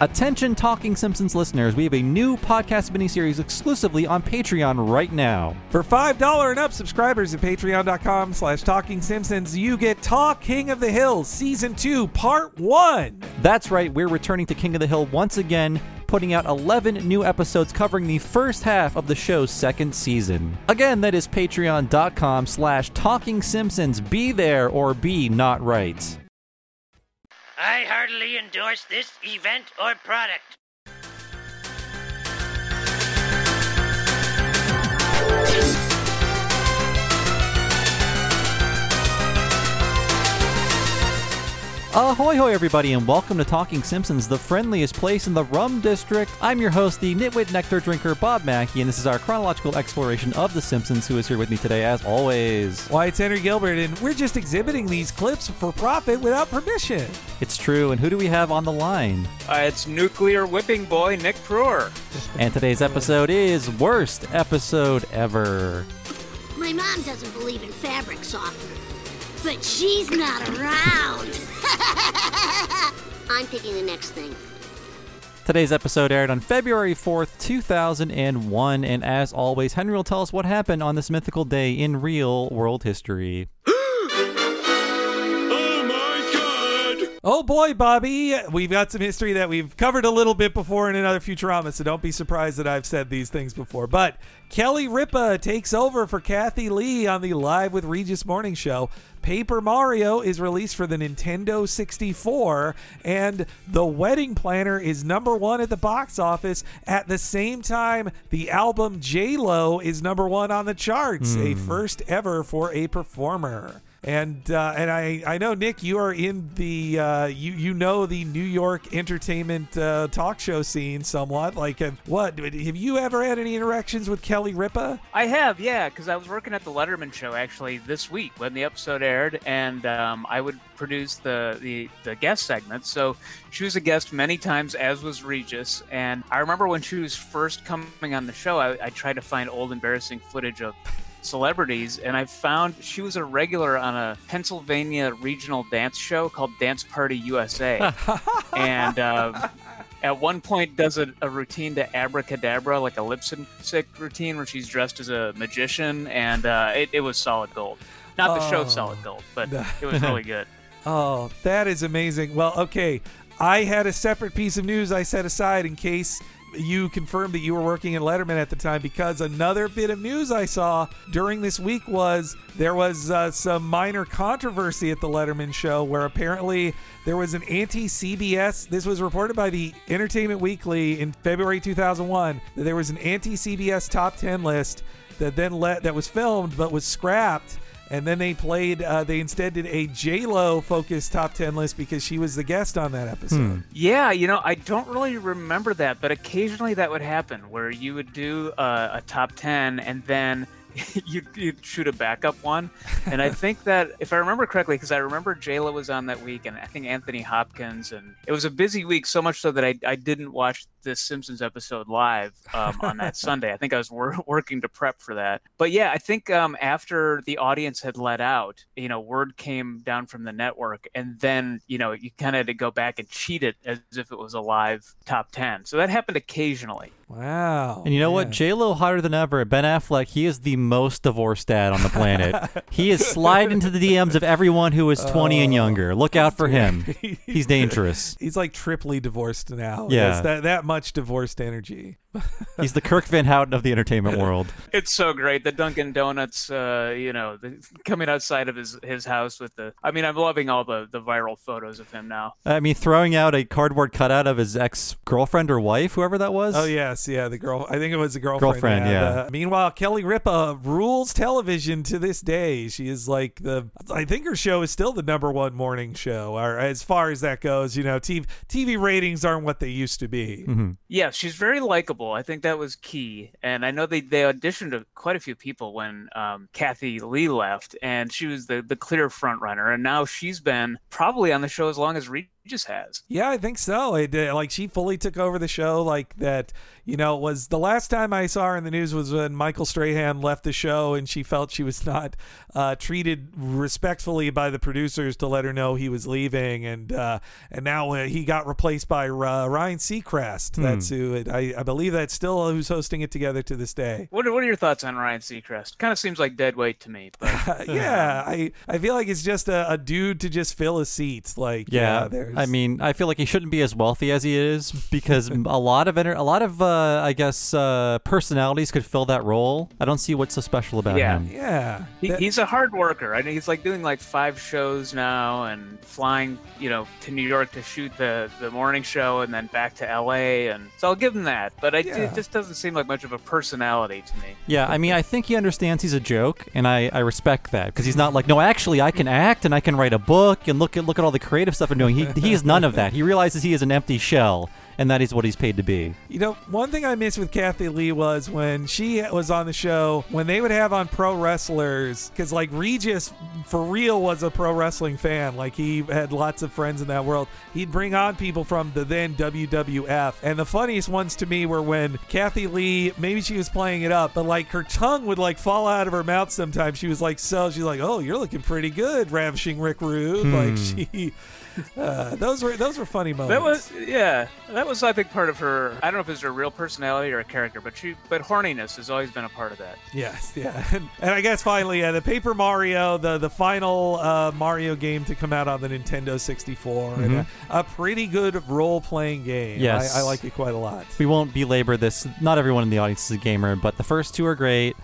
Attention Talking Simpsons listeners, we have a new podcast miniseries exclusively on Patreon right now. For $5 and up subscribers at patreon.com slash talking simpsons, you get Talk King of the Hill Season 2 Part 1. That's right, we're returning to King of the Hill once again, putting out 11 new episodes covering the first half of the show's second season. Again, that is patreon.com slash talking simpsons. Be there or be not right. I heartily endorse this event or product. Ahoy, hoy, everybody, and welcome to Talking Simpsons, the friendliest place in the Rum District. I'm your host, the Nitwit Nectar Drinker, Bob Mackey, and this is our chronological exploration of The Simpsons, who is here with me today, as always. Why, it's Henry Gilbert, and we're just exhibiting these clips for profit without permission. It's true, and who do we have on the line? Uh, it's nuclear whipping boy Nick Prueher. And today's episode is Worst Episode Ever. My mom doesn't believe in fabric softener, but she's not around. I'm picking the next thing. Today's episode aired on February 4th, 2001, and as always, Henry will tell us what happened on this mythical day in real world history. Oh boy, Bobby, we've got some history that we've covered a little bit before in another Futurama, so don't be surprised that I've said these things before. But Kelly Ripa takes over for Kathie Lee on the Live with Regis morning show. Paper Mario is released for the Nintendo 64, and The Wedding Planner is number one at the box office. At the same time, the album J Lo is number one on the charts, a hmm. first ever for a performer. And uh, and I, I know Nick, you are in the uh, you you know the New York entertainment uh, talk show scene somewhat. Like, what have you ever had any interactions with Kelly Ripa? I have, yeah, because I was working at the Letterman show actually this week when the episode aired, and um, I would produce the, the the guest segments. So she was a guest many times, as was Regis. And I remember when she was first coming on the show, I, I tried to find old embarrassing footage of celebrities and i found she was a regular on a pennsylvania regional dance show called dance party usa and uh, at one point does a, a routine to abracadabra like a lip sync routine where she's dressed as a magician and uh, it, it was solid gold not the show Oh. solid gold but it was really good Oh, that is amazing. Well, okay. I had a separate piece of news I set aside in case you confirmed that you were working in Letterman at the time because another bit of news I saw during this week was there was uh, some minor controversy at the Letterman show where apparently there was an anti CBS. This was reported by the Entertainment Weekly in February 2001 that there was an anti CBS top 10 list that then let that was filmed but was scrapped and then they played. Uh, they instead did a J Lo focused top ten list because she was the guest on that episode. Yeah, you know, I don't really remember that, but occasionally that would happen where you would do uh, a top 10 and then you'd, you'd shoot a backup one. And I think that, if I remember correctly, because I remember J Lo was on that week and I think Anthony Hopkins, and it was a busy week, so much so that I, I didn't watch this Simpsons episode live um, on that Sunday. I think I was wor- working to prep for that. But yeah, I think um, after the audience had let out, you know, word came down from the network, and then, you know, you kind of had to go back and cheat it as if it was a live top 10. So that happened occasionally. Wow. And you know what? man. J Lo hotter than ever. Ben Affleck, he is the most divorced dad on the planet. he is sliding into the DMs of everyone who is 20 and younger. Look out for him. He's dangerous. He's like triply divorced now. Yeah. There's that that much divorced energy. He's the Kirk Van Houten of the entertainment world. It's so great. The Dunkin' Donuts, uh, you know, the, coming outside of his, his house with the. I mean, I'm loving all the, the viral photos of him now. I mean, throwing out a cardboard cutout of his ex girlfriend or wife, whoever that was. Oh yes, yeah, the girl. I think it was the girlfriend. Girlfriend, yeah. Uh, meanwhile, Kelly Ripa rules television to this day. She is like the. I think her show is still the number one morning show, or as far as that goes. You know, TV TV ratings aren't what they used to be. Mm-hmm. Yeah, she's very likable. I think that was key. And I know they, they auditioned quite a few people when um, Kathie Lee left, and she was the, the clear front runner. And now she's been probably on the show as long as Regis just has. Yeah, I think so. It, uh, like she fully took over the show. Like that, you know, was the last time I saw her in the news was when Michael Strahan left the show, and she felt she was not uh, treated respectfully by the producers to let her know he was leaving, and uh, and now uh, he got replaced by uh, Ryan Seacrest. That's who it, I, I believe that's still who's hosting it together to this day. What are, what are your thoughts on Ryan Seacrest? Kind of seems like dead weight to me. But yeah, I I feel like it's just a, a dude to just fill a seat. Like Yeah, there's I mean, I feel like he shouldn't be as wealthy as he is because a lot of enter- a lot of uh, I guess uh, personalities could fill that role. I don't see what's so special about Yeah. him. yeah. he, That- he's a hard worker. I mean, he's like doing like five shows now and flying, you know, to New York to shoot the the morning show and then back to L.A. And so I'll give him that. But I, Yeah. it just doesn't seem like much of a personality to me. Yeah, I mean, I think he understands he's a joke, and I, I respect that because he's not like, no, actually, I can act and I can write a book and look at look at all the creative stuff I'm doing. He he is none of that. He realizes he is an empty shell, and that is what he's paid to be. You know, one thing I missed with Kathie Lee was when she was on the show, when they would have on pro wrestlers, because like Regis for real was a pro wrestling fan. Like he had lots of friends in that world. He'd bring on people from the then WWF. And the funniest ones to me were when Kathie Lee, maybe she was playing it up, but like her tongue would like fall out of her mouth sometimes. She was like, so she's like, oh, you're looking pretty good, ravishing Rick Rude. Like hmm. she. Uh, those were those were funny moments. That was yeah. That was I think part of her. I don't know if it's her real personality or a character, but she but horniness has always been a part of that. Yes, yeah, and, and I guess finally, yeah, the Paper Mario, the the final uh, Mario game to come out on the Nintendo 64, and a, a pretty good role playing game. Yes. I, I like it quite a lot. We won't belabor this. Not everyone in the audience is a gamer, but the first two are great.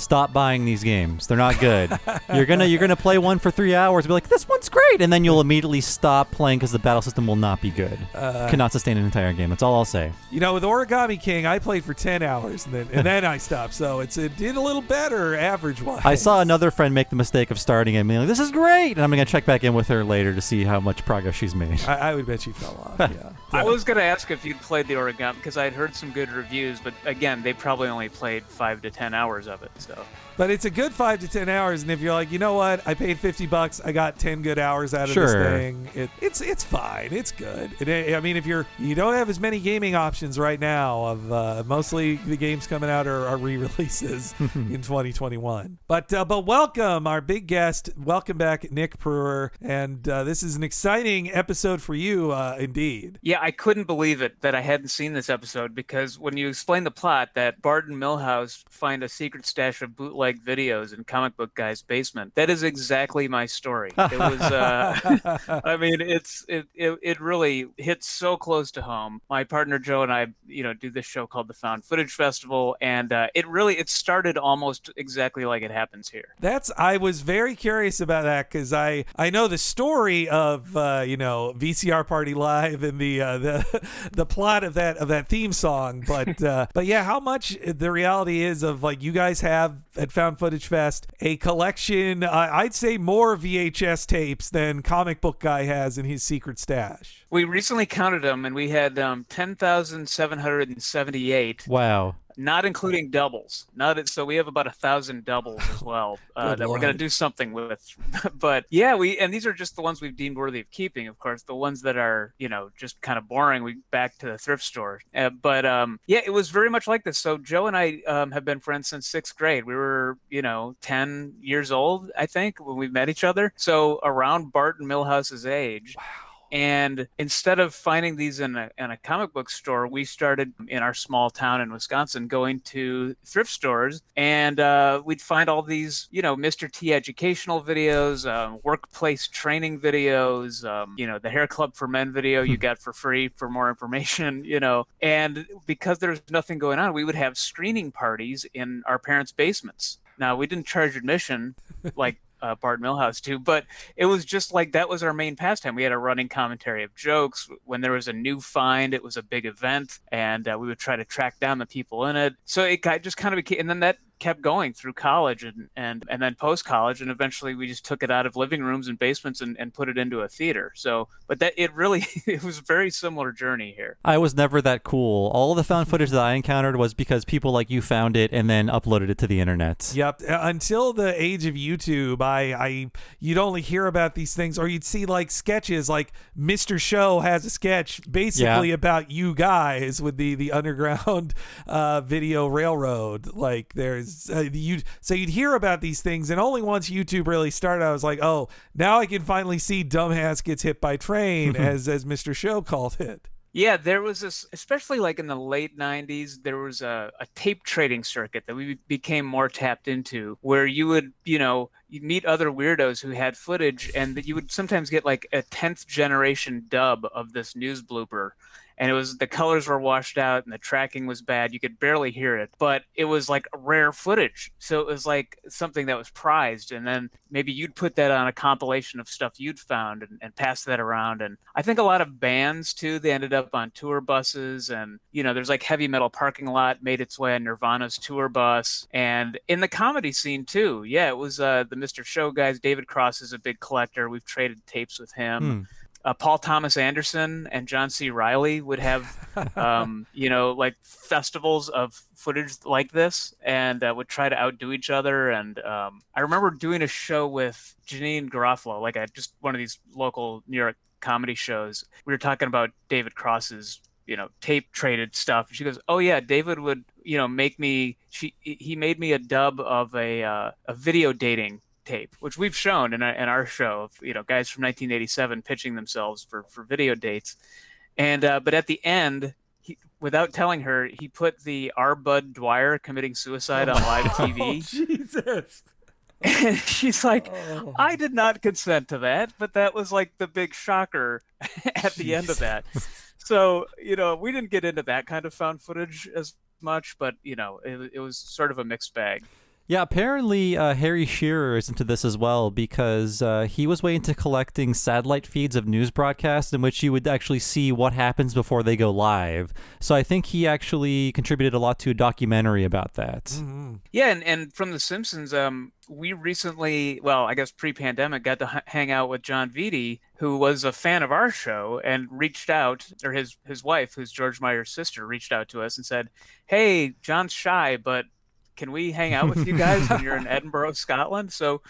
Stop buying these games. They're not good. you're gonna you're gonna play one for three hours, be like, this one's great, and then you'll immediately stop playing because the battle system will not be good. Uh, Cannot sustain an entire game. That's all I'll say. You know, with Origami King, I played for 10 hours and then and then I stopped. So it's it did a little better average wise. I saw another friend make the mistake of starting it and being like, "This is great," and I'm gonna check back in with her later to see how much progress she's made. I, I would bet she fell off. Yeah. I was gonna ask if you'd played the origami because I'd heard some good reviews, but again, they probably only played five to ten hours of it. So But it's a good five to ten hours, and if you're like, you know what, I paid fifty bucks, I got ten good hours out of Sure. this thing. It, it's it's fine, it's good. It, I mean, if you're you don't have as many gaming options right now. Of uh, mostly the games coming out are, are re-releases in 2021. But uh, but welcome our big guest, welcome back Nick Prueher, and uh, this is an exciting episode for you, uh, indeed. yeah, I couldn't believe it that I hadn't seen this episode because when you explain the plot that Barton Milhouse find a secret stash of bootleg videos in comic book guy's basement, that is exactly my story. It was, uh, I mean, it's it, it it really hits so close to home. My partner Joe and I, you know, do this show called the Found Footage Festival, and uh, it really it started almost exactly like it happens here. That's I was very curious about that because I I know the story of uh, you know VCR Party Live and the uh, the the plot of that of that theme song, but uh, but yeah, how much the reality is of like you guys have at Found Footage Fest a collection. Uh, I'd say more VHS tapes than Comic Book Guy has in his secret stash. We recently counted them, and we had um, ten thousand seven hundred and seventy-eight, Wow. Not including doubles. Not so we have about a thousand doubles as well uh, that we're going to do something with. but yeah, we and these are just the ones we've deemed worthy of keeping. Of course, the ones that are you know just kind of boring, we back to the thrift store. Uh, but um, yeah, it was very much like this. So Joe and I um, have been friends since sixth grade. We were you know ten years old, I think, when we met each other. So around Bart and Milhouse's age. And instead of finding these in a, in a comic book store, we started in our small town in Wisconsin going to thrift stores and uh, we'd find all these, you know, Mr. T educational videos, um, workplace training videos, um, you know, the Hair Club for Men video you got for free for more information, you know. And because there's nothing going on, we would have screening parties in our parents' basements. Now, we didn't charge admission like uh, Bart Milhouse too, but it was just like that was our main pastime. We had a running commentary of jokes. When there was a new find, it was a big event, and uh, we would try to track down the people in it. So it got, just kind of became, and then that kept going through college and and and then post college, and eventually we just took it out of living rooms and basements and, and put it into a theater. So, but that it really it was a very similar journey here. I was never that cool. All the found footage that I encountered was because people like you found it and then uploaded it to the internet. Yep. Uh, Until the age of YouTube, I, I you'd only hear about these things, or you'd see like sketches. Like Mr. Show has a sketch basically Yeah. about you guys with the the underground uh, video railroad. Like there's uh, you, so you'd hear about these things, and only once YouTube really started, I was like, oh, now I can finally see dumbass gets hit by train, as as Mr. Show called it. Yeah, there was this, especially like in the late 90s, there was a, a tape trading circuit that we became more tapped into where you would, you know, you meet other weirdos who had footage and that you would sometimes get like a 10th generation dub of this news blooper. And it was the colors were washed out and the tracking was bad. You could barely hear it, but it was like rare footage. So it was like something that was prized. And then maybe you'd put that on a compilation of stuff you'd found and, and pass that around. And I think a lot of bands too, they ended up on tour buses. And, you know, there's like heavy metal parking lot made its way on Nirvana's tour bus. And in the comedy scene too, yeah, it was uh, the Mr. Show guys. David Cross is a big collector. We've traded tapes with him. Hmm. Uh, Paul Thomas Anderson and John C. Reilly would have, um, you know, like festivals of footage like this, and uh, would try to outdo each other. And um, I remember doing a show with Janeane Garofalo, like a, just one of these local New York comedy shows. We were talking about David Cross's, you know, tape traded stuff. And she goes, "Oh yeah, David would, you know, make me. She he made me a dub of a uh, a video dating." Tape, which we've shown in our, in our show of you know guys from 1987 pitching themselves for for video dates, and uh, but at the end, he, without telling her, he put the R. Budd Dwyer committing suicide on live TV, Oh, Jesus. and she's like, "I did not consent to that," but that was like the big shocker at the end of that. So you know, we didn't get into that kind of found footage as much, but you know, it, it was sort of a mixed bag. Yeah, apparently uh, Harry Shearer is into this as well because uh, he was way into collecting satellite feeds of news broadcasts in which you would actually see what happens before they go live. So I think he actually contributed a lot to a documentary about that. Yeah, and, and from The Simpsons, um, we recently, well, I guess pre-pandemic, got to h- hang out with Jon Vitti, who was a fan of our show and reached out, or his his wife, who's George Meyer's sister, reached out to us and said, "Hey, John's shy, but can we hang out with you guys when you're in Edinburgh, Scotland?" So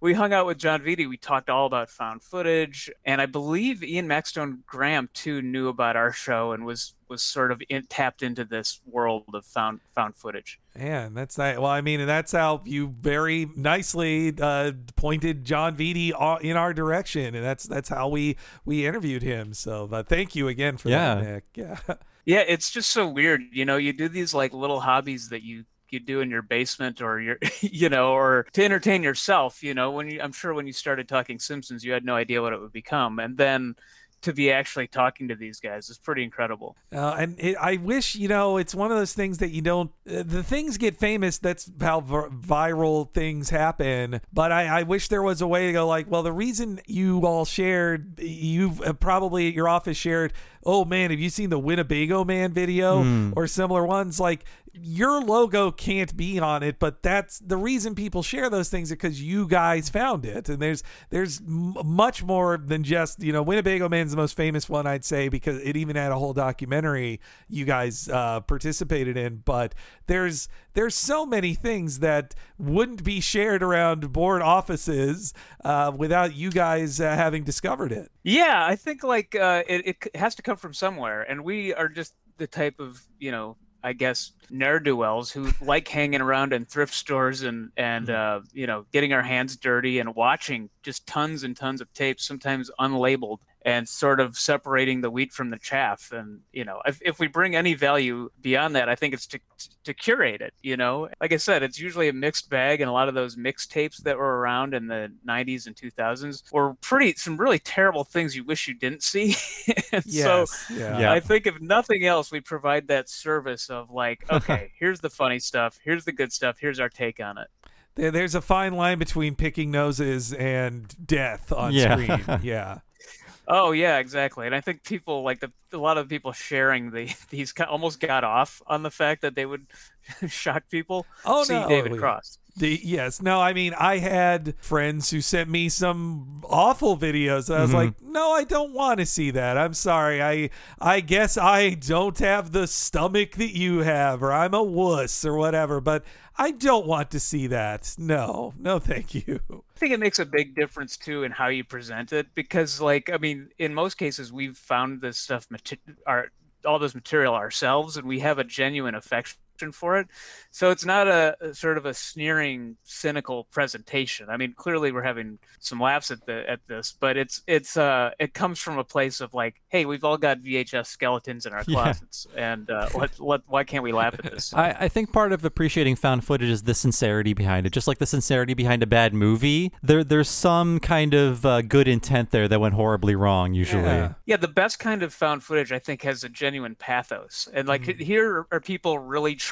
we hung out with Jon Vitti. We talked all about found footage, and I believe Ian Maxtone Graham too knew about our show and was was sort of in, tapped into this world of found found footage. Yeah, that's nice. Well, I mean, and that's how you very nicely uh, pointed Jon Vitti in our direction, and that's that's how we we interviewed him. So, uh, thank you again for Yeah. that, Nick. Yeah. Yeah, it's just so weird. You know, you do these like little hobbies that you you do in your basement or your you know or to entertain yourself you know when you i'm sure when you started talking simpsons you had no idea what it would become and then to be actually talking to these guys is pretty incredible Uh, and it, I wish, you know, it's one of those things that you don't. Uh, the things get famous. That's how vir- viral things happen. But I, I wish there was a way to go. Like, well, the reason you all shared, you've uh, probably at your office shared. Oh man, have you seen the Winnebago Man video or similar ones? Like, your logo can't be on it, but that's the reason people share those things because you guys found it. And there's there's m- much more than just you know Winnebago Man's the most famous one I'd say because it even had a whole documentary you guys uh, participated in. But there's there's so many things that wouldn't be shared around board offices uh, without you guys uh, having discovered it. yeah i think like uh, it, it has to come from somewhere and we are just the type of you know I guess ne'er do wells who like hanging around in thrift stores and and uh, you know getting our hands dirty and watching just tons and tons of tapes, sometimes unlabeled, and sort of separating the wheat from the chaff. And you know, if, if we bring any value beyond that, I think it's to to curate it. You know, like I said, it's usually a mixed bag, and a lot of those mixed tapes that were around in the '90s and 2000s were pretty some really terrible things you wish you didn't see. and so yeah. Yeah. I think if nothing else, we provide that service of like, okay, here's the funny stuff, here's the good stuff, here's our take on it. There's a fine line between picking noses and death on Yeah. screen. Yeah. Oh yeah, exactly. And I think people like the a lot of people sharing the these almost got off on the fact that they would shock people. Oh, see no. David Cross. The, yes, no, I mean, I had friends who sent me some awful videos. And I was mm-hmm. like, no, I don't want to see that. I'm sorry. I I guess I don't have the stomach that you have, or I'm a wuss, or whatever. But I don't want to see that. No, no, thank you. I think it makes a big difference too in how you present it because, like, I mean, in most cases, we've found this stuff, mate- our all this material ourselves, and we have a genuine affection for it. So it's not a, a sort of a sneering, cynical presentation. I mean, clearly we're having some laughs at the at this, but it's it's uh it comes from a place of like, hey, we've all got VHS skeletons in our Yeah. closets, and uh, what what why can't we laugh at this? I, I think part of appreciating found footage is the sincerity behind it. Just like the sincerity behind a bad movie, there there's some kind of uh, good intent there that went horribly wrong. Usually, Yeah. Yeah, the best kind of found footage I think has a genuine pathos. And like here are people really trying.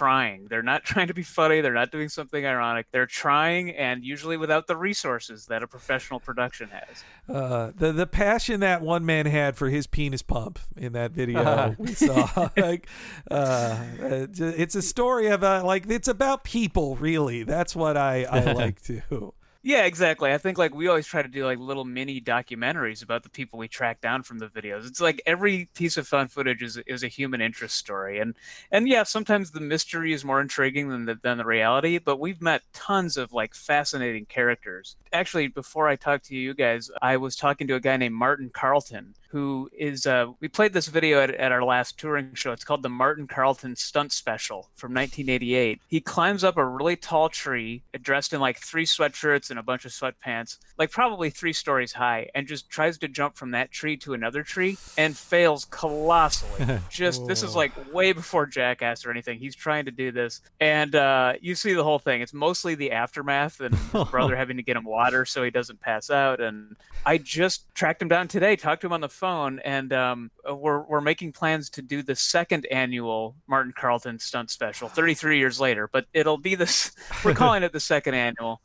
They're not trying to be funny, they're not doing something ironic. They're trying and usually without the resources that a professional production has. Uh, the the passion that one man had for his penis pump in that video we saw, like, uh, it's a story of uh, like it's about people. Really, that's what I I like to. Yeah, exactly. I think like we always try to do like little mini documentaries about the people we track down from the videos. It's like every piece of found footage is is a human interest story, and and yeah, sometimes the mystery is more intriguing than the than the reality. But we've met tons of like fascinating characters. Actually, before I talked to you guys, I was talking to a guy named Martin Carlton, who is uh, we played this video at, at our last touring show. It's called the Martin Carlton Stunt Special from 1988. He climbs up a really tall tree, dressed in like three sweatshirts and a bunch of sweatpants, like probably three stories high, and just tries to jump from that tree to another tree and fails colossally. just this is like way before Jackass or anything. He's trying to do this, and uh, you see the whole thing. It's mostly the aftermath and his brother having to get him water so he doesn't pass out. And I just tracked him down today, talked to him on the phone, and um, we're we're making plans to do the second annual Martin Carlton stunt special, 33 years later. But it'll be this. We're calling it the second annual,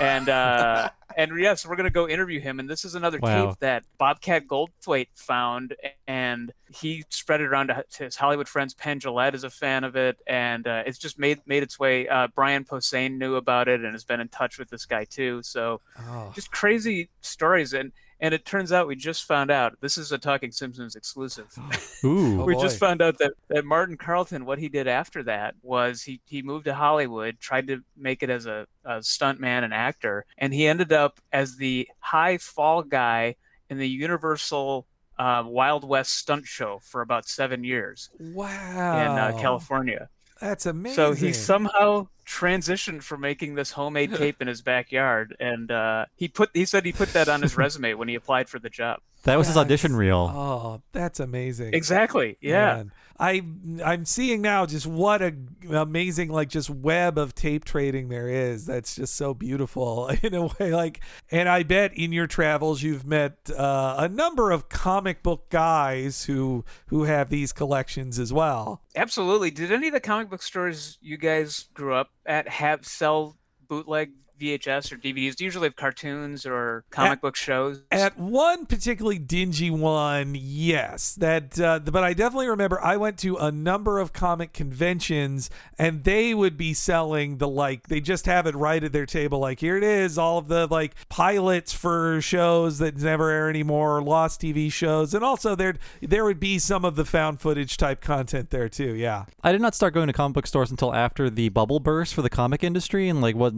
and uh, and yes, we're gonna go interview him. And this is another Wow. tape that Bobcat Goldthwait found, and he spread it around to, his Hollywood friends. Penn Jillette is a fan of it, and uh, it's just made made its way. Uh, Brian Posehn knew about it and has been in touch with this guy too. So Oh. just crazy stories and and it turns out we just found out this is a talking simpsons exclusive. Ooh, Oh, we boy. just found out that, that martin carlton what he did after that was he, he moved to hollywood tried to make it as a, a stuntman and actor and he ended up as the high fall guy in the universal uh, wild west stunt show for about seven years. Wow, in uh, california. That's amazing. so he somehow transitioned from making this homemade tape in his backyard, and uh, he put he said he put that on his resume when he applied for the job. That was his audition reel. Oh, that's amazing. Exactly. Yeah. Man. I I'm seeing now just what a amazing like just web of tape trading there is. That's just so beautiful in a way. Like, and I bet in your travels you've met uh, a number of comic book guys who who have these collections as well. Absolutely. Did any of the comic book stores you guys grew up at have sell bootleg VHS or DVDs? Do you usually have cartoons or comic At- book shows? At one particularly dingy one, yes, that. Uh, but I definitely remember I went to a number of comic conventions, and they would be selling the like. They just have it right at their table, like here it is, all of the like pilots for shows that never air anymore, lost TV shows, and also there there would be some of the found footage type content there too. Yeah, I did not start going to comic book stores until after the bubble burst for the comic industry in like what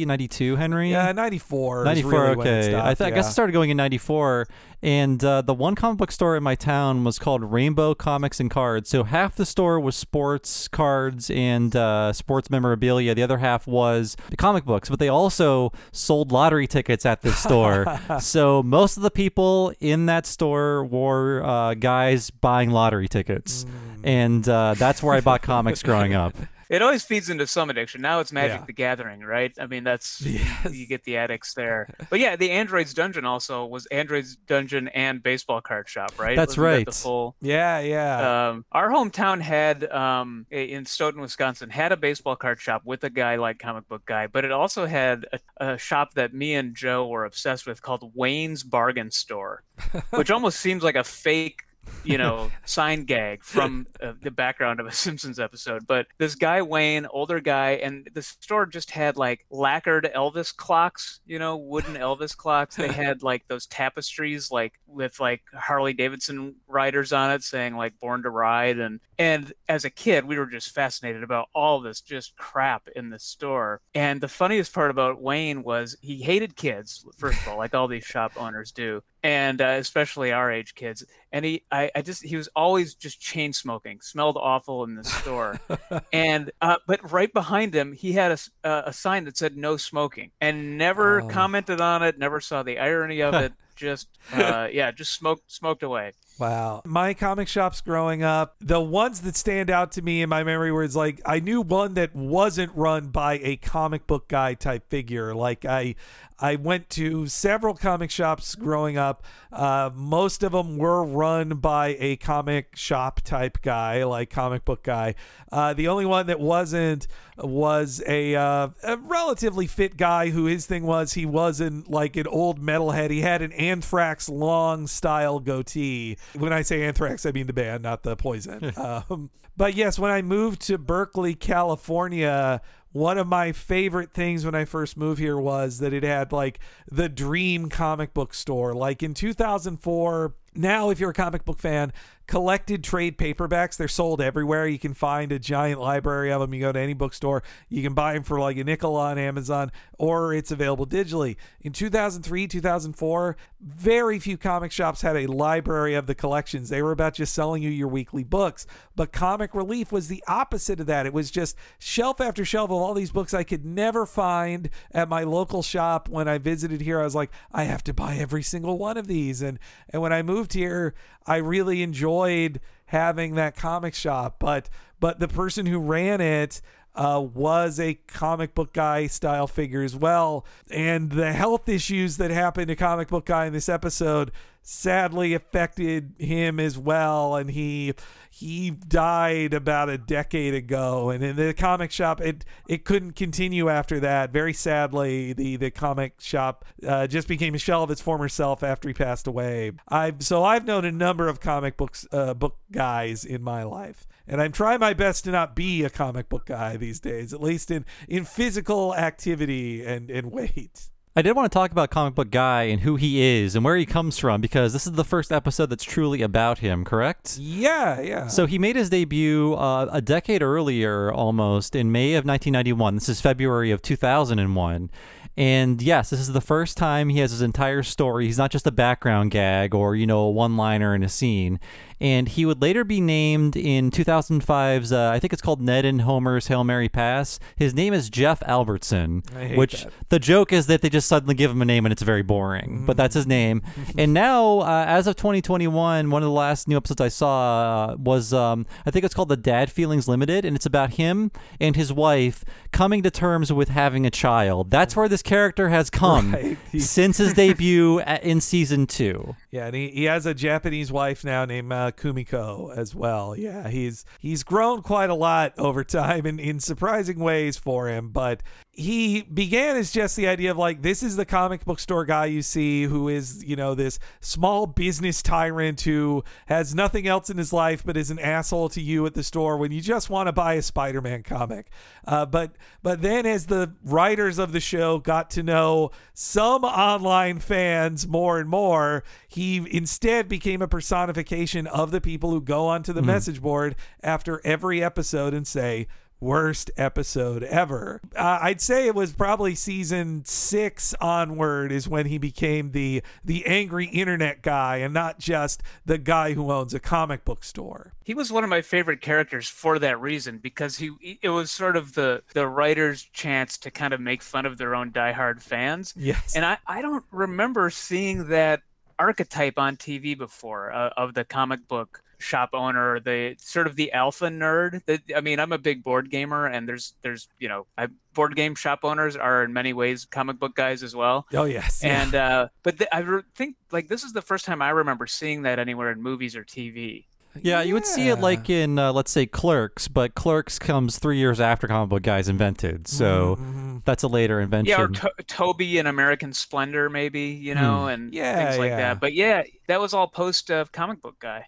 93, 92, Henry? yeah, ninety four. 94 really okay I, stopped, th- I guess i started going in 94 and uh, the one comic book store in my town was called rainbow comics and cards so half the store was sports cards and uh, sports memorabilia the other half was the comic books but they also sold lottery tickets at this store so most of the people in that store were uh, guys buying lottery tickets Mm. and uh, that's where i bought comics growing up it always feeds into some addiction. Now it's Magic Yeah. the Gathering, right? I mean, that's Yes. you get the addicts there. But yeah, the Androids Dungeon also was Androids Dungeon and baseball card shop, right? That's Wasn't that right. the full. Yeah, yeah. Um, our hometown had um, in Stoughton, Wisconsin, had a baseball card shop with a guy like Comic Book Guy, but it also had a, a shop that me and Joe were obsessed with called Wayne's Bargain Store, which almost seems like a fake. You know, sign gag from uh, the background of a Simpsons episode. But this guy Wayne, older guy, and the store just had like lacquered Elvis clocks, you know, wooden Elvis clocks. They had like those tapestries, like with like Harley Davidson riders on it, saying like "Born to Ride," and and as a kid, we were just fascinated about all this just crap in the store. And the funniest part about Wayne was he hated kids, first of all, like all these shop owners do, and uh, especially our age kids. And he, I, I just, he was always just chain smoking, smelled awful in the store. and, uh, but right behind him, he had a, uh, a sign that said no smoking and never Oh. commented on it, never saw the irony of it. Just, uh, yeah, just smoked, smoked away. Wow. My comic shops growing up, the ones that stand out to me in my memory were like I knew one that wasn't run by a comic book guy type figure. Like I I went to several comic shops growing up. Uh, most of them were run by a comic shop type guy, like comic book guy. Uh, the only one that wasn't was a, uh, a relatively fit guy who his thing was he wasn't like an old metalhead. He had an Anthrax long style goatee. When I say Anthrax, I mean the band, not the poison. um, but yes, when I moved to Berkeley, California, one of my favorite things when I first moved here was that it had like the dream comic book store. Like in 2004, now if you're a comic book fan, collected trade paperbacks, they're sold everywhere. You can find a giant library of them. You go to any bookstore, you can buy them for like a nickel on Amazon or it's available digitally. In 2003, 2004, very few comic shops had a library of the collections. They were about just selling you your weekly books. But Comic Relief was the opposite of that. It was just shelf after shelf of all these books I could never find at my local shop. When I visited here, I was like, I have to buy every single one of these. And and when I moved here, I really enjoyed having that comic shop. But but the person who ran it uh, was a comic book guy style figure as well. And the health issues that happened to comic book guy in this episode sadly affected him as well. And he he died about a decade ago. And in the comic shop, it it couldn't continue after that. Very sadly, the the comic shop uh, just became a shell of its former self after he passed away. I've so I've known a number of comic books uh, book guys in my life and I'm trying my best to not be a comic book guy these days, at least in in physical activity and and weight. I did want to talk about Comic Book Guy and who he is and where he comes from because this is the first episode that's truly about him, correct? Yeah, yeah. So he made his debut uh, a decade earlier, almost in May of 1991. This is February of 2001. And yes, this is the first time he has his entire story. He's not just a background gag or, you know, a one liner in a scene. And he would later be named in 2005's, uh, I think it's called Ned and Homer's Hail Mary Pass. His name is Jeff Albertson, which that. the joke is that they just suddenly give him a name and it's very boring, but that's his name. and now, uh, as of 2021, one of the last new episodes I saw uh, was, um, I think it's called The Dad Feelings Limited, and it's about him and his wife coming to terms with having a child. That's where this character has come Right. Since his debut at, in season two. Yeah, and he, he has a Japanese wife now named uh, Kumiko as well. Yeah, he's he's grown quite a lot over time in, in surprising ways for him. But he began as just the idea of like this is the comic book store guy you see who is you know this small business tyrant who has nothing else in his life but is an asshole to you at the store when you just want to buy a Spider-Man comic. Uh, but but then as the writers of the show got to know some online fans more and more, he instead became a personification of the people who go onto the message board after every episode and say, worst episode ever. Uh, I'd say it was probably season six onward is when he became the the angry internet guy and not just the guy who owns a comic book store. He was one of my favorite characters for that reason because he it was sort of the the writer's chance to kind of make fun of their own diehard fans. Yes. And I I don't remember seeing that archetype on TV before uh, of the comic book shop owner, the sort of the alpha nerd. That I mean, I'm a big board gamer, and there's there's you know, I, board game shop owners are in many ways comic book guys as well. Oh yes, yeah. And uh, but the, I re- think like this is the first time I remember seeing that anywhere in movies or TV. Yeah, you would see it like in, uh, let's say, Clerks, but Clerks comes three years after comic book guys invented, so Mm-hmm. that's a later invention. Yeah, or to- Toby and American Splendor, maybe you know, and Hmm. Yeah, things like yeah. that. But yeah, that was all post of comic book guy.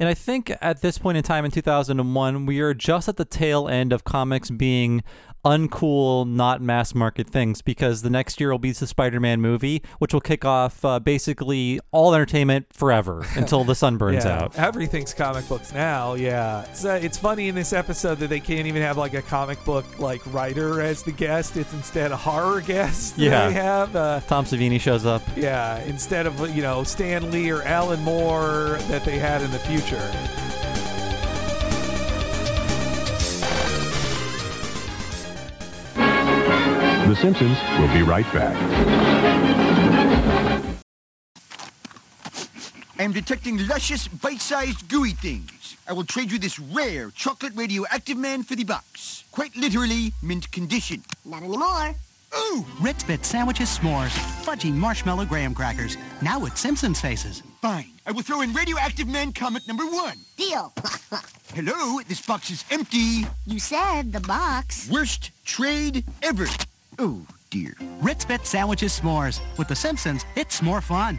And I think at this point in time in 2001, we are just at the tail end of comics being uncool, not mass market things because the next year will be the Spider Man movie, which will kick off uh, basically all entertainment forever until the sun burns yeah, out. Everything's comic books now. Yeah, it's uh, it's funny in this episode that they can't even have like a comic book like writer as the guest. It's instead a horror guest. Yeah. they have. Uh, Tom Savini shows up. yeah, instead of you know Stan Lee or Alan Moore that they had in the future. The Simpsons will be right back. I am detecting luscious, bite-sized, gooey things. I will trade you this rare chocolate radioactive man for the box. Quite literally, mint condition. Not anymore. Ooh, Ritz Bit sandwiches, s'mores, fudgy marshmallow graham crackers. Now with Simpsons faces. fine. I will throw in radioactive man comet number one. Deal. Hello, this box is empty. you said the box. Worst trade ever. Oh, dear. Ritz Bit sandwiches, s'mores. With the Simpsons, it's more fun.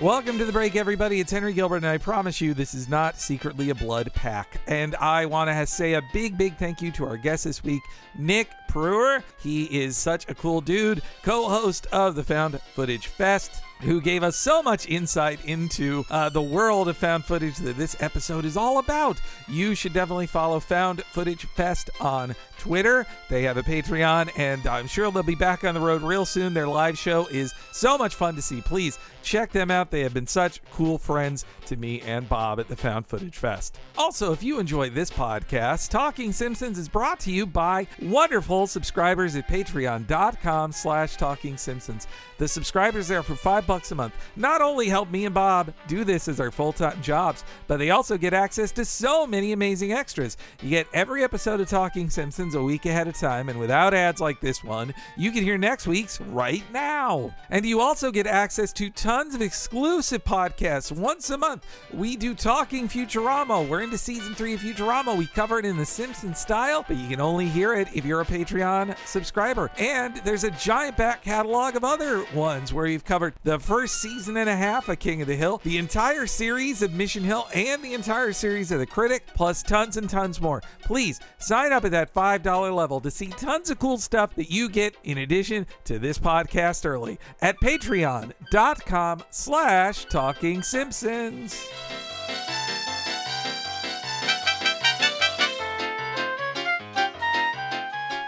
Welcome to the break, everybody. It's Henry Gilbert, and I promise you this is not secretly a blood pack. And I want to say a big, big thank you to our guest this week, Nick Prueher. He is such a cool dude, co host of the Found Footage Fest. Who gave us so much insight into uh, the world of found footage that this episode is all about? You should definitely follow Found Footage Fest on Twitter. They have a Patreon, and I'm sure they'll be back on the road real soon. Their live show is so much fun to see. Please check them out. They have been such cool friends to me and Bob at the Found Footage Fest. Also, if you enjoy this podcast, Talking Simpsons is brought to you by wonderful subscribers at patreon.com slash talking simpsons. The subscribers there for five bucks a month not only help me and Bob do this as our full-time jobs, but they also get access to so many amazing extras. You get every episode of Talking Simpsons a week ahead of time, and without ads like this one, you can hear next week's right now. And you also get access to tons of exclusive podcasts once a month. We do Talking Futurama. We're into season three of Futurama. We cover it in the Simpsons style, but you can only hear it if you're a Patreon subscriber. And there's a giant back catalog of other ones where you've covered the first season and a half of King of the Hill, the entire series of Mission Hill, and the entire series of The Critic, plus tons and tons more. Please sign up at that $5 level to see tons of cool stuff that you get in addition to this podcast early at patreon.com slash talking simpsons.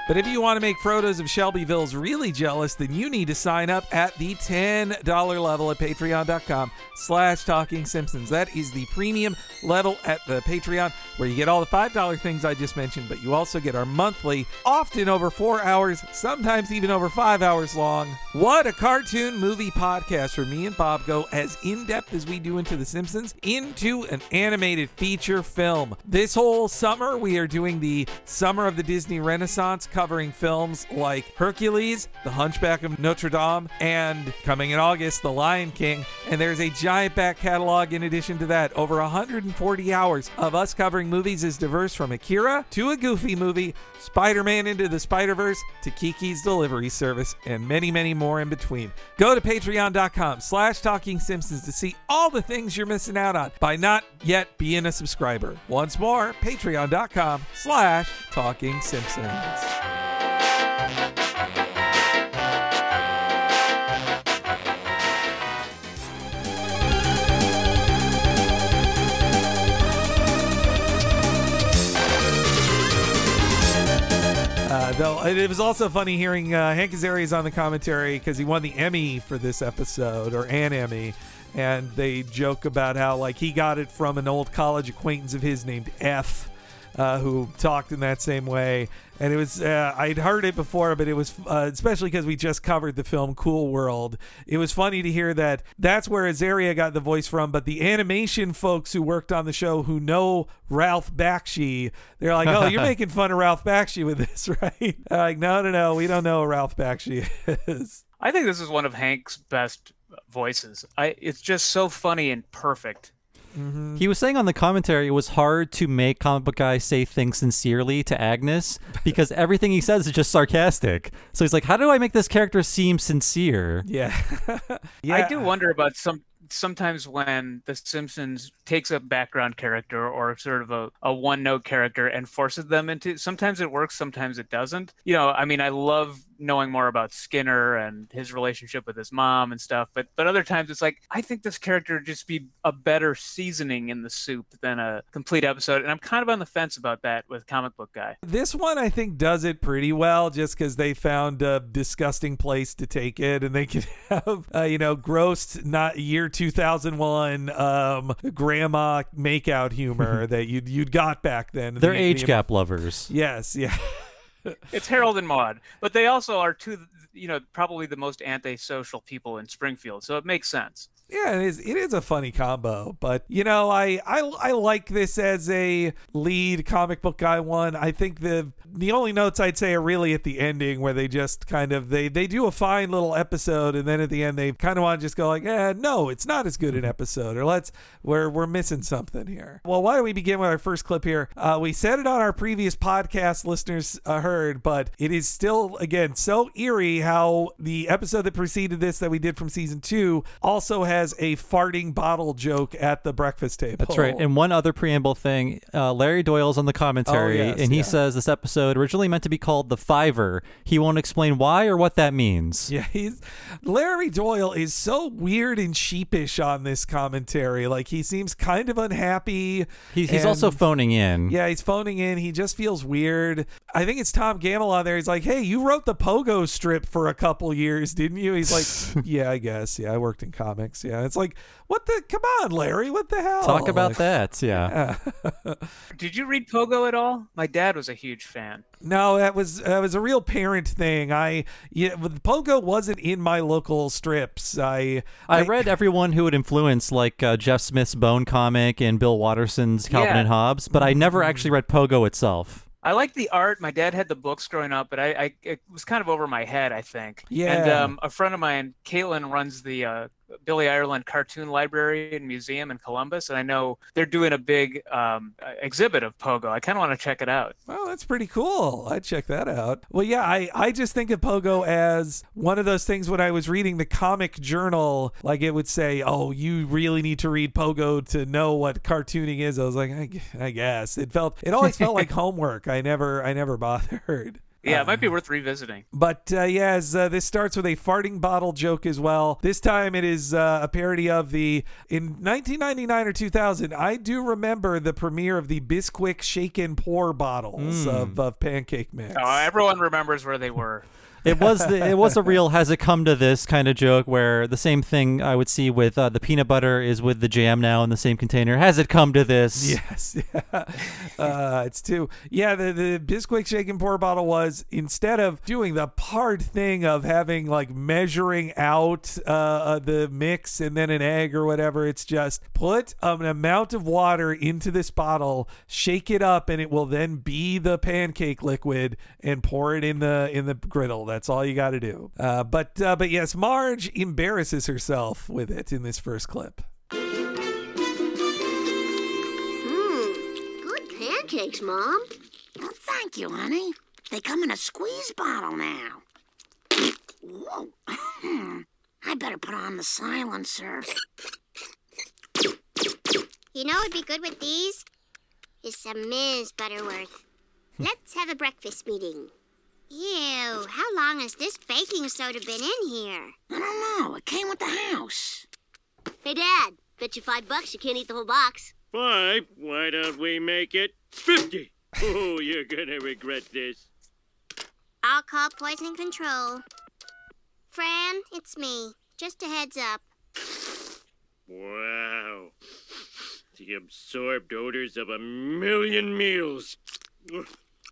But if you want to make Frodo's of Shelbyville's really jealous, then you need to sign up at the $10 level at patreon.com slash talking simpsons. That is the premium level at the Patreon where you get all the $5 things I just mentioned, but you also get our monthly, often over four hours, sometimes even over five hours long. What a cartoon movie podcast where me and Bob go as in depth as we do into The Simpsons into an animated feature film. This whole summer, we are doing the Summer of the Disney Renaissance, covering films like Hercules, The Hunchback of Notre Dame, and coming in August, The Lion King. And there's a giant back catalog in addition to that. Over 140 hours of us covering movies as diverse from Akira to a Goofy movie, Spider Man Into the Spider Verse to Kiki's Delivery Service, and many, many more in between. Go to patreon.com slash talking simpsons to see all the things you're missing out on by not yet being a subscriber. Once more, patreon.com slash talking simpsons. Uh, though it was also funny hearing uh, Hank Azaria's on the commentary because he won the Emmy for this episode or an Emmy, and they joke about how like he got it from an old college acquaintance of his named F. uh, who talked in that same way. And it was, uh, I'd heard it before, but it was, uh, especially because we just covered the film Cool World. It was funny to hear that that's where Azaria got the voice from, but the animation folks who worked on the show who know Ralph Bakshi, they're like, oh, you're making fun of Ralph Bakshi with this, right? They're like, no, no, no, we don't know who Ralph Bakshi is. I think this is one of Hank's best voices. I it's just so funny and perfect. Mm-hmm. He was saying on the commentary it was hard to make comic book guy say things sincerely to Agnes because everything he says is just sarcastic. So he's like, "How do I make this character seem sincere?" Yeah. I do wonder about some sometimes when The Simpsons takes a background character or sort of a, a one note character and forces them into sometimes it works, sometimes it doesn't. You know, I mean I love knowing more about Skinner and his relationship with his mom and stuff, but but other times it's like I think this character would just be a better seasoning in the soup than a complete episode. And I'm kind of on the fence about that with comic book guy. This one, I think, does it pretty well just because they found a disgusting place to take it and they could have, uh, you know, gross, not year 2001 um, grandma makeout humor that you'd, you'd got back then. They're The- age the- gap lovers. Yes, yeah. It's Harold and Maude, but they also are two, you know, probably the most antisocial people in Springfield, so it makes sense. Yeah, it is. It is a funny combo, but you know, I I I like this as a lead comic book guy one. I think the the only notes I'd say are really at the ending where they just kind of they they do a fine little episode, and then at the end they kind of want to just go like, eh, no, it's not as good an episode, or let's we're we're missing something here. Well, why don't we begin with our first clip here? Uh, we said it on our previous podcast, listeners uh, heard, but it is still again so eerie how the episode that preceded this that we did from season two also has a farting bottle joke at the breakfast table. That's right. And one other preamble thing uh, Larry Doyle's on the commentary, Oh, yes, and he yeah. says this episode originally meant to be called The Fiver. He won't explain why or what that means. Yeah, he's Larry Doyle is so weird and sheepish on this commentary. Like he seems kind of unhappy. He, he's also phoning in. Yeah, he's phoning in. He just feels weird. I think it's Tom Gammill on there. He's like, "Hey, you wrote the Pogo strip for a couple years, didn't you?" He's like, "Yeah, I guess. Yeah, I worked in comics. Yeah." It's like, "What the? Come on, Larry. What the hell?" Talk about Like, that. Yeah. Did you read Pogo at all? My dad was a huge fan. No, that was that was a real parent thing. I yeah, Pogo wasn't in my local strips. I I read everyone who would influence like uh, Jeff Smith's Bone comic and Bill Watterson's Calvin Yeah. and Hobbes, but I never actually read Pogo itself. I like the art. My dad had the books growing up, but I, I it was kind of over my head, I think. And Yeah. um, a friend of mine, Caitlin, runs the uh, Billy Ireland Cartoon Library and Museum in Columbus, and I know they're doing a big um, uh, exhibit of Pogo. I kind of want to check it out. Well, that's pretty cool. I'd check that out. Well, yeah, I, I just think of Pogo as one of those things when I was reading the comic journal, like it would say, oh, you really need to read Pogo to know what cartooning is. I was like, I, I guess. It felt, it always felt like homework. I never, I never bothered. Yeah, it might be worth revisiting. But uh, yeah, as uh, this starts with a farting bottle joke as well. This time it is uh, a parody of the in 1999 or 2000. I do remember the premiere of the Bisquick Shake and Pour bottles of, of pancake mix. Oh, everyone remembers where they were. It was the, it was a real has it come to this kind of joke where the same thing I would see with uh, the peanut butter is with the jam now in the same container. Has it come to this? Yes, yeah. Uh, it's two. Yeah, the the Bisquick shake and pour bottle was instead of doing the hard thing of having like measuring out uh, uh, the mix and then an egg or whatever. It's just put an amount of water into this bottle, shake it up, and it will then be the pancake liquid and pour it in the in the griddle. That's all you got to do. Uh, but uh, but yes, Marge embarrasses herself with it in this first clip. Mmm, good pancakes, Mom. Oh, thank you, honey. They come in a squeeze bottle now. Whoa. Hmm. I better put on the silencer. You know what'd be good with these? Is some Ms. Butterworth. Let's have a breakfast meeting. Ew, how long has this baking soda been in here? I don't know. It came with the house. Hey, Dad, bet you five bucks you can't eat the whole box. Five? Why don't we make it fifty? Oh, you're gonna regret this. I'll call poison control. Fran, it's me. Just a heads up. Wow. The absorbed odors of a million meals.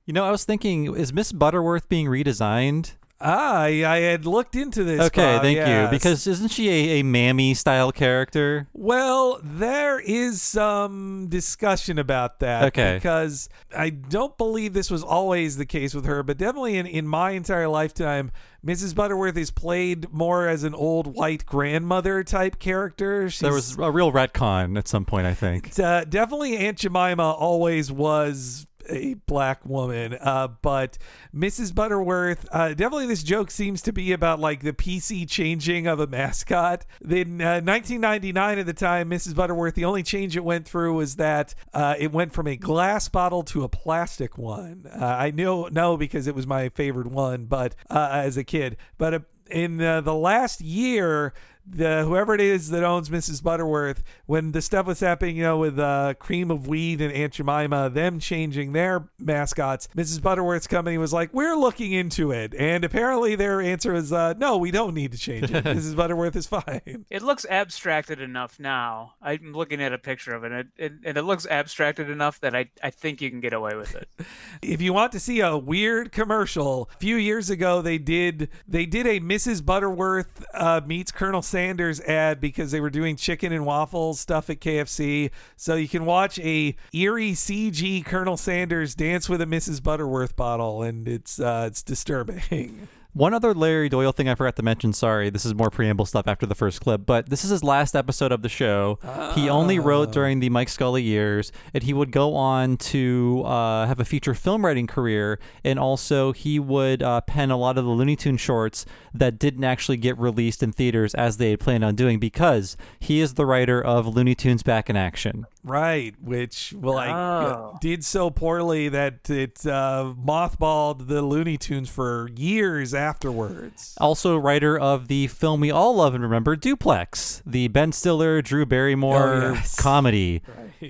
You know, I was thinking, is Miss Butterworth being redesigned? Ah, I, I had looked into this. Okay, Bob, thank yes. you. Because isn't she a, a mammy style character? Well, there is some discussion about that. Okay. Because I don't believe this was always the case with her, but definitely in, in my entire lifetime, Mrs. Butterworth is played more as an old white grandmother type character. She's, There was a real retcon at some point, I think. uh, definitely Aunt Jemima always was a black woman uh, but mrs butterworth uh, definitely this joke seems to be about like the pc changing of a mascot. In uh, 1999 at the time mrs butterworth the only change it went through was that uh, it went from a glass bottle to a plastic one. Uh, i know no because it was my favorite one but uh, as a kid. But in the last year the whoever it is that owns Mrs. Butterworth, when the stuff was happening, you know, with uh, Cream of Wheat and Aunt Jemima, them changing their mascots, Mrs. Butterworth's company was like, "We're looking into it," and apparently their answer is, uh, "No, we don't need to change it. Mrs. Butterworth is fine." It looks abstracted enough now. I'm looking at a picture of it, and it, it, and it looks abstracted enough that I, I think you can get away with it. If you want to see a weird commercial, a few years ago they did they did a Mrs. Butterworth uh, meets Colonel Sanders ad because they were doing chicken and waffles stuff at KFC. So you can watch a eerie CG Colonel Sanders dance with a Mrs. Butterworth bottle, and it's uh, it's disturbing. One other Larry Doyle thing I forgot to mention. Sorry, this is more preamble stuff after the first clip, but this is his last episode of the show. He only wrote during the Mike Scully years, and he would go on to uh, have a feature film writing career, and also he would uh, pen a lot of the Looney Tune shorts that didn't actually get released in theaters as they had planned on doing because he is the writer of Looney Tunes Back in Action. Right, which well, I Oh. did so poorly that it uh, mothballed the Looney Tunes for years afterwards. Also, writer of the film we all love and remember, Duplex, the Ben Stiller, Drew Barrymore Oh, yes. comedy.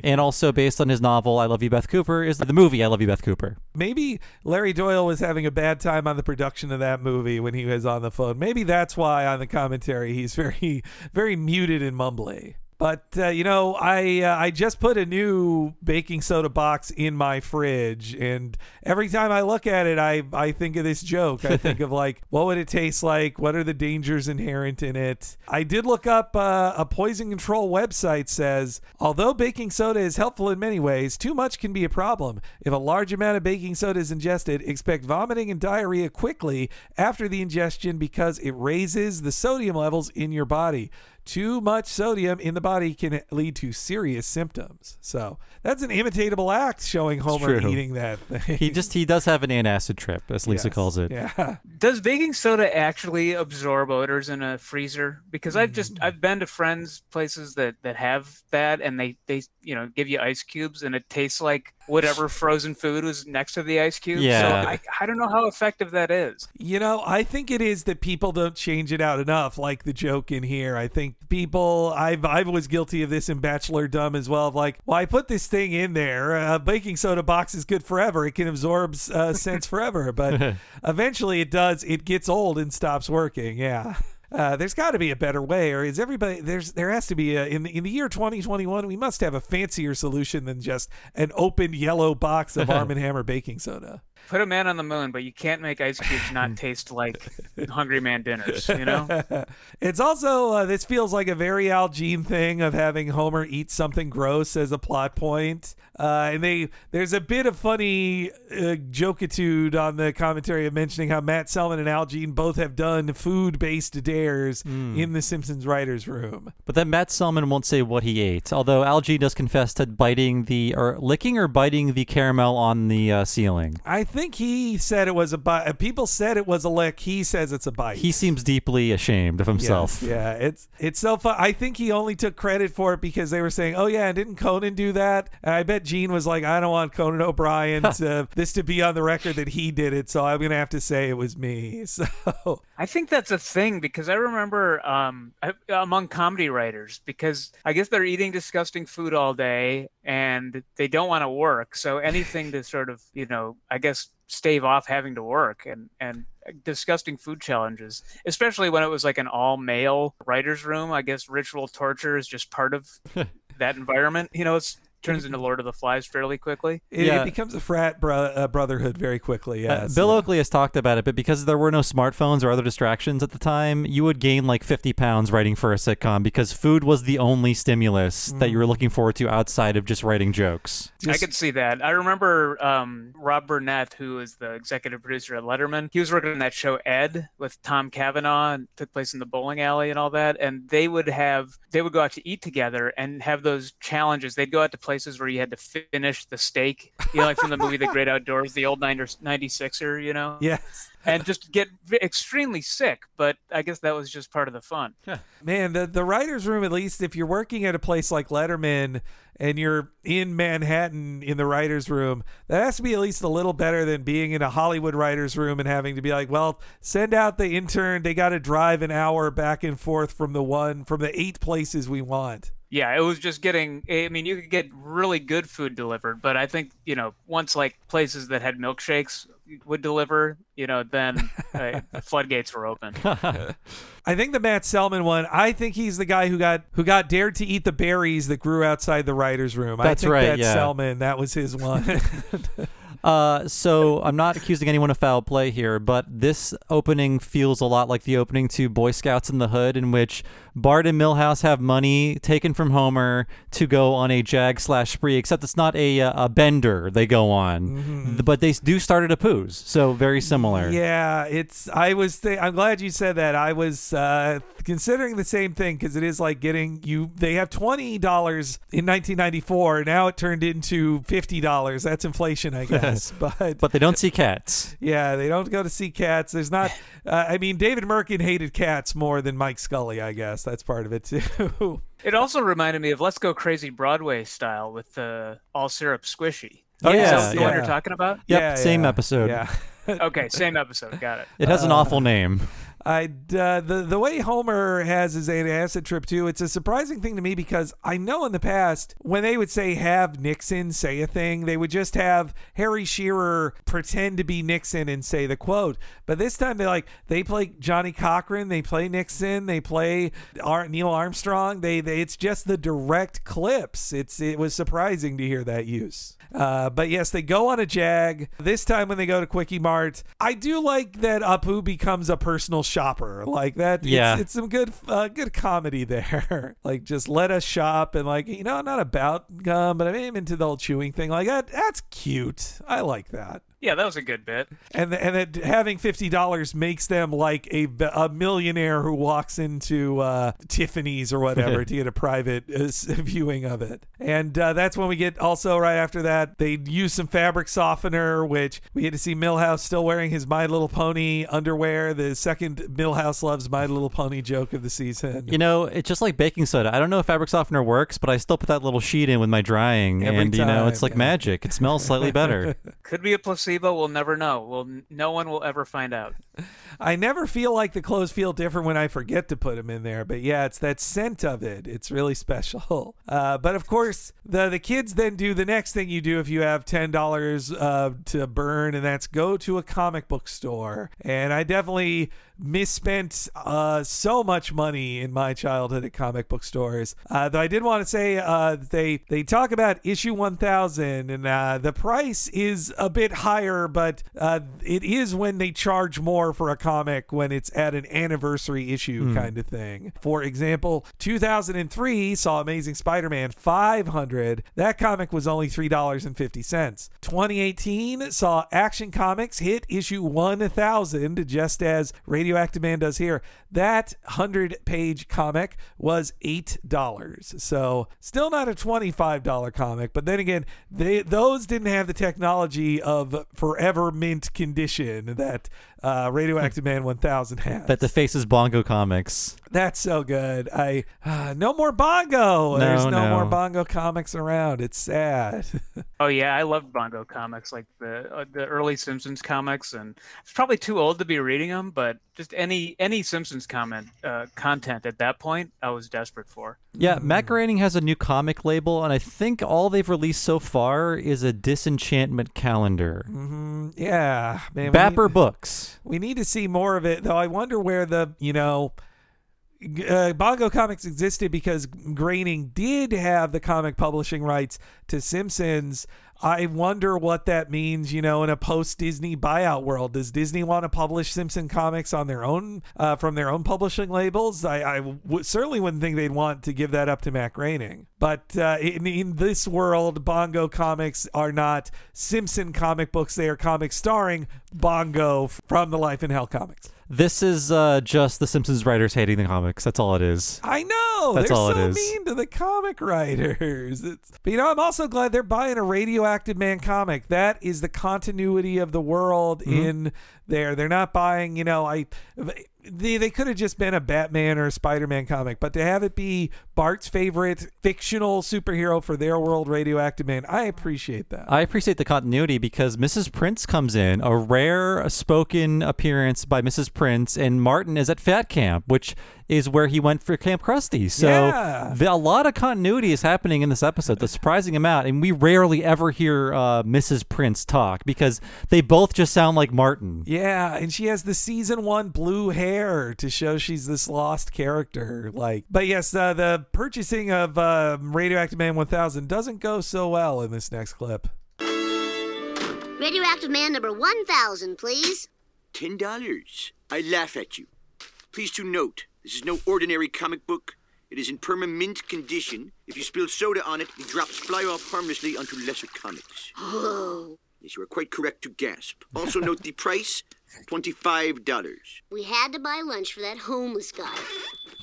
And also based on his novel, I Love You, Beth Cooper, is the movie I Love You, Beth Cooper. Maybe Larry Doyle was having a bad time on the production of that movie when he was on the phone. Maybe that's why on the commentary he's very, very muted and mumbly. But uh, you know, I uh, I just put a new baking soda box in my fridge, and every time I look at it, I I think of this joke. I think of like, what would it taste like? What are the dangers inherent in it? I did look up uh, a poison control website says although baking soda is helpful in many ways, too much can be a problem. If a large amount of baking soda is ingested, expect vomiting and diarrhea quickly after the ingestion because it raises the sodium levels in your body. Too much sodium in the body can lead to serious symptoms. So that's an imitatable act showing Homer eating that thing. He just he does have an antacid trip, as Lisa Yes. calls it. Yeah. Does baking soda actually absorb odors in a freezer? Because I've just mm. I've been to friends places that that have that, and they they you know give you ice cubes, and it tastes like whatever frozen food was next to the ice cube. Yeah. So I, I don't know how effective that is. You know, I think it is that people don't change it out enough, like the joke in here. I think people, I've I was guilty of this in Bachelor Dumb as well. Of like, well, I put this thing in there. A baking soda box is good forever. It can absorb uh, scents forever, but eventually it does. It gets old and stops working. Yeah. Uh, there's got to be a better way, or is everybody there's there has to be a, in the in the year 2021 we must have a fancier solution than just an open yellow box of Arm and Hammer baking soda. Put a man on the moon, but you can't make ice cubes not taste like Hungry Man dinners. You know. it's also uh, this feels like a very Al Jean thing of having Homer eat something gross as a plot point. Uh, and they there's a bit of funny uh, jokitude on the commentary of mentioning how Matt Selman and Al Jean both have done food based dares in the Simpsons writers' room. But then Matt Selman won't say what he ate, although Al Jean does confess to biting the or licking or biting the caramel on the uh, ceiling. I think he said it was a bite. People said it was a lick. He says it's a bite. He seems deeply ashamed of himself. Yes, yeah, it's it's so fun. I think he only took credit for it because they were saying, "Oh yeah, didn't Conan do that?" And I bet Jean was like, "I don't want Conan O'Brien to this to be on the record that he did it, so I'm gonna have to say it was me." So I think that's a thing because I remember um, among comedy writers because I guess they're eating disgusting food all day and they don't want to work. So anything to sort of you know I guess stave off having to work and and disgusting food challenges, especially when it was like an all male writers room. I guess ritual torture is just part of that environment. You know, it's turns into Lord of the Flies fairly quickly. It, Yeah. it becomes a frat bro- uh, brotherhood very quickly. Uh, Yes. Bill Oakley has talked about it, but because there were no smartphones or other distractions at the time, you would gain like 50 pounds writing for a sitcom because food was the only stimulus that you were looking forward to outside of just writing jokes. I could see that. I remember um, Rob Burnett, who is the executive producer at Letterman. He was working on that show Ed with Tom Cavanagh, and took place in the bowling alley and all that. And they would have they would go out to eat together and have those challenges. They'd go out to places where you had to finish the steak, you know, like from the movie The Great Outdoors, the old 90, 96er, you know, Yes. and just get extremely sick. But I guess that was just part of the fun. Yeah. Man, the the writers' room. At least if you're working at a place like Letterman and you're in Manhattan in the writers' room, that has to be at least a little better than being in a Hollywood writers' room and having to be like, well, send out the intern. They got to drive an hour back and forth from the one from the eight places we want. Yeah, it was just getting. I mean, you could get really good food delivered, but I think you know once like places that had milkshakes would deliver, you know, then uh, the floodgates were open. I think the Matt Selman one. I think he's the guy who got who got dared to eat the berries that grew outside the writers' room. I That's think right, That's yeah. Selman. That was his one. Uh, so I'm not accusing anyone of foul play here, but this opening feels a lot like the opening to Boy Scouts in the Hood, in which Bart and Milhouse have money taken from Homer to go on a jag slash spree, except it's not a uh, a bender they go on, but they do start at Apu's, so very similar. Yeah, it's. I was. Th- I'm glad you said that. I was uh, considering the same thing because it is like getting you. They have twenty dollars in 1994. Now it turned into fifty dollars. That's inflation, I guess. but But they don't see cats. yeah, they don't go to see cats. There's not. Uh, I mean, David Mirkin hated cats more than Mike Scully. I guess that's part of it too. It also reminded me of Let's Go Crazy Broadway style with the all syrup squishy. Oh, Is yeah, that the one you're talking about? Yep, Yeah, same yeah, episode. Yeah. Okay, same episode. Got it. It has an awful name. I uh, the the way Homer has his acid trip too. It's a surprising thing to me because I know in the past when they would say have Nixon say a thing, they would just have Harry Shearer pretend to be Nixon and say the quote. But this time they like they play Johnnie Cochran, they play Nixon, they play Ar- Neil Armstrong. They, they it's just the direct clips. It's it was surprising to hear that use. Uh, but yes, they go on a jag. This time when they go to Kwik-E-Mart, I do like that Apu becomes a personal shopper. Like that. Yeah. It's, some good uh, good comedy there. like just let us shop and like, you know, not about gum, but I'm into the whole chewing thing. Like that that's cute. I like that. Yeah, that was a good bit. And and that having fifty dollars makes them like a, a millionaire who walks into uh, Tiffany's or whatever to get a private uh, viewing of it. And uh, that's when we get also right after that they use some fabric softener, which we get to see Milhouse still wearing his My Little Pony underwear. The second Milhouse loves My Little Pony joke of the season. You know, it's just like baking soda. I don't know if fabric softener works, but I still put that little sheet in with my drying, Every and you know, it's like yeah. magic. It smells slightly better. Could be a placebo. We'll never know. Well, no one will ever find out. I never feel like the clothes feel different when I forget to put them in there. But yeah, it's that scent of it. It's really special. Uh, but of course, the the kids then do the next thing you do if you have ten dollars uh, to burn, and that's go to a comic book store. And I definitely misspent uh, so much money in my childhood at comic book stores. Uh, though I did want to say uh, they they talk about issue one thousand, and uh, the price is a bit higher, but uh, it is when they charge more for a comic when it's at an anniversary issue kind of thing. For example, 2003 saw Amazing Spider-Man 500. That comic was only three dollars and fifty cents. 2018 saw Action Comics hit issue 1000, just as Radioactive Man does here. That 100-page comic was eight dollars. So still not a $25 comic, but then again, they those didn't have the technology of forever mint condition that uh, Radioactive Man 1000 has. that defaces Bongo Comics. That's so good. I uh, no more Bongo. No, There's no, no. more Bongo comics around. It's sad. Oh yeah, I loved Bongo comics, like the uh, the early Simpsons comics, and it's probably too old to be reading them, but just any any Simpsons comment uh, content at that point, I was desperate for. Yeah, Matt Groening has a new comic label, and I think all they've released so far is a Disenchantment calendar. Mm, yeah, man. Bapper need- Books. We need to see more of it, though. I wonder where the you know. uh, Bongo Comics existed because Groening did have the comic publishing rights to Simpsons. I wonder what that means, you know, in a post Disney buyout world. Does Disney want to publish Simpson comics on their own, uh, from their own publishing labels? I, I w- certainly wouldn't think they'd want to give that up to Matt Groening. But uh, in, in this world, Bongo comics are not Simpson comic books. They are comics starring Bongo from the Life in Hell comics. This is uh, just the Simpsons writers hating the comics. That's all it is. I know. That's they're all it so is. mean to the comic writers. It's, but you know, I'm also glad they're buying a radioactive man comic. That is the continuity of the world Mm-hmm. in there. They're not buying, you know, I they, they could have just been a Batman or a Spider-Man comic, but to have it be Bart's favorite fictional superhero for their world, Radioactive Man, I appreciate that. I appreciate the continuity because Mrs. Prince comes in, a rare spoken appearance by Mrs. Prince, and Martin is at Fat Camp, which is where he went for Camp Krusty. So Yeah. the, a lot of continuity is happening in this episode, the surprising amount, and we rarely ever hear uh, Mrs. Prince talk because they both just sound like Martin. Yeah, and she has the season one blue hair to show she's this lost character. Like, but yes, uh, the purchasing of uh, Radioactive Man 1000 doesn't go so well in this next clip. Radioactive Man number 1000, please. Ten dollars. I laugh at you. Please to note, this is no ordinary comic book. It is in perma-mint condition. If you spill soda on it, the drops fly off harmlessly onto lesser comics. Oh, Yes, you are quite correct to gasp. Also note the price, twenty-five dollars. we had to buy lunch for that homeless guy.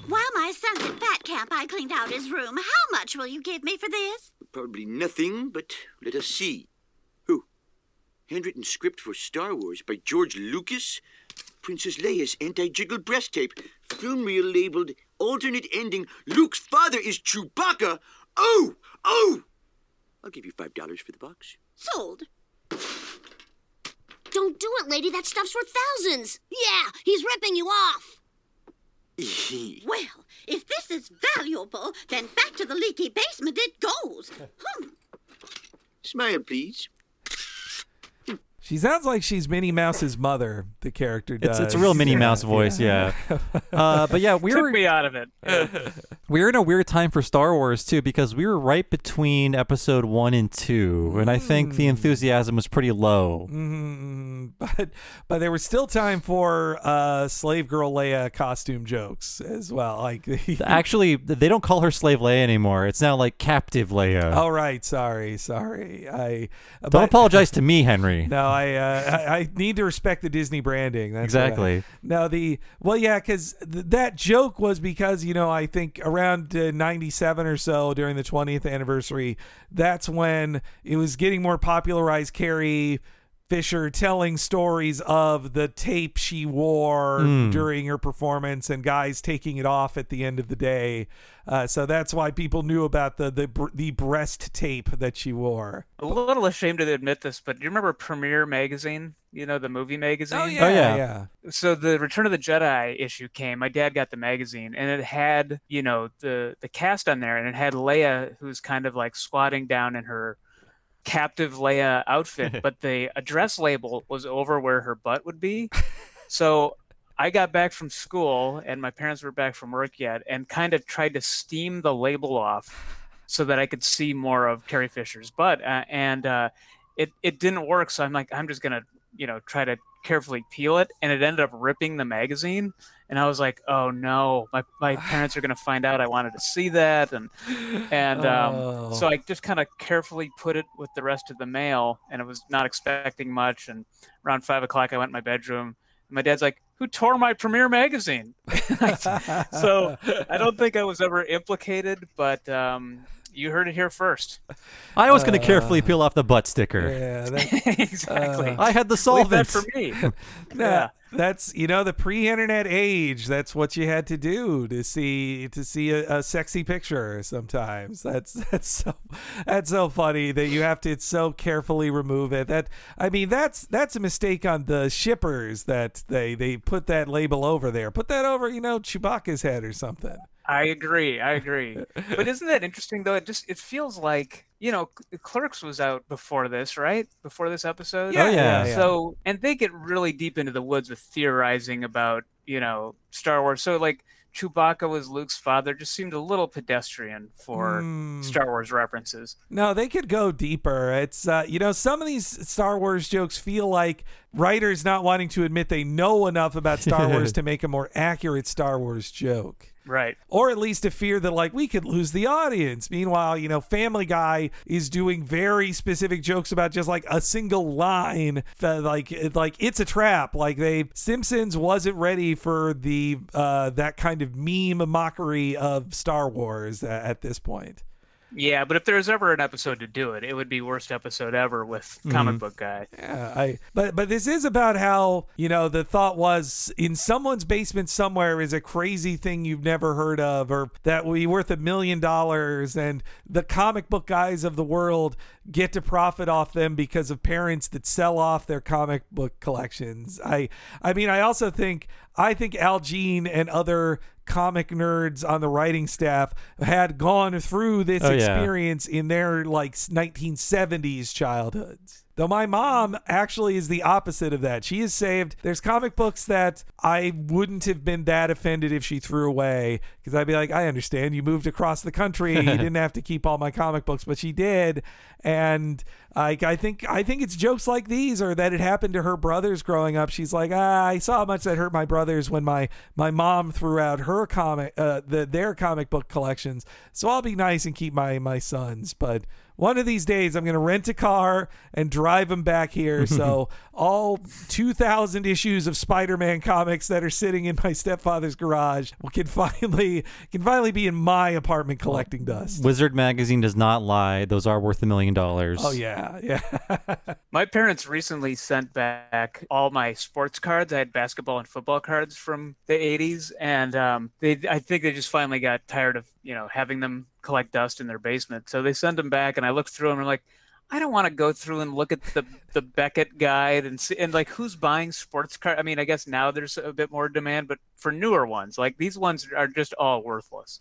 While my son's at fat camp, I cleaned out his room. How much will you give me for this? Probably nothing, but let us see. Who? Handwritten script for Star Wars by George Lucas? Princess Leia's anti-jiggle breast tape. Film reel labeled alternate ending. Luke's father is Chewbacca. Oh! Oh! I'll give you five dollars for the box. Sold. Don't do it, lady. That stuff's worth thousands. Yeah, he's ripping you off. Well, if this is valuable, then back to the leaky basement it goes. Hmm. Smile, please. She sounds like she's Minnie Mouse's mother, the character does. It's, it's a real Minnie Mouse voice, yeah. Uh, but yeah, we Took were me out of it. we were in a weird time for Star Wars too because we were right between episode one and two, and I think the enthusiasm was pretty low. Mm, but but there was still time for uh, slave girl Leia costume jokes as well. Like, Actually, they don't call her Slave Leia anymore. It's now like Captive Leia. oh right, sorry, sorry. I don't but- apologize to me, Henry. No, I, uh, I I need to respect the Disney branding. That's what I- Exactly. no, the well, yeah, because th- that joke was because you know I think around uh, '97 or so during the 20th anniversary, that's when it was getting more popularized. Carrie Fisher telling stories of the tape she wore Mm. during her performance and guys taking it off at the end of the day. Uh, so that's why people knew about the the the breast tape that she wore. A little ashamed to admit this, but do you remember Premiere magazine? You know, the movie magazine? Oh yeah, yeah. so the Return of the Jedi issue came. My dad got the magazine, and it had you know the the cast on there, and it had Leia, who's kind of like squatting down in her captive Leia outfit, but the address label was over where her butt would be. So I got back from school, and my parents were back from work yet, and kind of tried to steam the label off so that I could see more of Carrie Fisher's butt, uh, and uh, it it didn't work. So I'm like, I'm just gonna you know try to carefully peel it, and it ended up ripping the magazine. And I was like, oh no, my, my parents are gonna find out I wanted to see that, and and um, so Oh. I just kind of carefully put it with the rest of the mail, and I was not expecting much. And around five o'clock, I went in my bedroom. And my dad's like, "Who tore my Premiere magazine?" so I don't think I was ever implicated, but um, you heard it here first. I was going to carefully peel off the butt sticker. Uh, Yeah, that, exactly. I had the solvent. Leave that for me. Nah, Yeah. that's you know the pre-internet age. That's what you had to do to see to see a, a sexy picture. Sometimes that's that's so that's so funny that you have to so carefully remove it. That I mean that's that's a mistake on the shippers that they they put that label over there. Put that over you know Chewbacca's head or something. I agree. I agree. But isn't that interesting though? It just it feels like you know Clerks was out before this, right? Before this episode. Yeah, Oh, yeah. yeah. So and they get really deep into the woods with theorizing about you know Star Wars. So like Chewbacca was Luke's father just seemed a little pedestrian for Hmm. Star Wars references. No, they could go deeper. It's uh, you know some of these Star Wars jokes feel like writers not wanting to admit they know enough about Star Wars to make a more accurate Star Wars joke. Right. Or at least a fear that like we could lose the audience. Meanwhile, you know, Family Guy is doing very specific jokes about just like a single line, like like it's a trap. Like they Simpsons wasn't ready for the uh, that kind of meme mockery of Star Wars at this point. Yeah, but if there was ever an episode to do it, it would be worst episode ever with comic Mhm. book guy. Yeah, I but but this is about how you know the thought was in someone's basement somewhere is a crazy thing you've never heard of or that will be worth a million dollars and the comic book guys of the world get to profit off them because of parents that sell off their comic book collections. I I mean I also think I think Al Jean and other comic nerds on the writing staff had gone through this Oh, yeah. experience in their like 1970s childhoods. Though my mom actually is the opposite of that. She is saved. There's comic books that I wouldn't have been that offended if she threw away because I'd be like, I understand you moved across the country. you didn't have to keep all my comic books, but she did. And I, I think I think it's jokes like these or that it happened to her brothers growing up. She's like, ah, I saw how much that hurt my brothers when my my mom threw out her comic uh, the their comic book collections. So I'll be nice and keep my my sons, but one of these days I'm going to rent a car and drive them back here so all 2000 issues of Spider-Man comics that are sitting in my stepfather's garage can finally can finally be in my apartment collecting dust. Wizard magazine does not lie. Those are worth a million dollars. Oh yeah, yeah. My parents recently sent back all my sports cards. I had basketball and football cards from the 80s, and um, they I think they just finally got tired of you know having them collect dust in their basement. So they send them back, and I looked through them and I'm like, I don't want to go through and look at the the Beckett guide and see and like who's buying sports car. I mean, I guess now there's a bit more demand, but for newer ones, like these ones are just all worthless.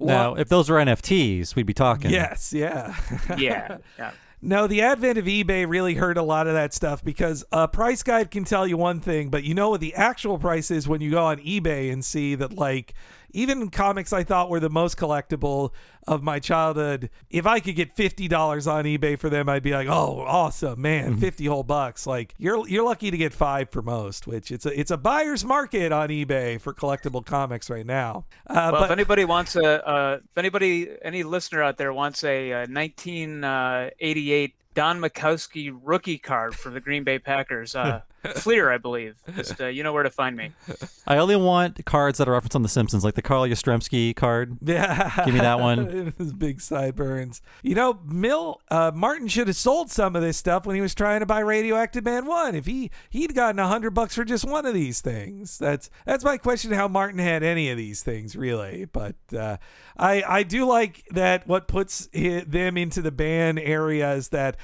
Now, if those were NFTs, we'd be talking. Yes, yeah. Yeah, yeah. No, the advent of eBay really hurt a lot of that stuff because a price guide can tell you one thing, but you know what the actual price is when you go on eBay and see that, like, even comics I thought were the most collectible of my childhood, if I could get fifty dollars on eBay for them, I'd be like, "Oh, awesome, man! Fifty whole bucks!" Like, you're you're lucky to get five for most, which it's a it's a buyer's market on eBay for collectible comics right now. Uh, well, but if anybody wants a, uh, if anybody, any listener out there wants a, uh 1988 Don Majkowski rookie card for the Green Bay Packers, uh, Fleer, I believe. Just uh, you know where to find me. I only want cards that are referenced on The Simpsons, like the Carl Yastrzemski card. Yeah. Give me that one. His big sideburns. You know, Mill uh, Martin should have sold some of this stuff when he was trying to buy Radioactive Man One. If he he'd gotten a hundred bucks for just one of these things. That's that's my question. How Martin had any of these things really? But uh, I I do like that. What puts hi them into the ban area is that.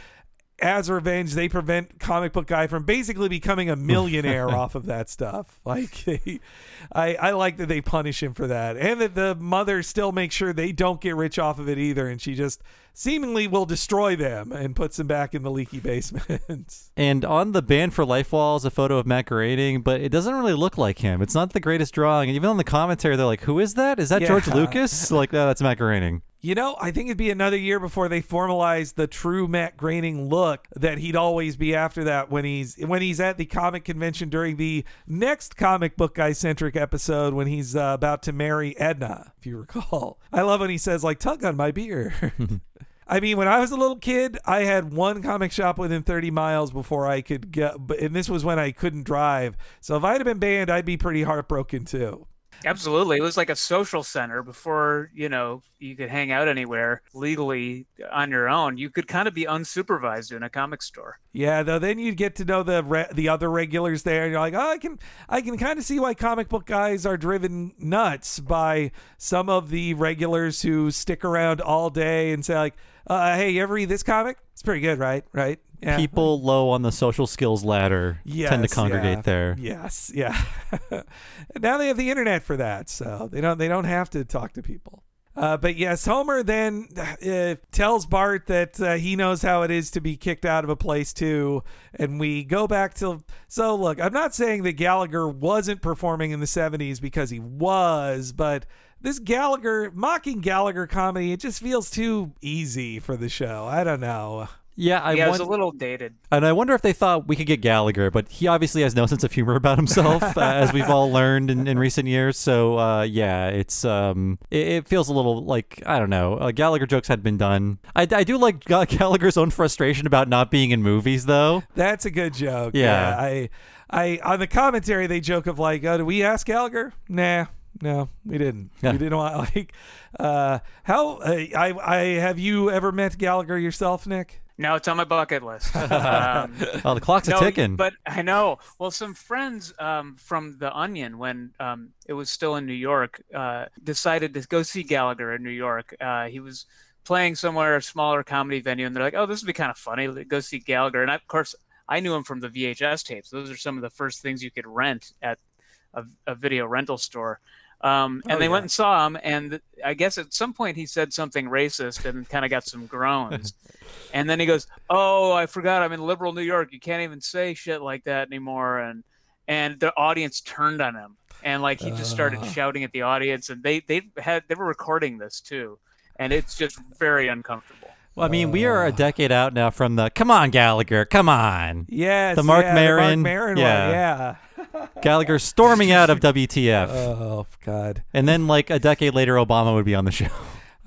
As revenge, they prevent comic book guy from basically becoming a millionaire off of that stuff. Like, they, I, I like that they punish him for that, and that the mother still makes sure they don't get rich off of it either, and she just seemingly will destroy them and puts them back in the leaky basement. And on the ban for Life wall is a photo of Matt Groening, but it doesn't really look like him. It's not the greatest drawing. And even on the commentary, they're like, "Who is that? Is that George Yeah. Lucas?" Like, no, that's Matt Groening. You know, I think it'd be another year before they formalize the true Matt Groening look that he'd always be after that when he's when he's at the comic convention during the next comic book guy centric episode when he's uh, about to marry Edna, if you recall. I love when he says like tug on my beard. I mean, when I was a little kid, I had one comic shop within 30 miles before I could get, and this was when I couldn't drive. So if I'd have been banned, I'd be pretty heartbroken too. Absolutely, it was like a social center before you know you could hang out anywhere legally on your own. You could kind of be unsupervised in a comic store. Yeah, though then you'd get to know the re- the other regulars there, and you're like, oh, I can I can kind of see why comic book guys are driven nuts by some of the regulars who stick around all day and say like, uh, hey, you ever read this comic? It's pretty good, right? Right? Yeah. People low on the social skills ladder tend to congregate yeah. there. Yes, yeah. now they have the internet for that, so they don't they don't have to talk to people. Uh, but yes, Homer then uh, tells Bart that uh, he knows how it is to be kicked out of a place too. And we go back to. So, look, I'm not saying that Gallagher wasn't performing in the 70s because he was, but this Gallagher, mocking Gallagher comedy, it just feels too easy for the show. I don't know. Yeah, I yeah, it was a little dated. And I wonder if they thought we could get Gallagher, but he obviously has no sense of humor about himself, uh, as we've all learned in, in recent years. So uh, yeah, it's um, it, it feels a little like I don't know. Uh, Gallagher jokes had been done. I, I do like Ga- Gallagher's own frustration about not being in movies, though. That's a good joke. Yeah. I, I, on the commentary, they joke of like, oh, did we ask Gallagher? Nah. No, we didn't. Yeah. We didn't want like, uh, how uh, I I have you ever met Gallagher yourself, Nick? No, it's on my bucket list. Um, Oh, the clock's a ticking. But I know. Well, some friends um, from The Onion, when um, it was still in New York, uh, decided to go see Gallagher in New York. Uh, he was playing somewhere, a smaller comedy venue, and they're like, "Oh, this would be kind of funny. Let's Go see Gallagher." And I, of course, I knew him from the VHS tapes. Those are some of the first things you could rent at a, a video rental store. Um, and Oh, they yeah. went and saw him, and I guess at some point he said something racist and kind of got some groans. and then he goes, "Oh, I forgot. I'm in liberal New York. You can't even say shit like that anymore." And and the audience turned on him, and like he just started Uh. shouting at the audience, and they they had they were recording this too, and it's just very uncomfortable. Well, I mean, we are a decade out now from the "Come on, Gallagher, come on." Yes, the Marc yeah, Maron, the Marc Maron yeah. one, yeah. Gallagher storming out of WTF, Oh God. and then like a decade later, Obama would be on the show.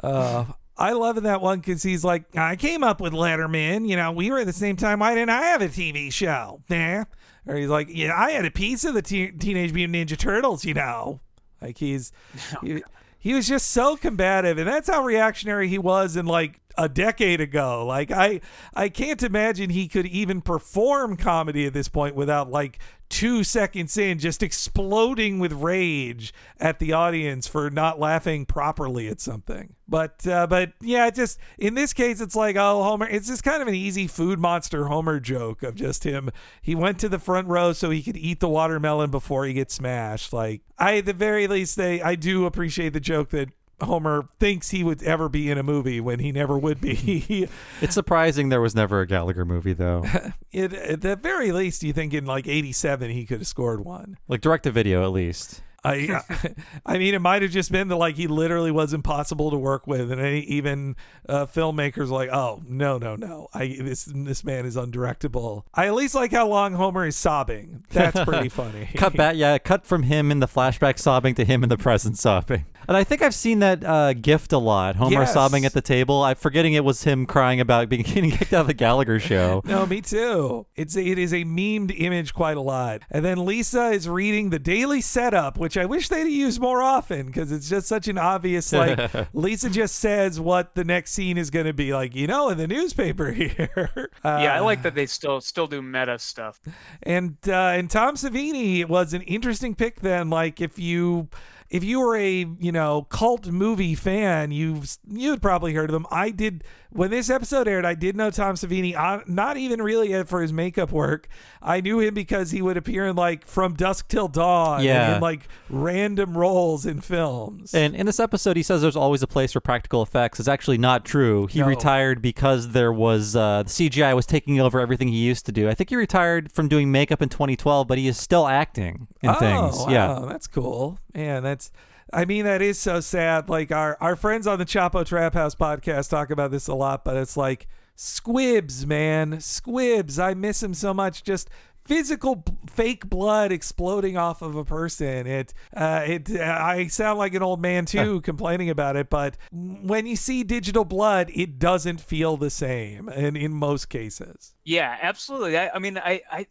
Uh, I love that one because he's like, I came up with Letterman. You know, we were at the same time. Why didn't I have a TV show? Nah. Or he's like, yeah, I had a piece of the te- Teenage Mutant Ninja Turtles. You know, like he's he, he was just so combative, and that's how reactionary he was in like a decade ago. Like I I can't imagine he could even perform comedy at this point without like two seconds in just exploding with rage at the audience for not laughing properly at something. But uh, but yeah, just in this case it's like oh Homer it's just kind of an easy food monster Homer joke of just him he went to the front row so he could eat the watermelon before he gets smashed. Like I at the very least they I do appreciate the joke that Homer thinks he would ever be in a movie when he never would be. It's surprising there was never a Gallagher movie though, it, at the very least, you think in like '87 he could have scored one. like direct to video at least. I, I mean, it might have just been that like he literally was impossible to work with, and any, even uh, filmmakers like, oh no, no, no, I this this man is undirectable. I at least like how long Homer is sobbing. That's pretty funny. cut back, yeah, cut from him in the flashback sobbing to him in the present sobbing. And I think I've seen that uh, gift a lot. Homer Yes. sobbing at the table. I'm forgetting it was him crying about being getting kicked out of the Gallagher show. No, me too. It's a, it is a memed image quite a lot. And then Lisa is reading the daily setup, which I wish they'd use more often because it's just such an obvious like Lisa just says what the next scene is going to be like. You know, in the newspaper here. Uh, yeah, I like that they still still do meta stuff. and uh, and Tom Savini was an interesting pick then. Like if you if you were a you know cult movie fan, you've you'd probably heard of them. I did when this episode aired. I did know Tom Savini, uh, not even really for his makeup work. I knew him because he would appear in like From Dusk Till Dawn, and in like random roles in films. And in this episode, he says there's always a place for practical effects. It's actually not true. He No. retired because there was uh, the CGI was taking over everything he used to do. I think he retired from doing makeup in 2012, but he is still acting in oh, things. Wow, Yeah. that's cool. Man, that's. I mean, that is so sad. Like our our friends on the Chapo Trap House podcast talk about this a lot, but it's like squibs, man, squibs. I miss him so much. Just physical fake blood exploding off of a person. It uh, it I sound like an old man too complaining about it, but when you see digital blood, it doesn't feel the same, and in most cases. Yeah, absolutely. I, I mean, I, I,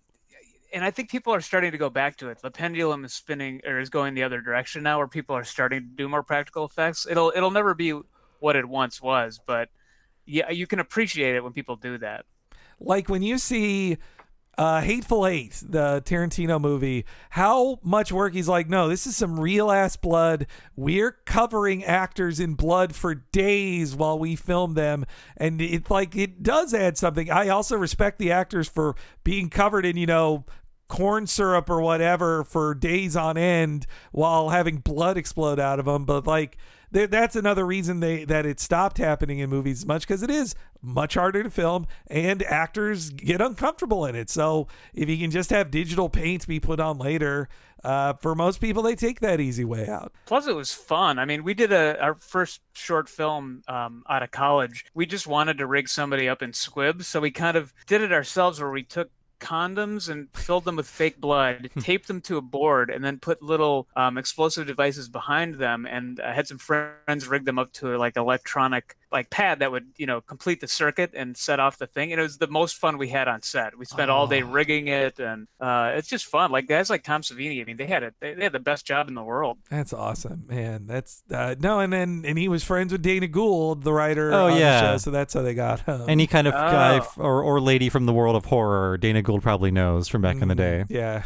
and I think people are starting to go back to it. The pendulum is spinning or is going the other direction now, where people are starting to do more practical effects. It'll, it'll never be what it once was, but yeah, you can appreciate it when people do that. like when you see uh Hateful Eight, the Tarantino movie, how much work he's like, no, this is some real ass blood. We're covering actors in blood for days while we film them. And it like it does add something. I also respect the actors for being covered in, you know, corn syrup or whatever for days on end while having blood explode out of them. But like that's another reason they that it stopped happening in movies as much because it is much harder to film and actors get uncomfortable in it. So if you can just have digital paint be put on later, uh, for most people they take that easy way out. Plus, it was fun. I mean, we did a our first short film um, out of college. We just wanted to rig somebody up in squibs, so we kind of did it ourselves, where we took condoms and filled them with fake blood, taped them to a board, and then put little um, explosive devices behind them. And I had some friends rig them up to like electronic like pad that would you know complete the circuit and set off the thing. And it was the most fun we had on set. We spent all day rigging it, and uh, it's just fun. Like guys like Tom Savini, I mean, they had it. They, they had the best job in the world. That's awesome, man. That's uh, no, and then and he was friends with Dana Gould, the writer. Oh, on the yeah. show, so that's how they got him. Any kind of guy Oh. f- or, or lady from the world of horror, Dana Gould probably knows from back in the day. Yeah.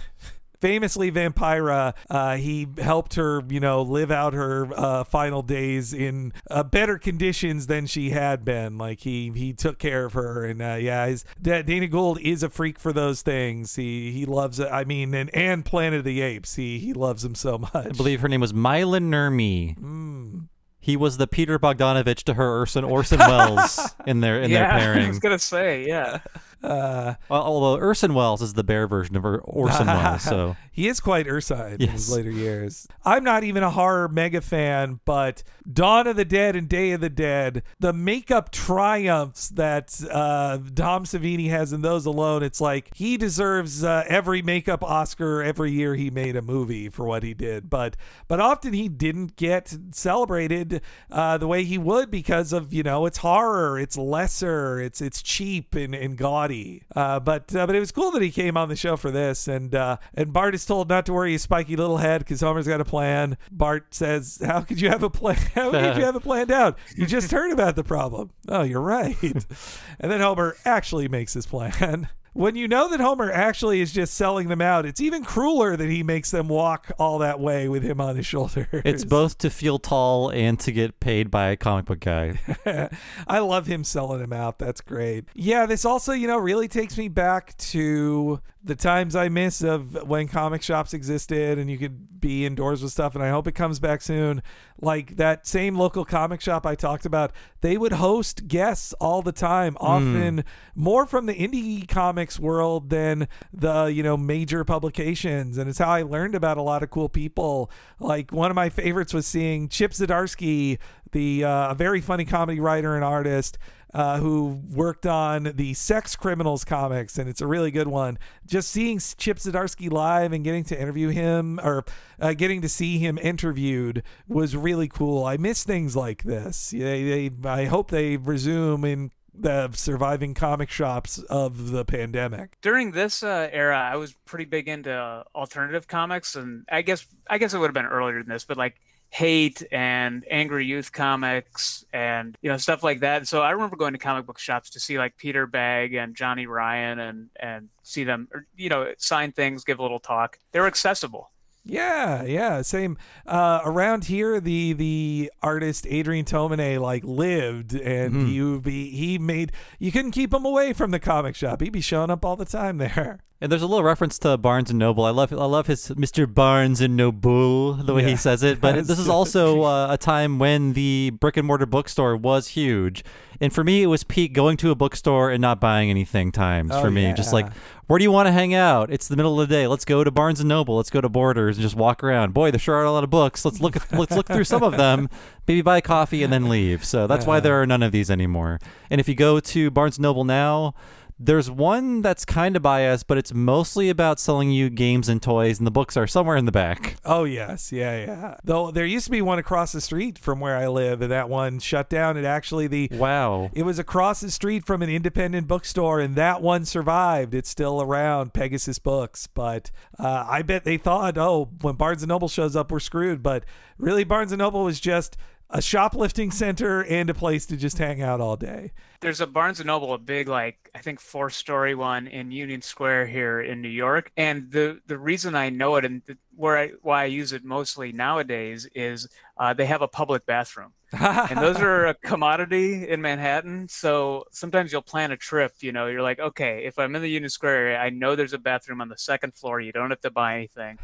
Famously, Vampira, uh, he helped her, you know, live out her uh, final days in uh, better conditions than she had been. Like he he took care of her, and uh, yeah, his, Da- Dana Gould is a freak for those things. He he loves it. I mean, and and Planet of the Apes, he he loves them so much. I believe her name was Maila Nurmi. Mm. He was the Peter Bogdanovich to her Orson, Orson Welles in their in yeah, their pairing. I was gonna say, yeah. Uh, although Orson Welles is the bear version of Or- Orson Welles, so he is quite Ursine in his later years. I'm not even a horror mega fan, but Dawn of the Dead and Day of the Dead, the makeup triumphs that uh, Tom Savini has in those alone, it's like he deserves uh, every makeup Oscar every year he made a movie for what he did. But but often he didn't get celebrated uh, the way he would because of you know it's horror, it's lesser, it's it's cheap and, and gaudy. Uh, but uh, but it was cool that he came on the show for this, and uh, and Bart is told not to worry his spiky little head because Homer's got a plan. Bart says, "How could you have a plan? How could you have it planned out? You just heard about the problem. Oh, you're right." and then Homer actually makes his plan. When you know that Homer actually is just selling them out, it's even crueler that he makes them walk all that way with him on his shoulder. it's both to feel tall and to get paid by a comic book guy. I love him selling him out. That's great. Yeah, this also, you know, really takes me back to the times I miss of when comic shops existed and you could be indoors with stuff. And I hope it comes back soon. Like that same local comic shop I talked about, they would host guests all the time, often more from the indie comics world than the, you know, major publications. And it's how I learned about a lot of cool people. Like one of my favorites was seeing Chip Zdarsky, the uh, a very funny comedy writer and artist uh, who worked on the Sex Criminals comics, and it's a really good one. Just seeing Chip Zdarsky live and getting to interview him or uh, getting to see him interviewed was really cool. I miss things like this. They, they, I hope they resume in the surviving comic shops of the pandemic. During this uh, era, I was pretty big into uh, alternative comics, and I guess I guess it would have been earlier than this, but like hate and angry youth comics and you know stuff like that. So I remember going to comic book shops to see like Peter Bagge and Johnny Ryan and and see them or, you know sign things, give a little talk. They were accessible. Yeah, yeah, same. Uh, around here, the the artist Adrian Tomine like lived, and Mhm. you be he made you couldn't keep him away from the comic shop. He'd be showing up all the time there. And there's a little reference to Barnes and Noble. I love I love his Mr. Barnes and Noble the way Yeah. he says it. But this is also uh, a time when the brick and mortar bookstore was huge. And for me, it was peak going to a bookstore and not buying anything times Oh, for me. Just like, where do you want to hang out? It's the middle of the day. Let's go to Barnes and Noble. Let's go to Borders and just walk around. Boy, there sure are a lot of books. Let's look let's look through some of them. Maybe buy a coffee and then leave. So that's why there are none of these anymore. And if you go to Barnes and Noble now, there's one that's kind of biased, but it's mostly about selling you games and toys, and the books are somewhere in the back. Oh yes, yeah, yeah. Though there used to be one across the street from where I live, and that one shut down. It actually the Wow. it was across the street from an independent bookstore, and that one survived. It's still around, Pegasus Books. But uh, I bet they thought, oh, when Barnes and Noble shows up, we're screwed. But really, Barnes and Noble was just a shoplifting center and a place to just hang out all day. There's a Barnes and Noble, a big like I think four story one in Union Square here in New York. And the the reason I know it and the, where I why I use it mostly nowadays is uh, they have a public bathroom. and those are a commodity in Manhattan. So sometimes you'll plan a trip. You know, you're like, okay, if I'm in the Union Square area, I know there's a bathroom on the second floor. You don't have to buy anything.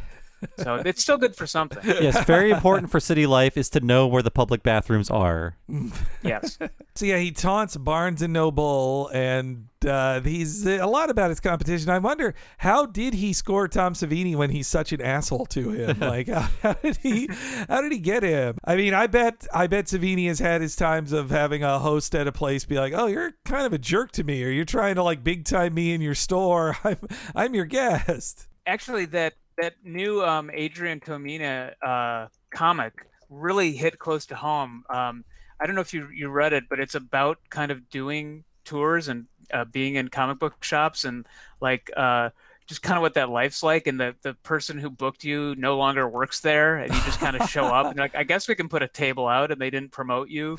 So it's still good for something. yes, very important for city life is to know where the public bathrooms are. Yes. So yeah, he taunts Barnes and Noble, and uh, he's a lot about his competition. I wonder how did he score Tom Savini when he's such an asshole to him? Like how, how did he how did he get him? I mean, I bet I bet Savini has had his times of having a host at a place be like, "Oh, you're kind of a jerk to me, or you're trying to like big time me in your store. I'm I'm your guest." Actually, that that new um, Adrian Tomine uh, comic really hit close to home. Um, I don't know if you you read it, but it's about kind of doing tours and uh, being in comic book shops and like uh, just kind of what that life's like. And the the person who booked you no longer works there, and you just kind of show up and like, I guess we can put a table out, and they didn't promote you.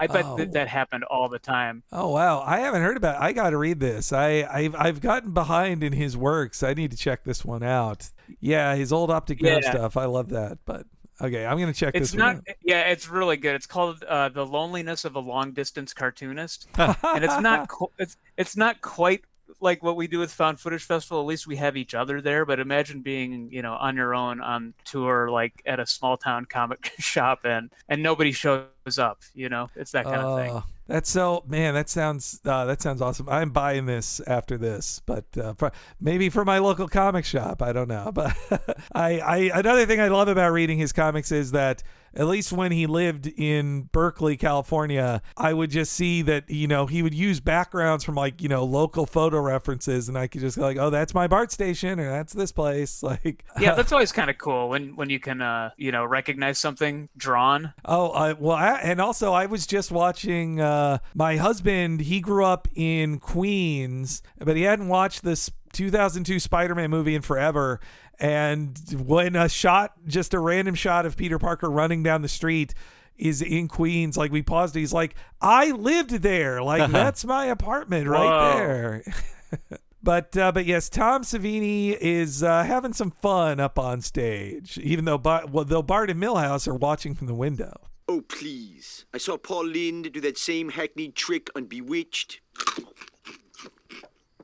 I bet Oh. that that happened all the time. Oh wow, I haven't heard about. It. I got to read this. I I've, I've gotten behind in his works. I need to check this one out. Yeah, his old optic nerve Yeah. stuff. I love that. But okay, I'm gonna check It's this not. Yeah, it's really good. It's called uh, "The Loneliness of a Long Distance Cartoonist," and it's not. qu- It's it's not quite like what we do with Found Footage Festival. At least we have each other there. But imagine being, you know, on your own on tour, like at a small town comic shop, and and nobody shows up. You know, it's that kind of thing. That's so man. That sounds uh, that sounds awesome. I'm buying this after this, but uh, pro- maybe for my local comic shop. I don't know. But I, I another thing I love about reading his comics is that at least when he lived in Berkeley, California, I would just see that you know he would use backgrounds from like you know local photo references, and I could just go like, oh, that's my BART station, or that's this place. Like, Yeah, that's always kind of cool when when you can, uh, you know, recognize something drawn. Oh, uh, well, I, and also I was just watching. Uh, my husband, he grew up in Queens, but he hadn't watched this 2002 Spider-Man movie in forever. And when a shot, just a random shot of Peter Parker running down the street. Is in Queens, like we paused. He's like, I lived there, like that's my apartment right Whoa. there. But uh, but yes, Tom Savini is uh, having some fun up on stage, even though Bar- well, though Bart and Milhouse are watching from the window. Oh, please. I saw Paul Lynde do that same hackneyed trick on Bewitched.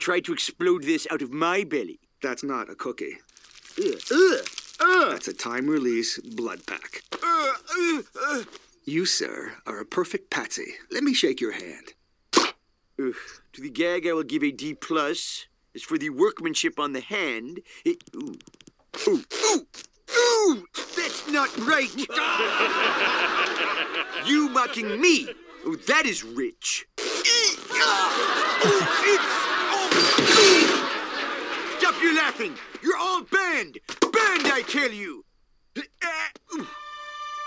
Try to explode this out of my belly. That's not a cookie. Ugh, ugh, ugh, That's a time release blood pack. You, sir, are a perfect patsy. Let me shake your hand. Ugh. To the gag, I will give a D plus. As for the workmanship on the hand, it. Ooh. Ooh. Ooh. Ooh! That's not right! you mocking me! Oh, that is rich! Stop your laughing! You're all banned! Banned, I tell you! Uh, ooh.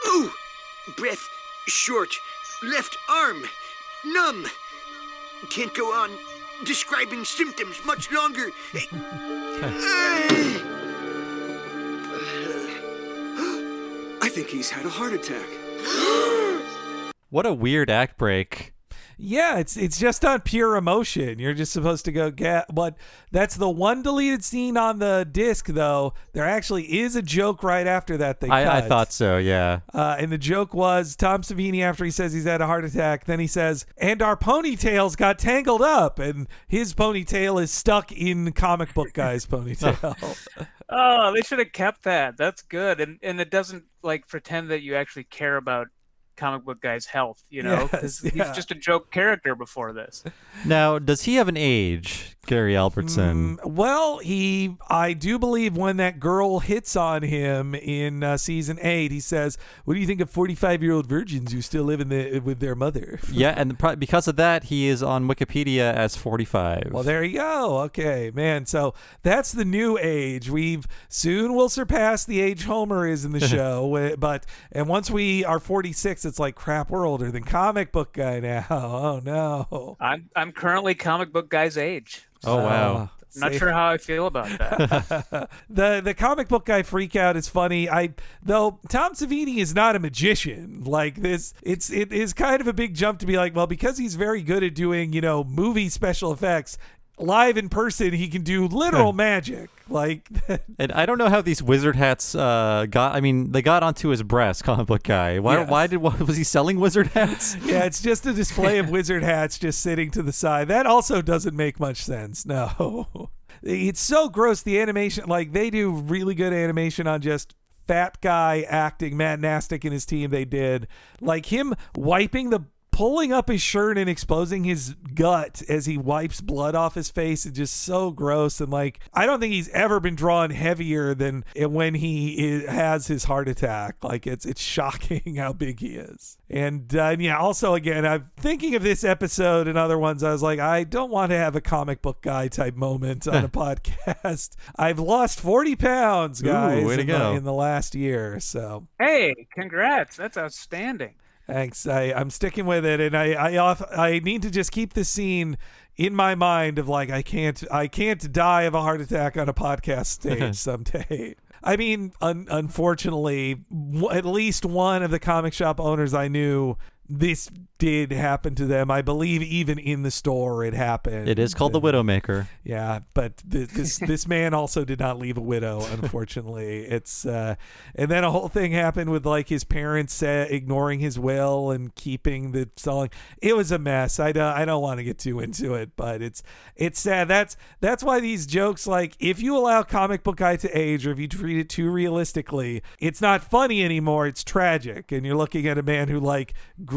Ooh! Breath short. Left arm numb. Can't go on describing symptoms much longer. I think he's had a heart attack. What a weird act break. Yeah, it's it's just on pure emotion. You're just supposed to go get but that's the one deleted scene on the disc though. There actually is a joke right after that they I, I thought so, yeah. Uh, and the joke was Tom Savini after he says he's had a heart attack, then he says, "And our ponytails got tangled up," and his ponytail is stuck in comic book guy's ponytail. Oh, they should have kept that. That's good, and and it doesn't like pretend that you actually care about comic book guy's health. You know, 'Cause Yes, yeah. he's just a joke character before this. Now, does he have an age, Gary Albertson? Mm, well, he, I do believe when that girl hits on him in uh, season eight, he says, "What do you think of forty-five-year-old virgins who still live in the with their mother?" yeah, and pro- because of that, he is on Wikipedia as 45. Well, there you go. Okay, man. So that's the new age. We've soon will surpass the age Homer is in the show. uh, but and once we are 46, it's like crap. We're older than comic book guy now. Oh no. I'm I'm currently comic book guy's age. Oh, wow. Not see- sure how I feel about that. the the comic book guy freak out is funny. I though Tom Savini is not a magician. Like this, it's it is kind of a big jump to be like, well, because he's very good at doing you know movie special effects. Live in person, he can do literal magic. Like And I don't know how these wizard hats uh, got. I mean, they got onto his breast, comic book guy. Why? Yes. Why did? Was he selling wizard hats? yeah, it's just a display of wizard hats just sitting to the side. That also doesn't make much sense. No. it's so gross. The animation, like they do really good animation on just fat guy acting. Matt Nastuk and his team, they did like him wiping the pulling up his shirt and exposing his gut as he wipes blood off his face is just so gross. And like I don't think he's ever been drawn heavier than when he i- has his heart attack. Like it's it's shocking how big he is. And uh, yeah also again I'm thinking of this episode and other ones. I was like I don't want to have a comic book guy type moment on a podcast. I've lost 40 pounds Ooh, guys way to in, the, in the last year so. Hey, congrats! That's outstanding. Thanks. I, I'm sticking with it, and I I off, I need to just keep the scene in my mind of like I can't I can't die of a heart attack on a podcast stage someday. I mean, un- unfortunately, w- at least one of the comic shop owners I knew. This did happen to them. I believe even in the store it happened. It is called the Widowmaker. Yeah, but th- this this man also did not leave a widow. Unfortunately, it's uh, and then a whole thing happened with like his parents uh, ignoring his will and keeping the selling. It was a mess. I don't I don't want to get too into it, but it's it's sad. That's that's why these jokes like if you allow comic book guy to age or if you treat it too realistically, it's not funny anymore. It's tragic, and you're looking at a man who like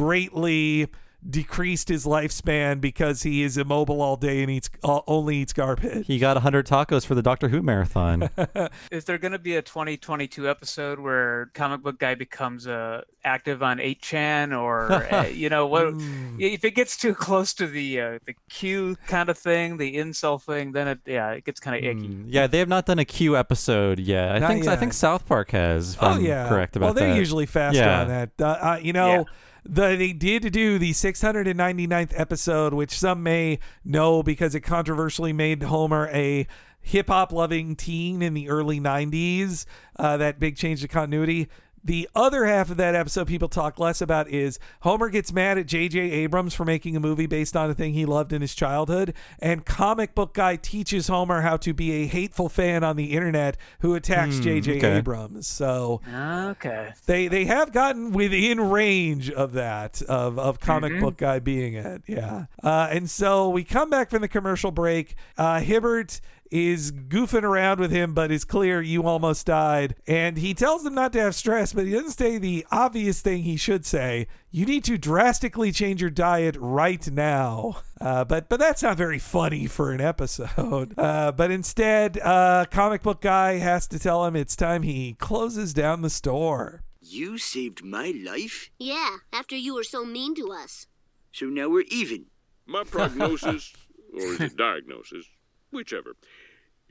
greatly decreased his lifespan because he is immobile all day and eats uh, only eats garbage. He got 100 tacos for the Doctor Who marathon. Is there going to be a 2022 episode where comic book guy becomes uh, active on 8chan or uh, you know what if it gets too close to the uh, the Q kind of thing, the incel thing, then it yeah, it gets kind of icky. yeah, they have not done a Q episode yet. I Not think I think South Park has. If oh I'm yeah, correct about that. well they're that. usually faster Yeah. on that. Uh, uh, you know. The, they did do the 699th episode, which some may know because it controversially made Homer a hip hop loving teen in the early 90s. Uh, that big change to continuity. The other half of that episode people talk less about is Homer gets mad at J.J. Abrams for making a movie based on a thing he loved in his childhood, and comic book guy teaches Homer how to be a hateful fan on the internet who attacks Hmm, J.J. okay. Abrams. So Okay. they they have gotten within range of that of of comic Mhm. book guy being it yeah uh, and so we come back from the commercial break uh, hibbert is goofing around with him but it's clear you almost died and he tells them not to have stress but he doesn't say the obvious thing he should say you need to drastically change your diet right now uh, but but that's not very funny for an episode uh, but instead uh, comic book guy has to tell him it's time he closes down the store You saved my life, Yeah, after you were so mean to us. so now we're even. My prognosis, or is it diagnosis? Whichever.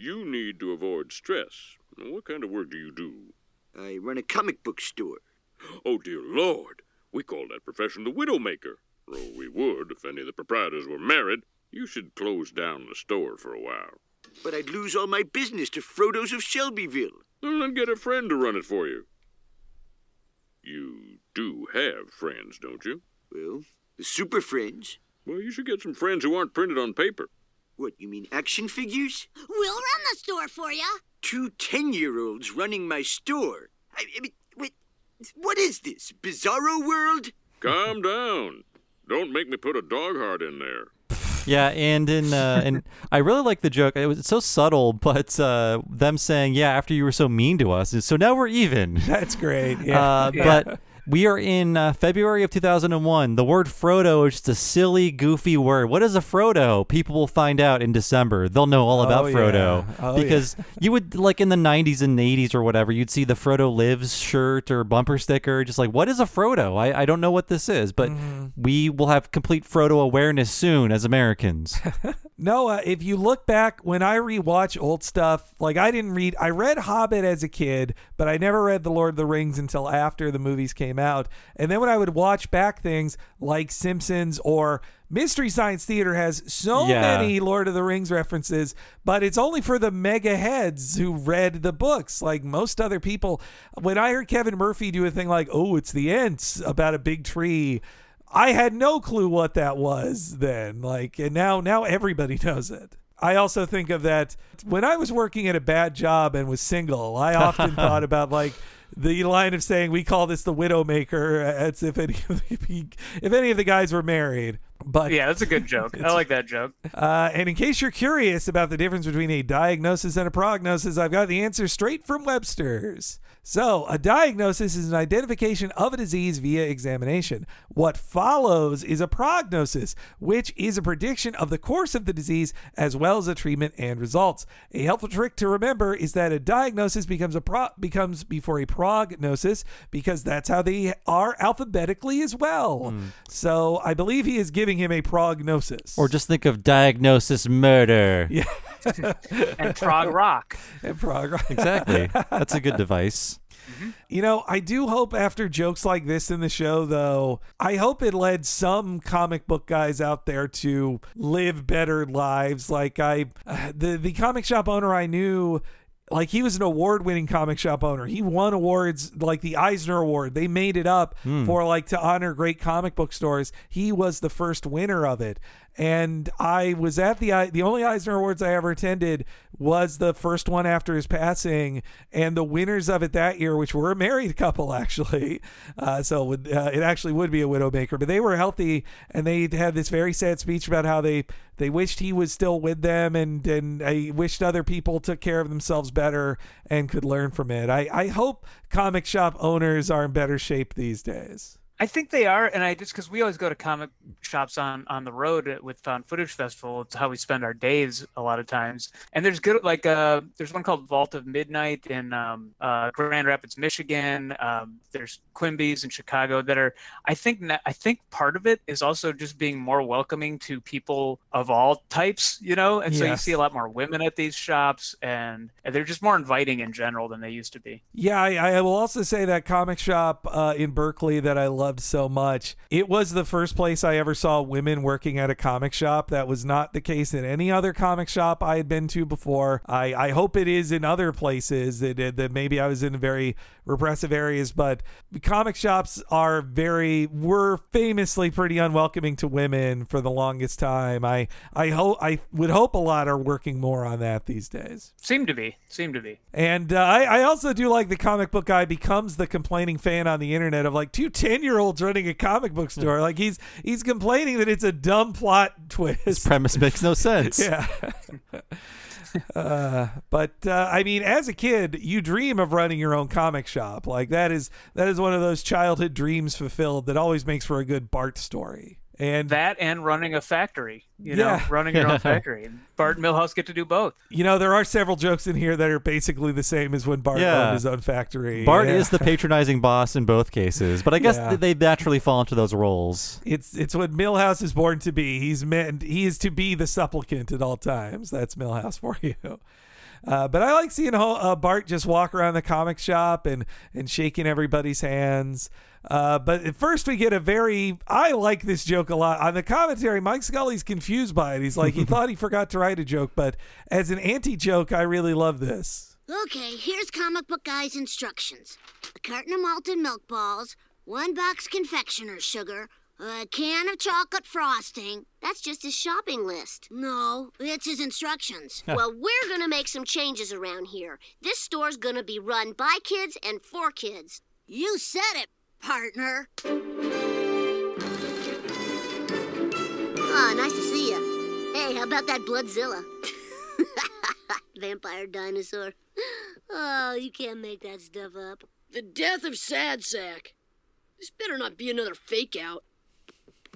You need to avoid stress. What kind of work do you do? I run a comic book store. Oh, dear Lord. We call that profession the Widowmaker. Or we would if any of the proprietors were married. You should close down the store for a while. But I'd lose all my business to Frodo's of Shelbyville. Well, Then get a friend to run it for you. You do have friends, don't you? Well, the Super Friends. Well, you should get some friends who aren't printed on paper. What, you mean action figures? We'll run the store for you. Two ten-year-olds running my store. I, I mean, what, what is this, Bizarro World? Calm down. Don't make me put a dog heart in there. Yeah, and in uh, and I really like the joke. It was it's so subtle, but uh, them saying, "Yeah, after you were so mean to us, so now we're even." That's great. Yeah. Uh, But we are in uh, February of 2001. The word Frodo is just a silly, goofy word. What is a Frodo? People will find out in December. They'll know all about Oh, yeah. Frodo Oh, yeah. because you would like in the 90s and 80s or whatever. You'd see the Frodo lives shirt or bumper sticker. Just like, what is a Frodo? I, I don't know what this is, but Mm-hmm. we will have complete Frodo awareness soon as Americans. No, uh, if you look back, when I rewatch old stuff, like I didn't read, I read Hobbit as a kid, but I never read The Lord of the Rings until after the movies came out. And then when I would watch back things like Simpsons or Mystery Science Theater has so Yeah. many Lord of the Rings references, but it's only for the mega heads who read the books. Like most other people, when I heard Kevin Murphy do a thing like, oh, it's the Ents about a big tree. I had no clue what that was then. Like, and now now everybody knows it. I also think of that when I was working at a bad job and was single. I often thought about like the line of saying we call this the widowmaker as if any of the, if any of the guys were married. But yeah, that's a good joke. I like that joke. Uh, and in case you're curious about the difference between a diagnosis and a prognosis, I've got the answer straight from Webster's. So, a diagnosis is an identification of a disease via examination. What follows is a prognosis, which is a prediction of the course of the disease as well as a treatment and results. A helpful trick to remember is that a diagnosis becomes a pro- becomes before a prognosis because that's how they are alphabetically as well. Hmm. So, I believe he is giving him a prognosis. Or just think of diagnosis murder. Yeah. and prog rock. And prog rock. Exactly. That's a good device. You know, I do hope after jokes like this in the show, though, I hope it led some comic book guys out there to live better lives. Like I, the the comic shop owner I knew. Like he was an award-winning comic shop owner. He won awards like the Eisner Award. They made it up Hmm. for like to honor great comic book stores. He was the first winner of it. And I was at the the only Eisner Awards I ever attended was the first one after his passing, and the winners of it that year, which were a married couple actually, uh, so it, would, uh, it actually would be a widowmaker, but they were healthy, and they had this very sad speech about how they they wished he was still with them, and and I wished other people took care of themselves better and could learn from it. I I hope comic shop owners are in better shape these days. I think they are, and I just because we always go to comic shops on on the road with Found Footage Festival. It's how we spend our days a lot of times. And there's good like uh there's one called Vault of Midnight in um, uh, Grand Rapids, Michigan. Um, there's Quimby's in Chicago that are I think I think part of it is also just being more welcoming to people of all types, you know. And so you see a lot more women at these shops, and, and they're just more inviting in general than they used to be. Yeah, I, I will also say that comic shop uh, in Berkeley that I loved so much. It was the first place I ever saw women working at a comic shop. That was not the case in any other comic shop I had been to before. I, I hope it is in other places that, that maybe I was in very repressive areas, but comic shops are very were famously pretty unwelcoming to women for the longest time. I I hope I would hope a lot are working more on that these days. Seem to be, seem to be. And uh, I, I also do like the comic book guy becomes the complaining fan on the internet of like two 10 year olds running a comic book store. Like he's he's complaining that it's a dumb plot twist. His premise makes no sense. Yeah. uh, but uh, I mean, as a kid, you dream of running your own comic shop. Like that is that is one of those childhood dreams fulfilled that always makes for a good Bart story. And that and running a factory, you Yeah. know, running your own factory. Bart and Milhouse get to do both. You know, there are several jokes in here that are basically the same as when Bart Yeah. owned his own factory. Bart Yeah. is the patronizing boss in both cases, but I guess Yeah. they naturally fall into those roles. It's it's what Milhouse is born to be. He's meant he is to be the supplicant at all times. That's Milhouse for you. Uh, but I like seeing uh, Bart just walk around the comic shop and and shaking everybody's hands. Uh, but at first we get a very I like this joke a lot on the commentary. Mike Scully's confused by it. He's like he thought he forgot to write a joke, but as an anti joke, I really love this. Okay, here's comic book guy's instructions. A carton of malted milk balls, one box confectioner's sugar, a can of chocolate frosting. That's just his shopping list. No, it's his instructions. well, we're gonna make some changes around here. This store's gonna be run by kids and for kids. You said it, partner. Ah, nice to see you. Hey, how about that Bloodzilla? Vampire dinosaur. Oh, you can't make that stuff up. The death of Sad Sack. This better not be another fake out.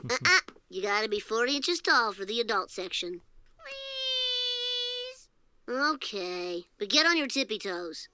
Uh-uh. You gotta be 40 inches tall for the adult section. Please. Okay, but get on your tippy toes.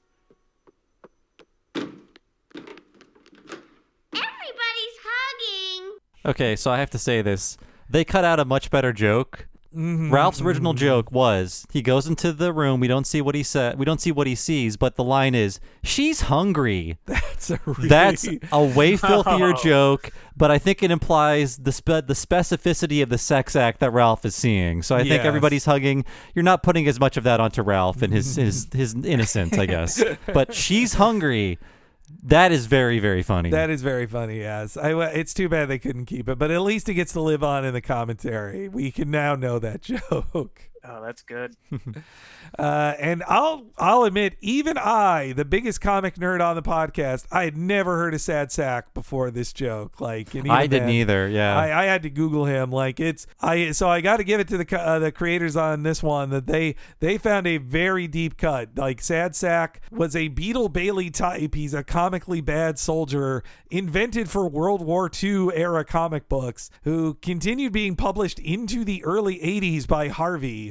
Everybody's hugging. Okay, so I have to say this. They cut out a much better joke. Mhm, Ralph's original joke was he goes into the room, we don't see what he said, we don't see what he sees, but the line is, "She's hungry." That's a really That's a way filthier Oh. joke, but I think it implies the spe- the specificity of the sex act that Ralph is seeing. So I think everybody's hugging. You're not putting as much of that onto Ralph and his his his innocence, I guess. But she's hungry. That is very very funny. That is very funny. Yes, I, it's too bad they couldn't keep it, but at least it gets to live on in the commentary. We can now know that joke. Oh, that's good. Uh, and I'll I'll admit, even I, the biggest comic nerd on the podcast, I had never heard of Sad Sack before this joke. Like, and I didn't then, either, yeah. I, I had to Google him. Like, it's I so I got to give it to the uh, the creators on this one that they they found a very deep cut. Like, Sad Sack was a Beetle Bailey type. He's a comically bad soldier invented for World War II era comic books who continued being published into the early 80s by Harvey.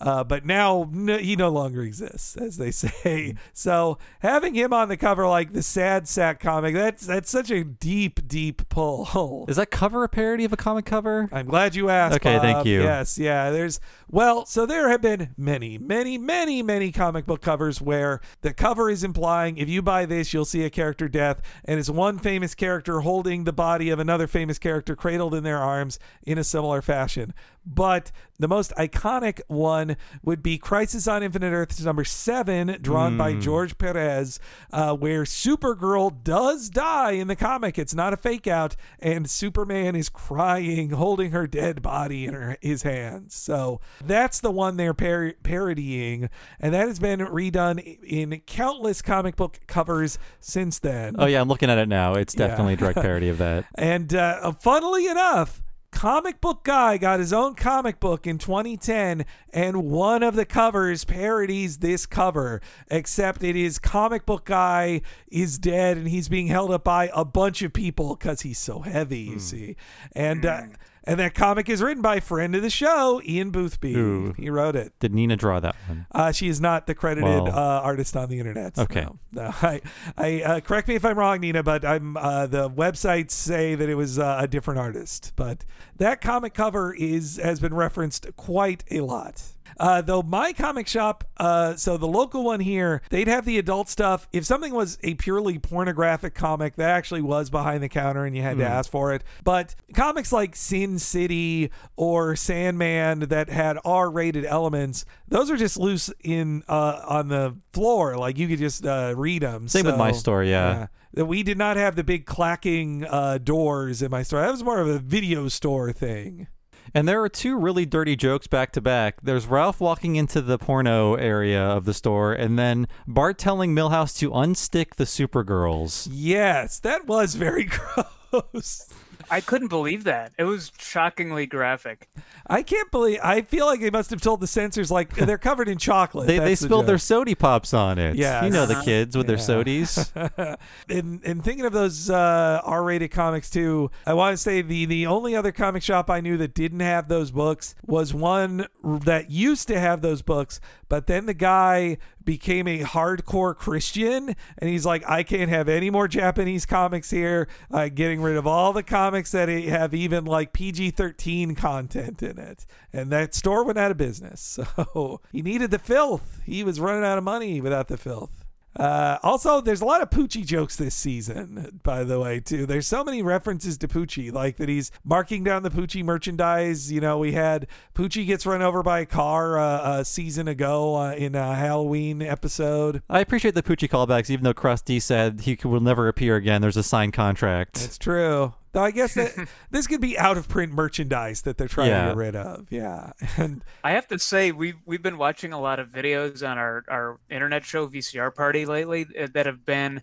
Uh, but now no, he no longer exists, as they say. So having him on the cover, like the Sad Sack comic, that's that's such a deep, deep pull. Is that cover a parody of a comic cover? I'm glad you asked. Okay, thank you. Yes, yeah. There's well, so there have been many, many, many, many comic book covers where the cover is implying if you buy this, you'll see a character death, and it's one famous character holding the body of another famous character cradled in their arms in a similar fashion. But the most iconic one would be Crisis on Infinite Earths number seven, drawn by Hmm. George Perez, uh, where Supergirl does die in the comic. It's not a fake out, and Superman is crying, holding her dead body in her his hands. So that's the one they're par- parodying, and that has been redone in countless comic book covers since then. Oh yeah, I'm looking at it now. It's Yeah. definitely a direct parody of that. And uh, funnily enough, Comic Book Guy got his own comic book in 2010, and one of the covers parodies this cover, except it is Comic Book Guy is dead and he's being held up by a bunch of people because he's so heavy, you see. And uh, and that comic is written by friend of the show, Ian Boothby. Ooh. He wrote it. Did Nina draw that one? Uh, she is not the credited Well- uh, artist on the internet. Okay. No, no. I, I uh, correct me if I'm wrong, Nina, but I'm uh, the websites say that it was uh, a different artist. But that comic cover is has been referenced quite a lot. Uh, though my comic shop, uh, so the local one here, they'd have the adult stuff. If something was a purely pornographic comic, that actually was behind the counter and you had to Hmm. ask for it. But comics like Sin City or Sandman that had R-rated elements, those are just loose in uh, on the floor. Like you could just uh, read them. Same with my store, yeah. That we did not have the big clacking uh, doors in my store. That was more of a video store thing. And there are two really dirty jokes back to back. There's Ralph walking into the porno area of the store, and then Bart telling Milhouse to unstick the Supergirls. Yes, that was very gross. I couldn't believe that. It was shockingly graphic. I can't believe. I feel like they must have told the censors like they're covered in chocolate. They, they That's the spilled their joke. sody pops on it. Yeah, You know the kids with their Yeah. sodies. and and thinking of those uh, R-rated comics too, I want to say the the only other comic shop I knew that didn't have those books was one that used to have those books, but then the guy became a hardcore Christian, and he's like, I can't have any more Japanese comics here. Uh, getting rid of all the comics that have even like PG-13 content in it, and that store went out of business. So he needed the filth. He was running out of money without the filth. Uh, also, there's a lot of Poochie jokes this season, by the way, too. There's so many references to Poochie, like that he's marking down the Poochie merchandise. You know, we had Poochie gets run over by a car uh, a season ago uh, in a Halloween episode. I appreciate the Poochie callbacks, even though Krusty said he will never appear again. There's a signed contract. It's true. Though I guess that this could be out of print merchandise that they're trying Yeah. to get rid of. Yeah. And I have to say we've we've been watching a lot of videos on our our internet show VCR party lately uh, that have been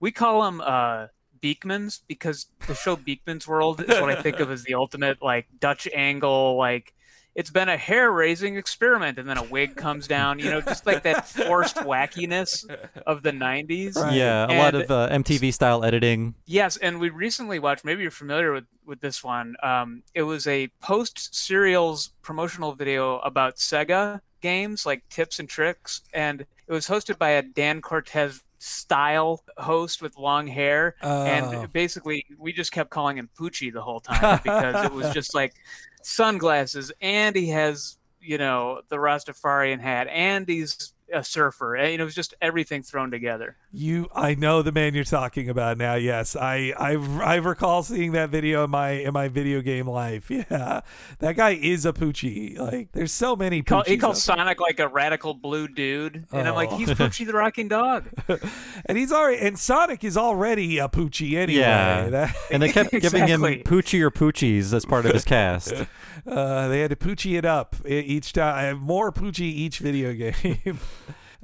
we call them uh Beakmans because the show Beakman's World is what I think of as the ultimate like Dutch angle like it's been a hair raising experiment and then a wig comes down you know just like that forced wackiness of the 90s Yeah, a lot of uh, MTV style editing. Yes, and we recently watched. Maybe you're familiar with with this one. Um, it was a post serials promotional video about Sega games, like tips and tricks, and it was hosted by a Dan Cortese style host with long hair, Oh. and basically we just kept calling him Poochie the whole time because it was just like sunglasses, and he has you know the Rastafarian hat, and he's a surfer, and you know, it was just everything thrown together. You, I know the man you're talking about now. Yes, I, I, I recall seeing that video in my in my video game life. Yeah, that guy is a Poochie. Like, there's so many. Call, he calls out there. Sonic like a radical blue dude, and I'm like, Oh. he's Poochie the Rocking Dog. and he's already and Sonic is already a Poochie anyway. Yeah. That- and they kept giving him Poochie or Poochies as part of his cast. Uh, they had to Poochie it up each time. I have more Poochie each video game.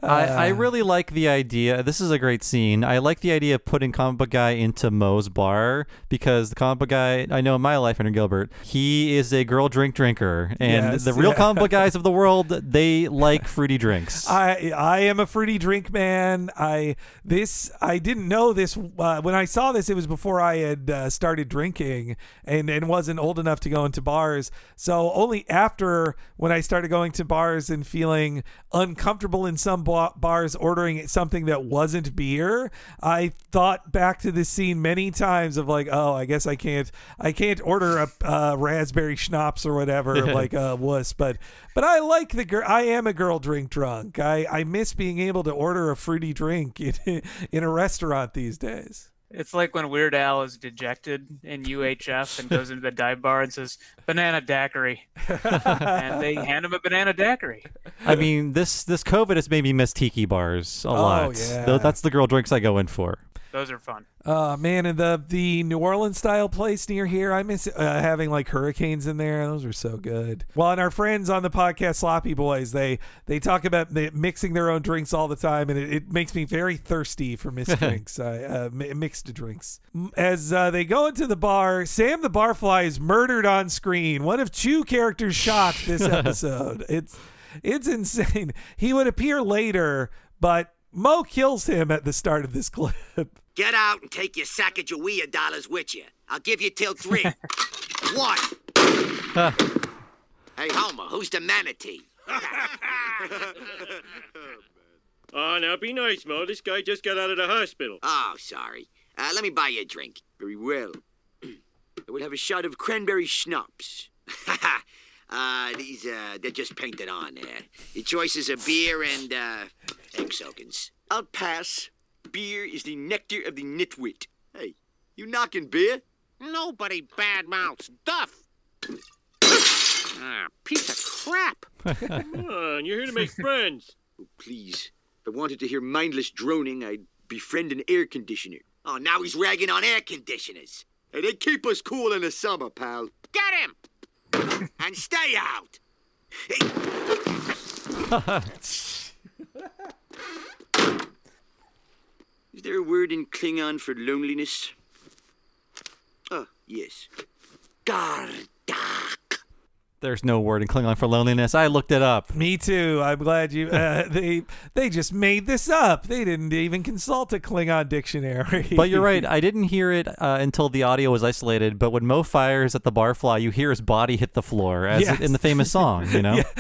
I, I really like the idea. This is a great scene. I like the idea of putting comic book guy into Moe's bar because the comic book guy I know in my life, Andrew Gilbert, he is a girl drink drinker, and Yes, the real yeah. comic book guys of the world they like fruity drinks. I I am a fruity drink man. I this I didn't know this uh, when I saw this. It was before I had uh, started drinking and and wasn't old enough to go into bars. So only after when I started going to bars and feeling uncomfortable in some bars ordering something that wasn't beer, I thought back to this scene many times of like, oh, I guess I can't I can't order a uh, raspberry schnapps or whatever like a wuss, but but I like the girl. I am a girl drink drunk. I I miss being able to order a fruity drink in, in a restaurant these days. It's like when Weird Al is dejected in UHF and goes into the dive bar and says, banana daiquiri. and they hand him a banana daiquiri. I mean, this this COVID has made me miss tiki bars a oh, lot. yeah. That's the girl drinks I go in for. Those are fun. Uh man, and the the New Orleans style place near here, I miss uh, having like hurricanes in there. Those were so good. Well, and our friends on the podcast, Sloppy Boys, they they talk about the, mixing their own drinks all the time, and it, it makes me very thirsty for mixed drinks, uh, uh, mixed drinks. As uh, they go into the bar, Sam the Barfly is murdered on screen. One of two characters shot this episode. it's it's insane. He would appear later, but Moe kills him at the start of this clip. Get out and take your sack of Sacagawea dollars with you. I'll give you till three. One. Hey, Homer, who's the manatee? Oh, now be nice, Moe. This guy just got out of the hospital. Oh, sorry. Uh, let me buy you a drink. Very well. I will have a shot of cranberry schnapps. uh, these, uh, they're just painted on there. Your choices are beer and, uh, egg soakings. I'll pass. Beer is the nectar of the nitwit. Hey, you knocking beer? Nobody badmouths Duff. ah, piece of crap. Come on, you're here to make friends. Oh, please. If I wanted to hear mindless droning, I'd befriend an air conditioner. Oh, now he's ragging on air conditioners. Hey, they keep us cool in the summer, pal. Get him. and stay out. Is there a word in Klingon for loneliness? Oh, yes. Gardak. There's no word in Klingon for loneliness. I looked it up. Me too. I'm glad you. Uh, they they just made this up. They didn't even consult a Klingon dictionary. But you're right. I didn't hear it uh, until the audio was isolated. But when Moe fires at the barfly, you hear his body hit the floor, as Yes. in the famous song. You know.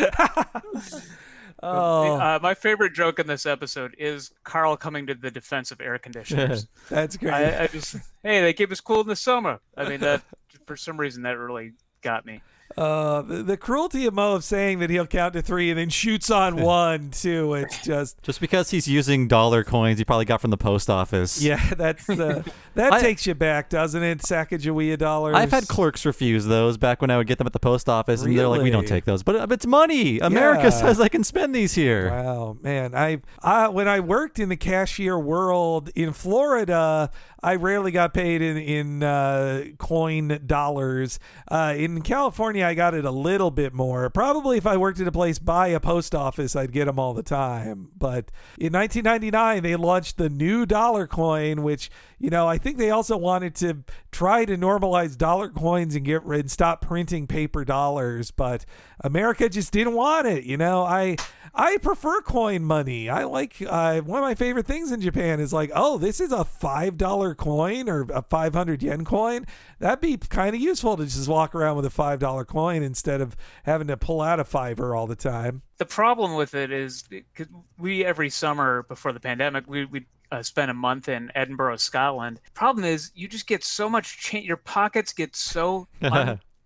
Oh. Uh, my favorite joke in this episode is Carl coming to the defense of air conditioners. That's great. I, I just, hey, they keep us cool in the summer. I mean, that for some reason that really got me. Uh, the, cruelty of Moe of saying that he'll count to three and then shoots on one too. It's just Just because he's using dollar coins he probably got from the post office. yeah. That's uh, that I- takes you back, doesn't it? Sacagawea dollars. I've had clerks refuse those back when I would get them at the post office, and they're like, "We don't take those." But uh, it's money. America Yeah. says I can spend these here. Wow, man! I, I when I worked in the cashier world in Florida, I rarely got paid in in uh, coin dollars. Uh, in California, I got it a little bit more. Probably if I worked at a place by a post office, I'd get them all the time. But in 1999, they launched the new dollar coin, which you know I think they also wanted to try to normalize dollar coins and get rid and stop printing paper dollars. But America just didn't want it. You know, I I prefer coin money. I like uh, one of my favorite things in Japan is like, oh, this is a five dollar coin or a five hundred yen coin. That'd be kind of useful to just walk around with a five dollar coin instead of having to pull out a fiver all the time. The problem with it is 'cause we every summer before the pandemic we we uh, spent a month in Edinburgh, Scotland. Problem is, you just get so much change. Your pockets get so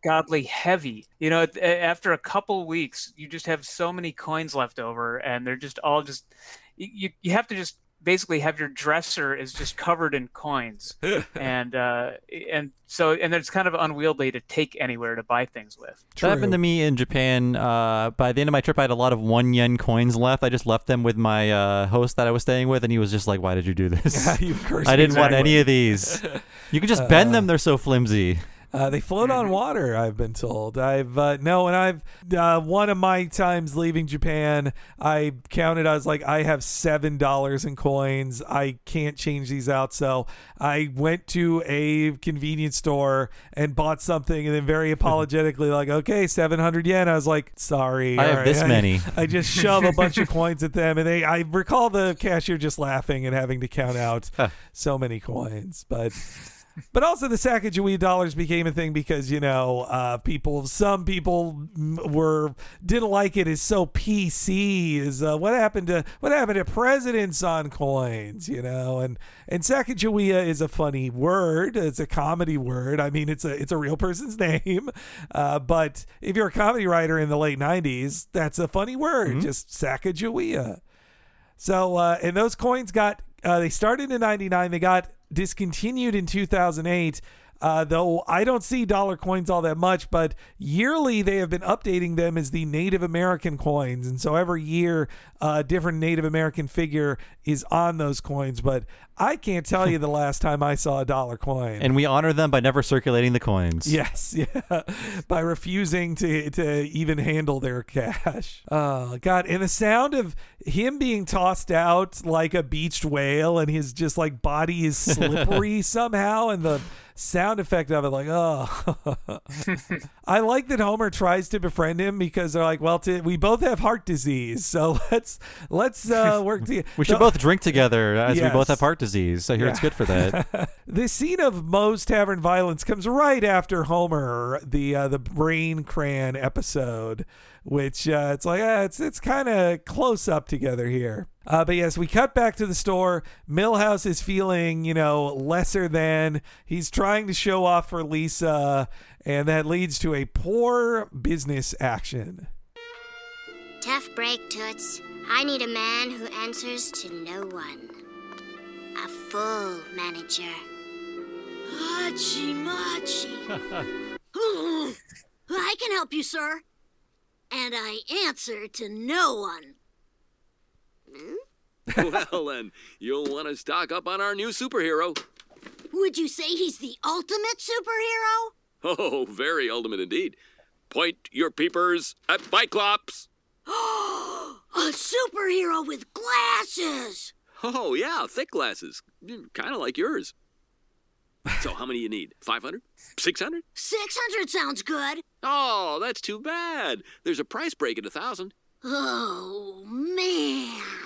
ungodly heavy. You know, after a couple weeks, you just have so many coins left over, and they're just all just. You you have to just basically have your dresser is just covered in coins, and uh, and so and it's kind of unwieldy to take anywhere to buy things with. That happened to me in Japan. Uh, by the end of my trip, I had a lot of one yen coins left. I just left them with my uh, host that I was staying with, and he was just like, "Why did you do this? Yeah, you I didn't want any of these. You can just bend them; they're so flimsy." Uh, they float on water. I've been told. I've uh, no, and I've uh, one of my times leaving Japan. I counted. I was like, I have seven dollars in coins. I can't change these out, so I went to a convenience store and bought something, and then very apologetically, like, okay, seven hundred yen. I was like, sorry, I have all this many. I just shove a bunch of coins at them, and they. I recall the cashier just laughing and having to count out so many coins, but. But also the Sacagawea dollars became a thing because you know uh, people, some people were didn't like it as so PC. Is uh, what happened to what happened to presidents on coins? You know, and and Sacagawea is a funny word. It's a comedy word. I mean, it's a it's a real person's name. Uh, but if you're a comedy writer in the late '90s, that's a funny word. Just Sacagawea. So, uh, and those coins got, uh, they started in 99. They got discontinued in 2008. Uh, though I don't see dollar coins all that much, but yearly they have been updating them as the Native American coins. And so every year, a different Native American figure is on those coins. But I can't tell you the last time I saw a dollar coin. And we honor them by never circulating the coins. Yes, yeah, by refusing to to even handle their cash. Oh God! And the sound of him being tossed out like a beached whale, and his just like body is slippery somehow, and the sound effect of it, like oh. I like that Homer tries to befriend him because they're like, well, t- we both have heart disease, so let's let's uh, work together. We should both drink together as we both have heart disease. I hear it's good for that. the scene of Moe's Tavern Violence comes right after Homer, the uh, the Brain Cran episode, which uh, it's like uh, it's it's kind of close up together here. Uh, but yes, we cut back to the store. Milhouse is feeling, you know, lesser than. He's trying to show off for Lisa, and that leads to a poor business action. Tough break, Toots. I need a man who answers to no one. A full manager. Hachi machi. I can help you, sir. And I answer to no one. Hmm? well, then, you'll want to stock up on our new superhero. Would you say he's the ultimate superhero? Oh, very ultimate indeed. Point your peepers at Biclops. a superhero with glasses. Oh, yeah, thick glasses. Hmm, kind of like yours. So, how many you need? 500? 600? 600 sounds good. Oh, that's too bad. There's a price break at a 1,000. Oh, man.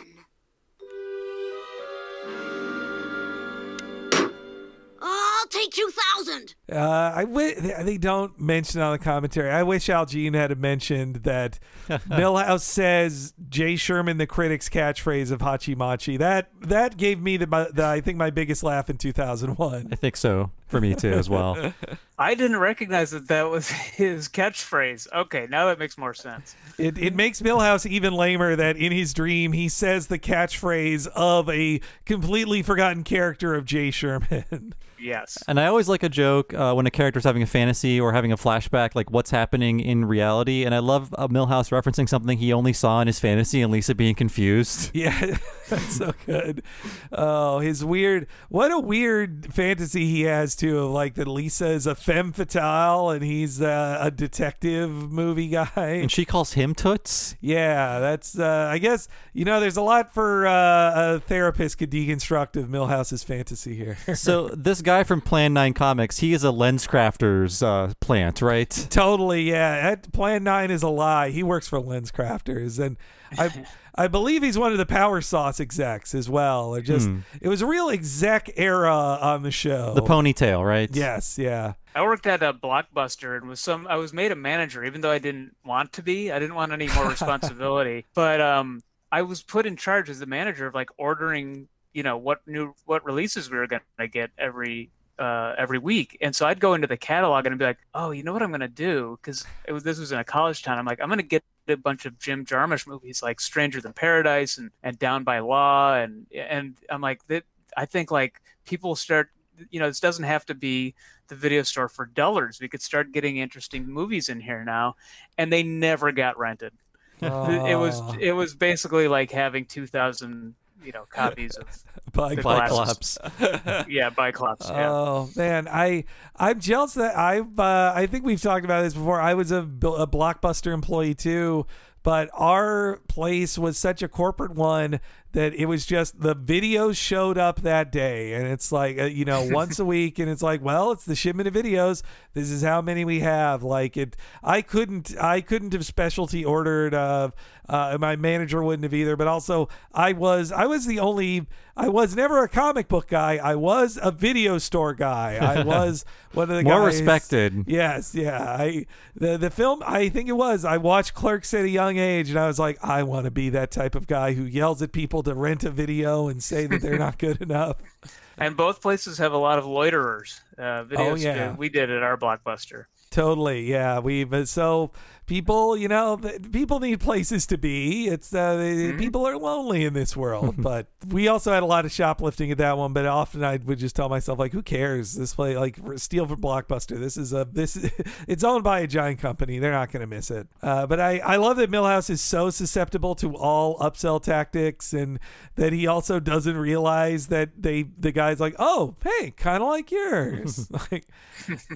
Take 2,000. Uh, I w- they don't mention on the commentary. I wish Al Jean had mentioned that Milhouse says Jay Sherman, the critic's catchphrase of Hachi Machi. That that gave me the, my, the I think my biggest laugh in 2001. I think so for me too as well. I didn't recognize that that was his catchphrase. Okay, now that makes more sense. It, it makes Milhouse even lamer that in his dream he says the catchphrase of a completely forgotten character of Jay Sherman. Yes. And I always like a joke uh, when a character's having a fantasy or having a flashback, like what's happening in reality. And I love uh, Milhouse referencing something he only saw in his fantasy and Lisa being confused. Yeah, that's so good. Oh, his weird. What a weird fantasy he has too. Of like that Lisa is a femme fatale and he's uh, a detective movie guy. And she calls him Toots. Yeah, that's. Uh, I guess you know. There's a lot for uh, a therapist could deconstruct of Milhouse's fantasy here. so this guy from Plan 9 Comics, he is a lens crafters uh, plant, right? Totally, yeah. That Plan Nine is a lie. He works for Lens Crafters, and I, I believe he's one of the Power Sauce execs as well. Or just, Hmm. it was a real exec era on the show. The ponytail, right? Yes, yeah. I worked at a blockbuster and was some I was made a manager even though I didn't want to be. I didn't want any more responsibility. but um I was put in charge as the manager of like ordering, you know, what new what releases we were going to get every uh, every week, and so I'd go into the catalog and I'd be like, "Oh, you know what I'm gonna do?" Because it was, this was in a college town. I'm like, "I'm gonna get a bunch of Jim Jarmusch movies like Stranger Than Paradise and, and Down by Law and and I'm like that I think like people start you know this doesn't have to be the video store for dullars we could start getting interesting movies in here now and they never got rented it was Oh. it was basically like having 2000 you know copies of the yeah Cyclops yeah. Oh man, I I'm jealous that I uh, I think we've talked about this before. I was a, a blockbuster employee too, but our place was such a corporate one that it was just the videos showed up that day, and it's like uh, you know once a week, and it's like well, it's the shipment of videos. This is how many we have. Like it, I couldn't I couldn't have specialty ordered. Uh, uh, my manager wouldn't have either. But also, I was I was the only I was never a comic book guy. I was a video store guy. I was one of the More guys- respected. Yes, yeah. I the the film. I think it was. I watched Clerks at a young age, and I was like, I want to be that type of guy who yells at people to rent a video and say that they're not good enough. and both places have a lot of loiterers uh videos Oh, yeah. we did at our blockbuster Totally, yeah. We but so people, you know, people need places to be. It's uh, they- people are lonely in this world. but we also had a lot of shoplifting at that one. But often I would just tell myself like, who cares? This play like steal from Blockbuster. This is a this. it's owned by a giant company. They're not going to miss it. Uh, but I I love that Milhouse is so susceptible to all upsell tactics, and that he also doesn't realize that they the guy's like, oh, hey, kind of like yours. like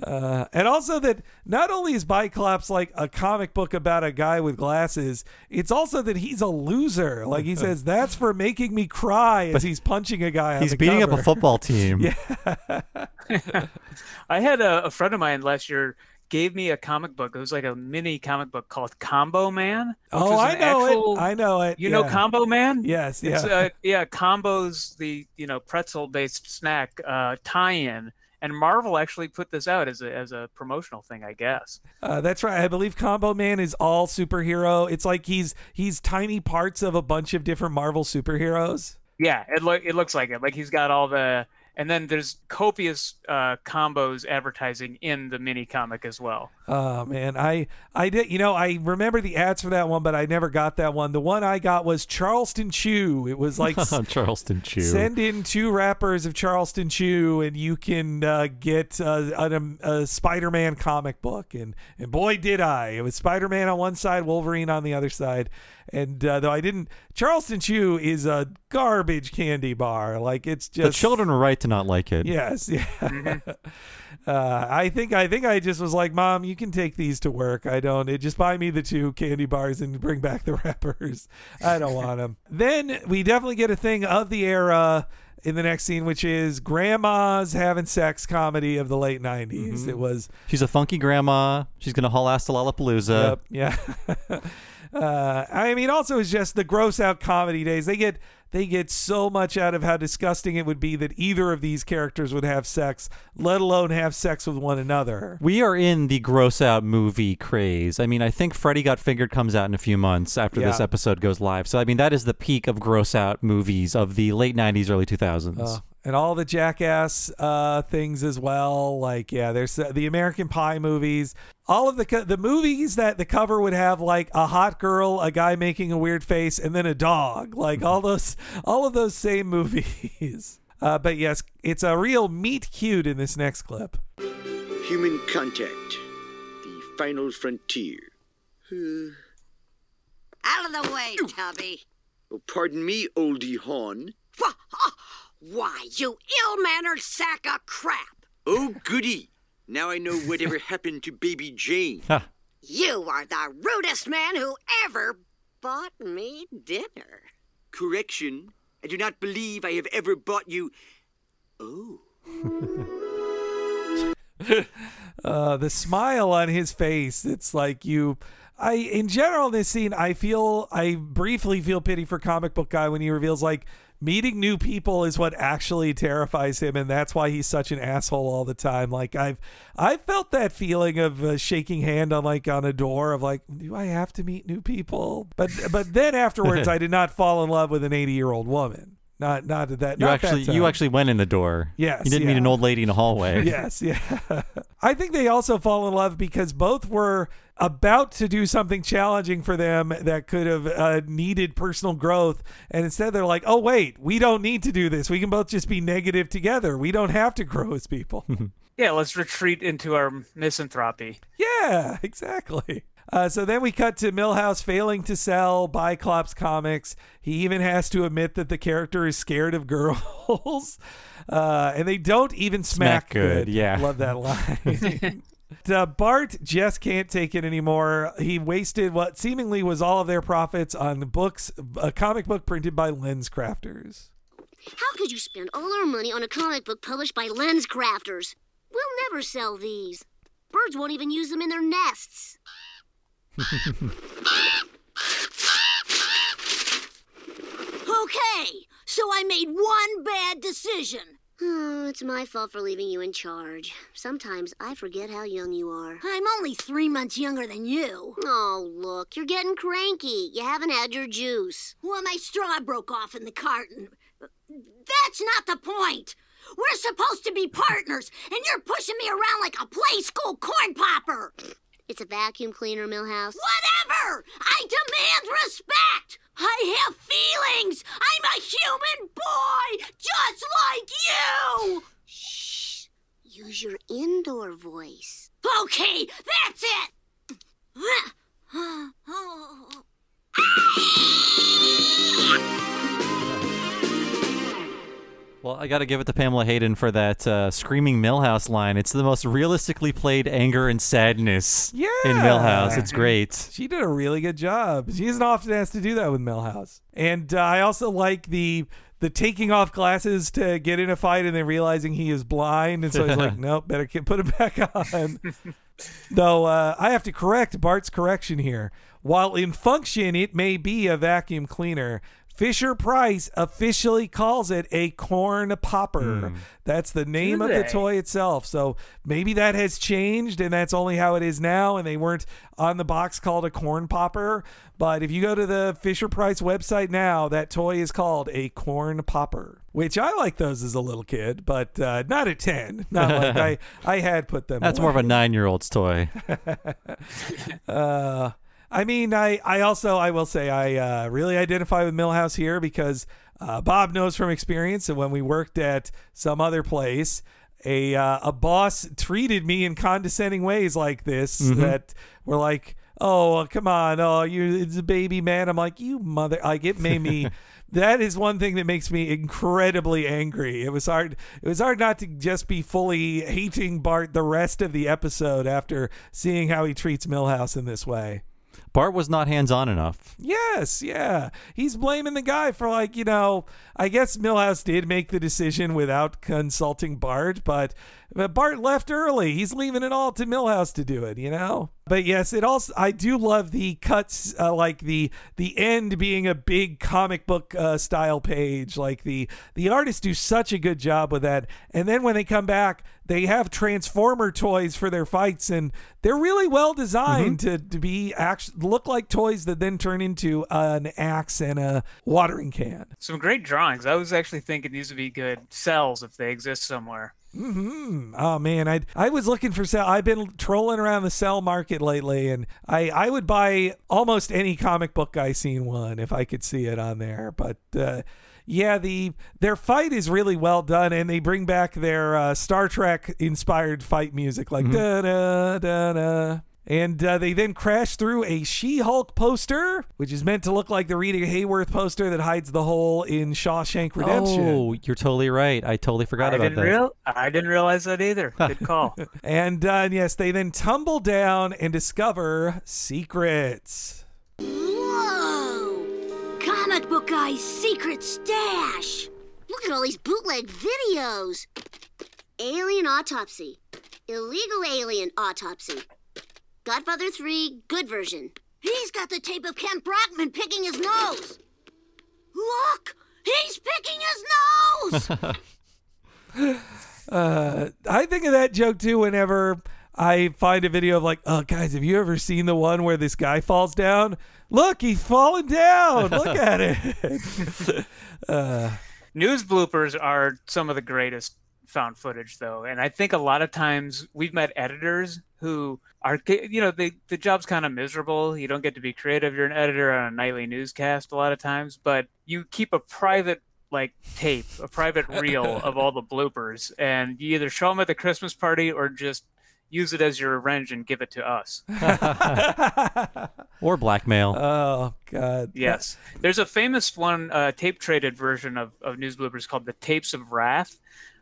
uh, and also that not only is Biclops like a comic book about a guy with glasses, it's also that he's a loser. Like he says, that's for making me cry as But he's punching a guy. on He's the beating up a football team. Yeah. I had a, a friend of mine last year gave me a comic book. It was like a mini comic book called Combo Man. Oh, I know actual- it. I know it. You know. Combo Man? Yes, It's, yeah. uh, yeah, Combo's the you know pretzel based snack uh, tie-in, and Marvel actually put this out as a as a promotional thing, I guess. Uh, that's right. I believe Combo Man is all superhero. It's like he's he's tiny parts of a bunch of different Marvel superheroes. Yeah, it look it looks like it. Like he's got all the and then there's copious uh, combos advertising in the mini comic as well. Oh man, I I did you know I remember the ads for that one, but I never got that one. The one I got was Charleston Chew. It was like Charleston Chew. Send in two wrappers of Charleston Chew, and you can uh, get uh, a, a Spider-Man comic book. And and boy, did I! It was Spider-Man on one side, Wolverine on the other side. And uh, though I didn't, Charleston Chew is a garbage candy bar. Like it's just the children are right to not like it. Yes, yeah. uh, I think I think I just was like, Mom, you can take these to work. I don't. It, just buy me the two candy bars and bring back the wrappers. I don't want them. then we definitely get a thing of the era in the next scene, which is grandma's having sex comedy of the late 90s. It was She's a funky grandma. She's gonna haul ass to Lollapalooza. Yep, yeah. Uh, I mean, also it's just the gross out comedy days. They get they get so much out of how disgusting it would be that either of these characters would have sex, let alone have sex with one another. We are in the gross out movie craze. I mean, I think Freddy Got Fingered comes out in a few months after this episode goes live. So, I mean, that is the peak of gross out movies of the late 90s, early 2000s. Uh, and all the jackass uh, things as well. Like, yeah, there's uh, the American Pie movies. All of the co- the movies that the cover would have like a hot girl, a guy making a weird face, and then a dog. Like all those, all of those same movies. Uh, but yes, it's a real meet cute in this next clip. Human contact. The final frontier. Out of the way, Tubby. oh, pardon me, oldie Hawn. Wha- Why, you ill-mannered sack of crap. Oh, goody. Now I know whatever happened to baby Jane. You are the rudest man who ever bought me dinner. Correction. I do not believe I have ever bought you. Oh. uh, the smile on his face. It's like you. I in general in this scene, I feel I briefly feel pity for comic book guy when he reveals like meeting new people is what actually terrifies him, and that's why he's such an asshole all the time. Like I've I felt that feeling of uh, shaking hand on like on a door of like, do I have to meet new people? But but then afterwards, I did not fall in love with an eighty year old woman. Not not at that. You not actually, time. you actually went in the door. Yes, You didn't meet an old lady in a hallway. yes, yeah. I think they also fall in love because both were about to do something challenging for them that could have uh, needed personal growth. And instead, they're like, oh, wait, we don't need to do this. We can both just be negative together. We don't have to grow as people. Yeah, let's retreat into our misanthropy. yeah, exactly. Uh, so then we cut to Milhouse failing to sell Biclops comics. He even has to admit that the character is scared of girls. Uh, and they don't even smack, Smack good, yeah. Love that line. Uh, Bart just can't take it anymore. He wasted what seemingly was all of their profits on books, a comic book printed by Lens Crafters. How could you spend all our money on a comic book published by Lens Crafters? We'll never sell these. Birds won't even use them in their nests. Okay, so I made one bad decision. Oh, it's my fault for leaving you in charge. Sometimes I forget how young you are. I'm only three months younger than you. Oh, look, you're getting cranky. You haven't had your juice. Well, my straw broke off in the carton. That's not the point. We're supposed to be partners, and you're pushing me around like a play school corn popper. It's a vacuum cleaner, Milhouse. Whatever! I demand respect! I have feelings! I'm a human boy, just like you! Shh. Use your indoor voice. Okay, that's it! Ah! Well, I got to give it to Pamela Hayden for that uh, screaming Milhouse line. It's the most realistically played anger and sadness Yeah. in Milhouse. It's great. She did a really good job. She isn't often asked to do that with Milhouse. And uh, I also like the the taking off glasses to get in a fight and then realizing he is blind, and so he's like, "Nope, better put it back on." Though uh, I have to correct Bart's correction here. While in function it may be a vacuum cleaner, Fisher Price officially calls it a corn popper. That's the name of the toy itself. So maybe that has changed and that's only how it is now. And they weren't on the box called a corn popper. But if you go to the Fisher Price website now, that toy is called a corn popper, which I like those as a little kid, but uh, not at 10. Not like I, I had put them That's away. more of a nine year old's toy. Uh, I mean, I, I also I will say I uh, really identify with Milhouse here because uh, Bob knows from experience that when we worked at some other place, a uh, a boss treated me in condescending ways like this Mhm. that were like, "Oh, come on, oh, you it's a baby man." I'm like, "You mother!" Like it made me. That is one thing that makes me incredibly angry. It was hard. It was hard not to just be fully hating Bart the rest of the episode after seeing how he treats Milhouse in this way. Bart was not hands on enough. Yes, yeah. He's blaming the guy for like, you know, I guess Milhouse did make the decision without consulting Bart, but but Bart left early. He's leaving it all to Milhouse to do it, you know? But yes, it also I do love the cuts uh, like the the end being a big comic book uh, style page. Like the the artists do such a good job with that. And then when they come back, they have transformer toys for their fights and they're really well designed to, to be actually look like toys that then turn into an axe and a watering can. Some great drawings. I was actually thinking these would be good cells if they exist somewhere. Hmm Oh man, I I was looking for sell. I've been trolling around the sell market lately, and I I would buy almost any comic book I seen one if I could see it on there. But uh, yeah, the their fight is really well done, and they bring back their uh, Star Trek inspired fight music, like da da da da. And uh, they then crash through a She-Hulk poster, which is meant to look like the Rita Hayworth poster that hides the hole in Shawshank Redemption. Oh, you're totally right. I totally forgot I about didn't that. real I didn't realize that either. Good call. And uh, yes, they then tumble down and discover secrets. Whoa! Comic book guy's secret stash. Look at all these bootleg videos. Alien autopsy. Illegal alien autopsy. Godfather 3, good version. He's got the tape of Kent Brockman picking his nose. Look! He's picking his nose! Uh, I think of that joke too whenever I find a video of like, oh, guys, have you ever seen the one where this guy falls down? Look, he's falling down. Look at it. uh, News bloopers are some of the greatest found footage, though. And I think a lot of times we've met editors who are you know the the job's kind of miserable. You don't get to be creative. You're an editor on a nightly newscast a lot of times, but you keep a private like tape, a private reel of all the bloopers, and you either show them at the Christmas party or just use it as your revenge and give it to us. or blackmail. Oh God. Yes, there's a famous one uh, tape traded version of, of news bloopers called the Tapes of Wrath,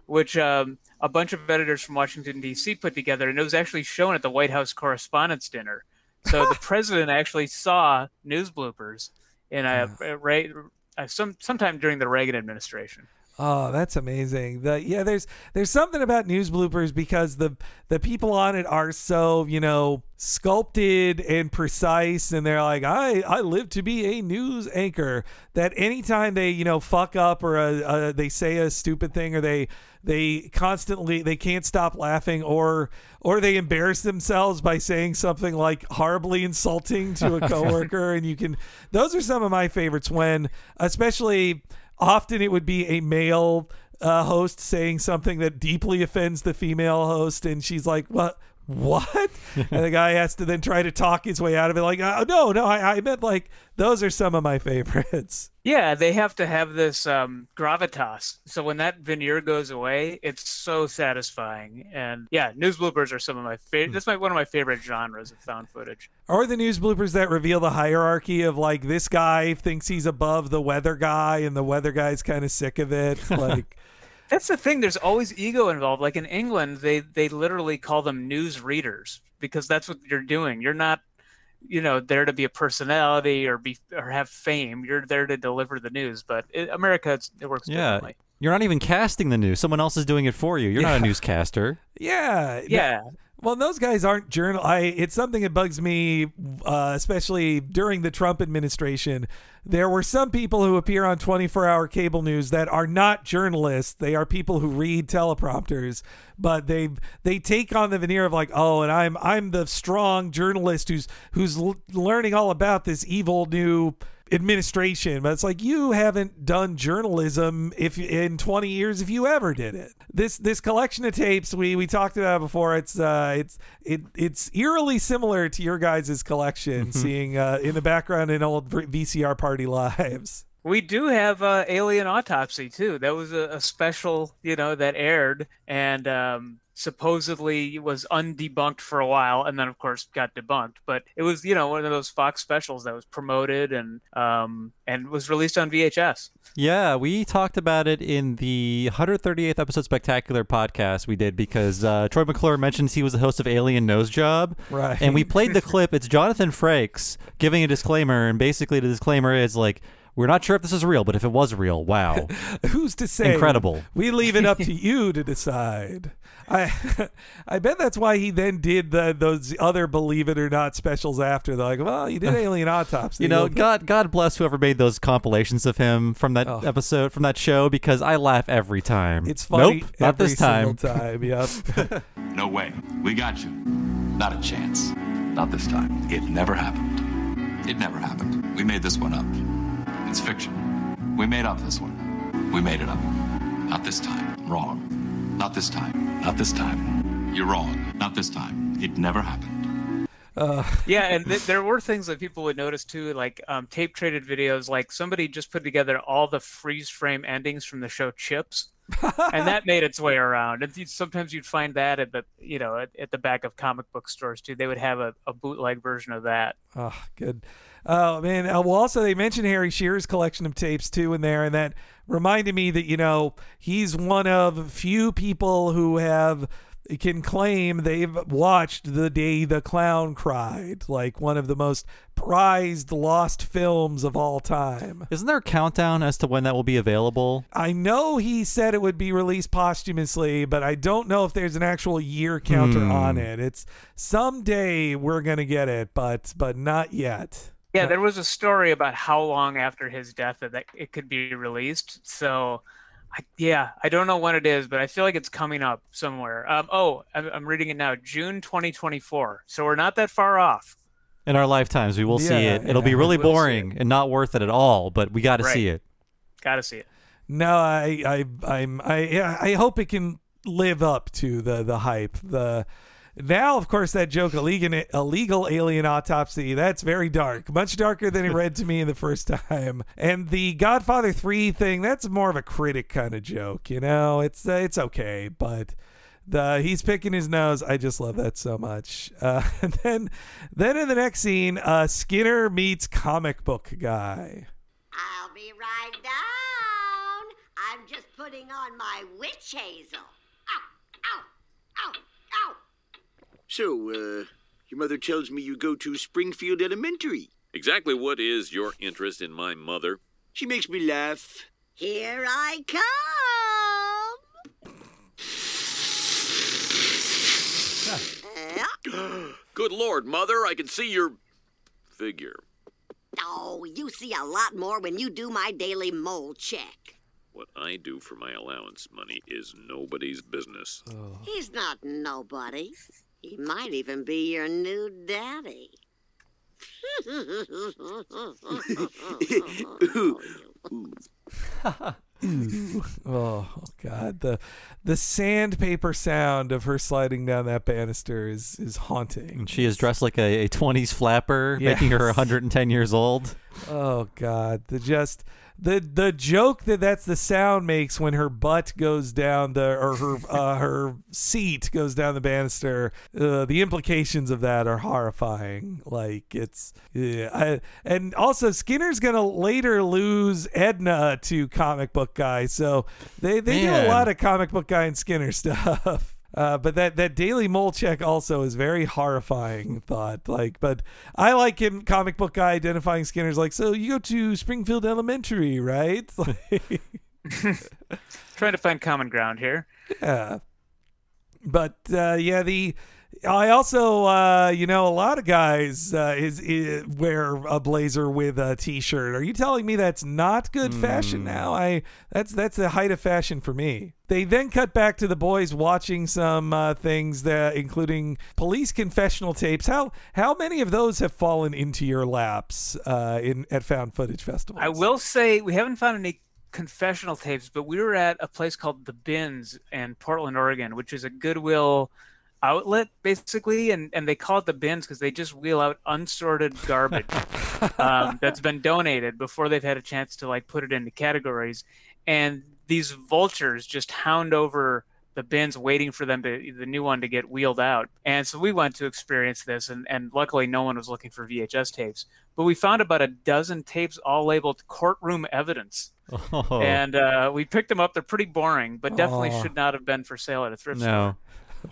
which um, a bunch of editors from Washington D.C. put together, and it was actually shown at the White House Correspondents' Dinner. So the president actually saw news bloopers in a, a, a, a some sometime during the Reagan administration. Oh, that's amazing. The yeah, there's there's something about news bloopers because the the people on it are so, you know, sculpted and precise and they're like, "I I live to be a news anchor." That anytime they, you know, fuck up or a, a, they say a stupid thing or they they constantly they can't stop laughing or or they embarrass themselves by saying something like horribly insulting to a coworker and you can those are some of my favorites when especially often it would be a male uh, host saying something that deeply offends the female host, and she's like, "What? What?" and the guy has to then try to talk his way out of it. Like, oh, "No, no, I, I meant like those are some of my favorites." Yeah, they have to have this um, gravitas. So when that veneer goes away, it's so satisfying. And yeah, news bloopers are some of my favorite. That's my one of my favorite genres of found footage. Or the news bloopers that reveal the hierarchy of like this guy thinks he's above the weather guy, and the weather guy's kind of sick of it. Like. That's the thing. There's always ego involved. Like in England, they they literally call them news readers because that's what you're doing. You're not you know there to be a personality or be or have fame you're there to deliver the news but in america it works yeah differently you're not even casting the news someone else is doing it for you you're yeah. not a newscaster yeah yeah well, those guys aren't journal. I it's something that bugs me, uh, especially during the Trump administration. There were some people who appear on 24-hour cable news that are not journalists. They are people who read teleprompters, but they they take on the veneer of like, oh, and I'm I'm the strong journalist who's who's l- learning all about this evil new administration but it's like you haven't done journalism if in 20 years if you ever did it this this collection of tapes we we talked about before it's uh it's it it's eerily similar to your guys' collection Mm-hmm. seeing uh in the background in old vcr party lives we do have uh, Alien Autopsy too. That was a, a, special, you know, that aired and um, supposedly was undebunked for a while, and then of course got debunked. But it was, you know, one of those Fox specials that was promoted and um, and was released on VHS. Yeah, we talked about it in the 138th episode spectacular podcast we did because uh, Troy McClure mentions he was the host of Alien Nose Job, right? And we played the clip. It's Jonathan Frakes giving a disclaimer, and basically the disclaimer is like we're not sure if this is real, but if it was real, wow. Who's to say? Incredible. We leave it up to you to decide. I I bet that's why he then did the those other believe it or not specials after. They're like, well, you did alien autopsy. You know, God God bless whoever made those compilations of him from that Oh. episode from that show because I laugh every time. It's funny Nope, not this time. time. Yep. No way. We got you. Not a chance. Not this time. It never happened. It never happened. We made this one up. It's fiction. We made up this one. We made it up. Not this time. Wrong. Not this time. Not this time. You're wrong. Not this time. It never happened. Uh, yeah, and th- there were things that people would notice too, like um, tape traded videos. Like somebody just put together all the freeze frame endings from the show Chips, and that made its way around. And you- sometimes you'd find that at the you know at, at the back of comic book stores too. They would have a, a bootleg version of that. Oh, good. Oh man. Uh, well, also they mentioned Harry Shearer's collection of tapes too in there, and that reminded me that you know he's one of few people who have can claim they've watched the day the clown cried, like one of the most prized lost films of all time. Isn't there a countdown as to when that will be available? I know he said it would be released posthumously, but I don't know if there's an actual year counter Hmm. on it. It's someday we're gonna get it, but but not yet. Yeah, there was a story about how long after his death that that it could be released. So, I, yeah, I don't know when it is, but I feel like it's coming up somewhere. Um, oh, I'm, I'm reading it now, June 2024. So we're not that far off. In our lifetimes, we will see Yeah, it. It'll be really we'll boring and not worth it at all, but we got to Right. see it. Got to see it. No, I I I'm I I hope it can live up to the the hype. The now, of course, that joke illegal, illegal alien autopsy, that's very dark. Much darker than it read to me the first time. And the Godfather 3 thing, that's more of a critic kind of joke, you know? It's uh, it's okay, but the he's picking his nose. I just love that so much. Uh, and then then in the next scene, uh, Skinner meets comic book guy. I'll be right down. I'm just putting on my witch hazel. Ow, ow, ow, ow. So, uh, your mother tells me you go to Springfield Elementary. Exactly what is your interest in my mother? She makes me laugh. Here I come. Good Lord, Mother, I can see your figure. Oh, you see a lot more when you do my daily mole check. What I do for my allowance money is nobody's business. Oh. He's not nobody. He might even be your new daddy. oh God, the the sandpaper sound of her sliding down that banister is is haunting. And she is dressed like a, a 20s flapper, making her 110 years old. Oh God, the just the the joke that that's the sound makes when her butt goes down the or her uh, her seat goes down the banister. Uh, the implications of that are horrifying. Like it's yeah, I, and also Skinner's gonna later lose Edna to comic book guy, so they they do a lot of comic book guy and Skinner stuff. Uh, but that, that daily mole check also is very horrifying thought. Like, but I like him, comic book guy, identifying Skinner's like, so you go to Springfield Elementary, right? Like, Trying to find common ground here. yeah. But uh, yeah, the I also uh, you know a lot of guys uh, is, is wear a blazer with a t-shirt. Are you telling me that's not good fashion now? I that's that's the height of fashion for me. They then cut back to the boys watching some uh, things that including police confessional tapes. How how many of those have fallen into your laps uh, in at found footage festivals? I will say we haven't found any confessional tapes, but we were at a place called the Bins in Portland, Oregon, which is a Goodwill outlet basically, and and they call it the Bins because they just wheel out unsorted garbage um, that's been donated before they've had a chance to like put it into categories, and these vultures just hound over the bins waiting for them to the new one to get wheeled out and so we went to experience this and, and luckily no one was looking for vhs tapes but we found about a dozen tapes all labeled courtroom evidence Oh. and uh, we picked them up they're pretty boring but definitely Oh. should not have been for sale at a thrift No. store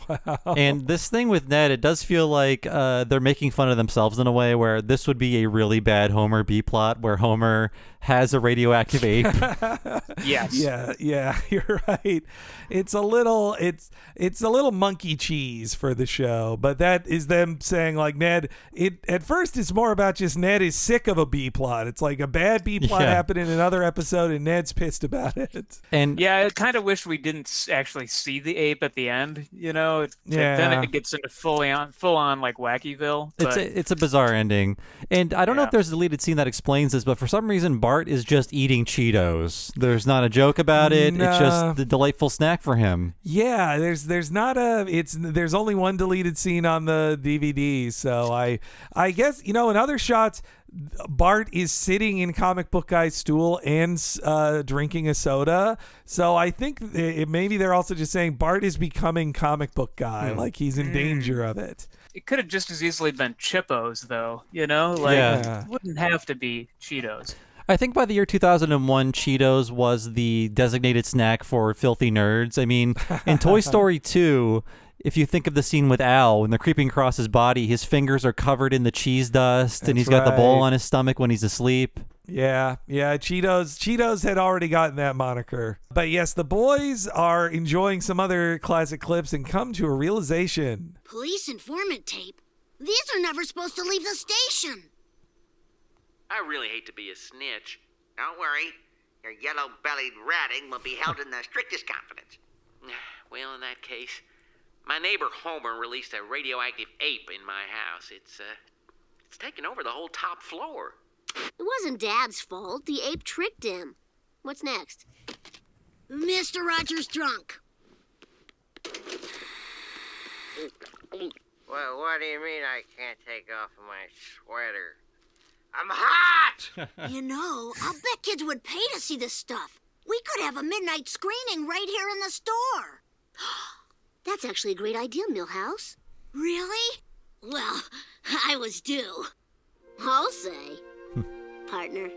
And this thing with Ned, it does feel like uh, they're making fun of themselves in a way where this would be a really bad Homer B plot where Homer has a radioactive ape. yes. Yeah, yeah, you're right. It's a little it's it's a little monkey cheese for the show, but that is them saying like Ned it at first it's more about just Ned is sick of a B plot. It's like a bad B plot Yeah. happened in another episode and Ned's pissed about it. And yeah i kind of wish we didn't actually see the ape at the end you know it, Yeah. then it gets into fully on full on like wackyville It's a, it's a bizarre ending. And I don't know if there's a deleted scene that explains this, but for some reason, Bart is just eating Cheetos. There's not a joke about it. It's just the delightful snack for him. Yeah, there's there's not a it's there's only one deleted scene on the DVD, so I I guess you know in other shots Bart is sitting in comic book guy's stool and uh, drinking a soda. So I think it, maybe they're also just saying Bart is becoming comic book guy, Hmm. like he's in danger of it. it could have just as easily been chippos though you know like Yeah. it wouldn't have to be cheetos I think by the year 2001, Cheetos was the designated snack for filthy nerds. I mean, in Toy Story 2, if you think of the scene with Al, when they're creeping across his body, his fingers are covered in the cheese dust, and That's he's got the bowl right. on his stomach when he's asleep. Yeah, yeah, Cheetos Cheetos had already gotten that moniker. But yes, the boys are enjoying some other classic clips and come to a realization. Police informant tape? These are never supposed to leave the station. I really hate to be a snitch. Don't worry. Your yellow bellied ratting will be held in the strictest confidence. Well, in that case, my neighbor Homer released a radioactive ape in my house. It's uh, it's taken over the whole top floor. It wasn't Dad's fault. The ape tricked him. What's next? Mr. Rogers drunk. Well, what do you mean I can't take off my sweater? I'm hot! you know, I'll bet kids would pay to see this stuff. We could have a midnight screening right here in the store. That's actually a great idea, Milhouse. Really? Well, I was due. I'll say. Partner.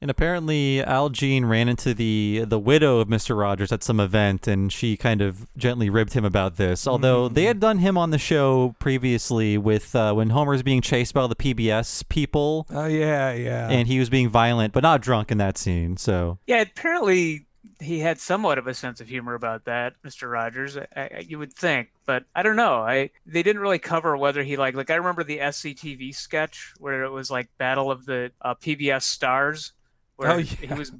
And apparently, Al Jean ran into the the widow of Mister Rogers at some event, and she kind of gently ribbed him about this. Although they had done him on the show previously with uh, when Homer's being chased by all the PBS people. Oh yeah, yeah. And he was being violent, but not drunk in that scene. So Yeah, apparently he had somewhat of a sense of humor about that, Mr. Rogers. I, I, you would think, but I don't know. I they didn't really cover whether he like like I remember the SCTV sketch where it was like Battle of the uh, PBS Stars, where Oh, yeah. he was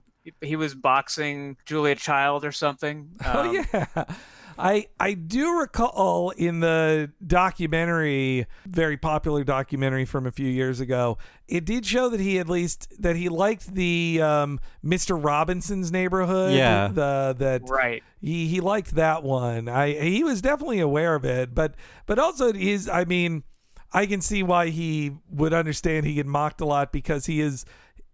he was boxing Julia Child or something. Oh Um, yeah. I I do recall in the documentary, very popular documentary from a few years ago, it did show that he at least that he liked the um, Mr. Robinson's neighborhood. Yeah. The that right. He he liked that one. I he was definitely aware of it, but but also it is I mean, I can see why he would understand he get mocked a lot because he is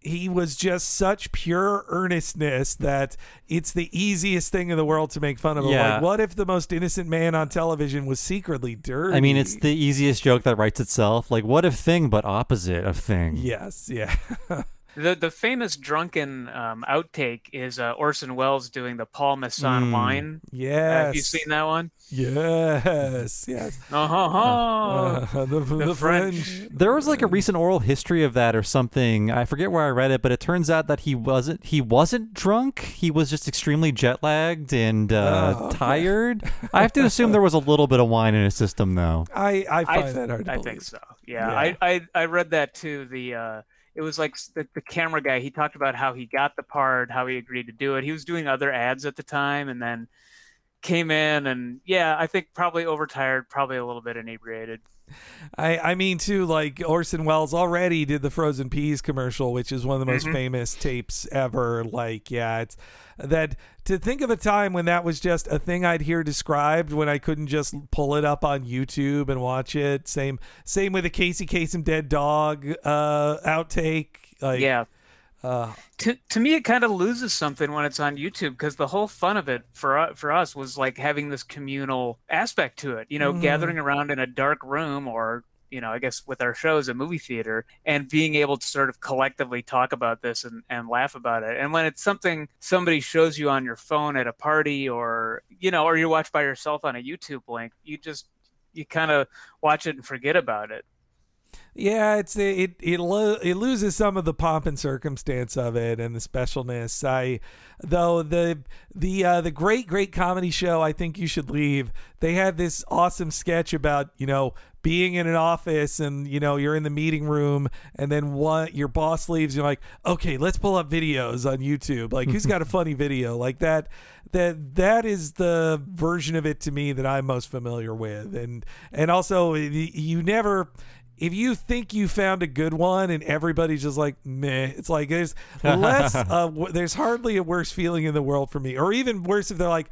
he was just such pure earnestness that it's the easiest thing in the world to make fun of him. Yeah. Like, what if the most innocent man on television was secretly dirty? I mean, it's the easiest joke that writes itself. Like, what if thing, but opposite of thing. yes, yeah. The the famous drunken um, outtake is uh, Orson Welles doing the Paul Masson Mm, wine. yes. have you seen that one? Yes, yes. Uh-huh. Uh, the, the, French. There was like a recent oral history of that or something. I forget where I read it, but it turns out that he wasn't he wasn't drunk. He was just extremely jet lagged and uh, Oh, okay. tired. I have to assume there was a little bit of wine in his system though. I I find I, that hard to I believe. think so. Yeah, Yeah. I, I I read that too. The uh, it was like the, the camera guy. He talked about how he got the part, how he agreed to do it. He was doing other ads at the time, and then came in and yeah, I think probably overtired, probably a little bit inebriated. I, I mean too like Orson Welles already did the frozen peas commercial which is one of the most Mhm. famous tapes ever like yeah it's that to think of a time when that was just a thing I'd hear described when I couldn't just pull it up on YouTube and watch it same same with the Casey Kasem dead dog uh outtake like yeah. Uh To, to me, it kind of loses something when it's on YouTube because the whole fun of it for for us was like having this communal aspect to it. You know, Mhm. gathering around in a dark room or you know, I guess with our shows, a movie theater, and being able to sort of collectively talk about this and, and laugh about it. And when it's something somebody shows you on your phone at a party or, you know, or you watch by yourself on a YouTube link, you just, you kind of watch it and forget about it. Yeah, it's it it lo- it loses some of the pomp and circumstance of it and the specialness. I though the the uh, the great great comedy show I think you should leave. They had this awesome sketch about you know being in an office and you know you're in the meeting room and then what your boss leaves you're like okay let's pull up videos on YouTube like who's got a funny video like that that that is the version of it to me that I'm most familiar with and and also you never if you think you found a good one and everybody's just like meh, it's like there's less. uh, w- there's hardly a worse feeling in the world for me, or even worse if they're like,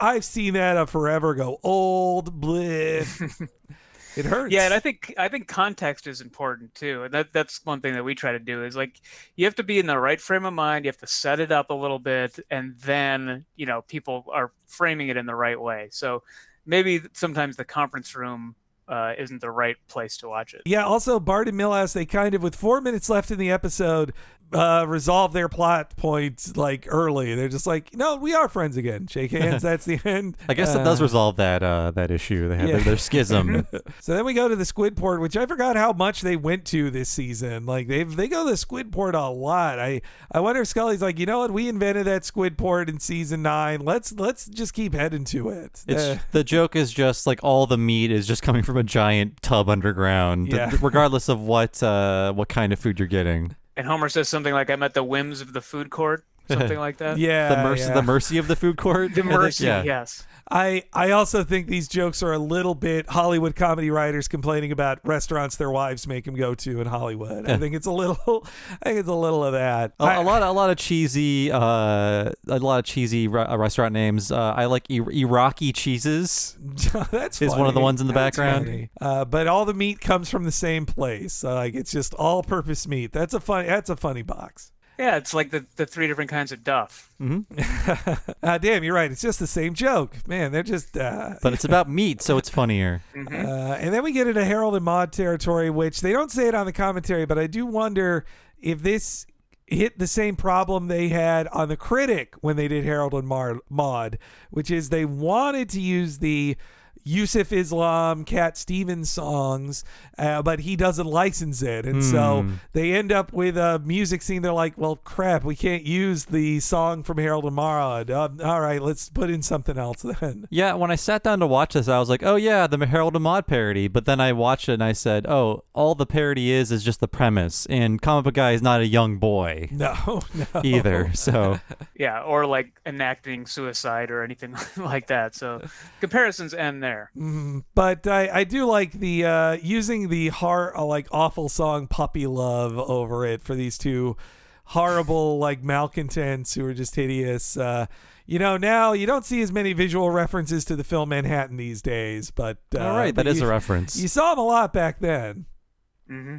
I've seen that a forever ago, old bleh. it hurts. Yeah, and I think I think context is important too. And that that's one thing that we try to do is like you have to be in the right frame of mind, you have to set it up a little bit and then, you know, people are framing it in the right way. So maybe sometimes the conference room uh, isn't the right place to watch it. Yeah. Also, Bart and Milhouse, they kind of, with four minutes left in the episode, uh, resolve their plot points like early. They're just like, no, we are friends again. Shake hands. That's the end. I guess that does Uh, resolve that uh, that issue. They have Yeah. their, their schism. so then we go to the Squidport, which I forgot how much they went to this season. Like they they go to the Squidport a lot. I I wonder if Scully's like, you know what? We invented that Squidport in season nine. Let's let's just keep heading to it. It's Uh, the joke is just like all the meat is just coming from a giant tub underground, Yeah. regardless of what uh, what kind of food you're getting. And Homer says something like I'm at the whims of the food court. Something like that. Yeah, the mercy, yeah. the mercy of the food court. The I think, mercy, yeah. yes. I I also think these jokes are a little bit Hollywood comedy writers complaining about restaurants their wives make them go to in Hollywood. I think it's a little. I think it's a little of that. A, a lot, a lot of cheesy, uh, a lot of cheesy re- uh, restaurant names. Uh, I like I- Iraqi cheeses. That's is one of the ones in the That's background. Uh, but all the meat comes from the same place. Uh, like it's just all-purpose meat. That's a funny. That's a funny box. Yeah, it's like the, the three different kinds of duff. uh, damn, you're right. It's just the same joke, man. They're just. Uh, But it's about meat, so it's funnier. Uh, and then we get into Harold and Maude territory, which they don't say it on the commentary, but I do wonder if this hit the same problem they had on the critic when they did Harold and Mar- Maude, which is they wanted to use the Yusuf Islam, Cat Stevens songs, uh, but he doesn't license it. And so Hmm. they end up with a music scene. They're like, well, crap, we can't use the song from Harold and Maude. Uh, all right, let's put in something else then. Yeah, when I sat down to watch this, I was like, "Oh yeah, the Harold and Maude parody." But then I watched it and I said, "Oh, all the parody is is just the premise." And comic book guy is not a young boy No, no. either. So Yeah, or like enacting suicide or anything like that. So comparisons end there. Mhm. But I, I do like the uh, using the heart uh, like awful song "Puppy Love" over it for these two horrible like malcontents who are just hideous. Uh, you know, now you don't see as many visual references to the film Manhattan these days, but uh, All right, that but is you- a reference. You saw them a lot back then. Mm-hmm.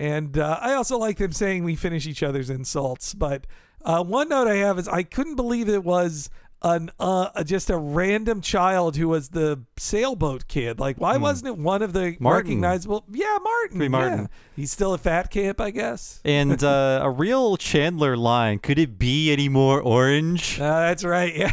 And uh, I also like them saying we finish each other's insults. But uh, one note I have is I couldn't believe it was an uh, just a random child who was the sailboat kid. Like, why Hmm. wasn't it one of the Martin. recognizable? Yeah, Martin. Could Martin. yeah. He's still at fat camp, I guess. and uh, a real Chandler line: "Could it be any more orange?" Uh, that's right. Yeah.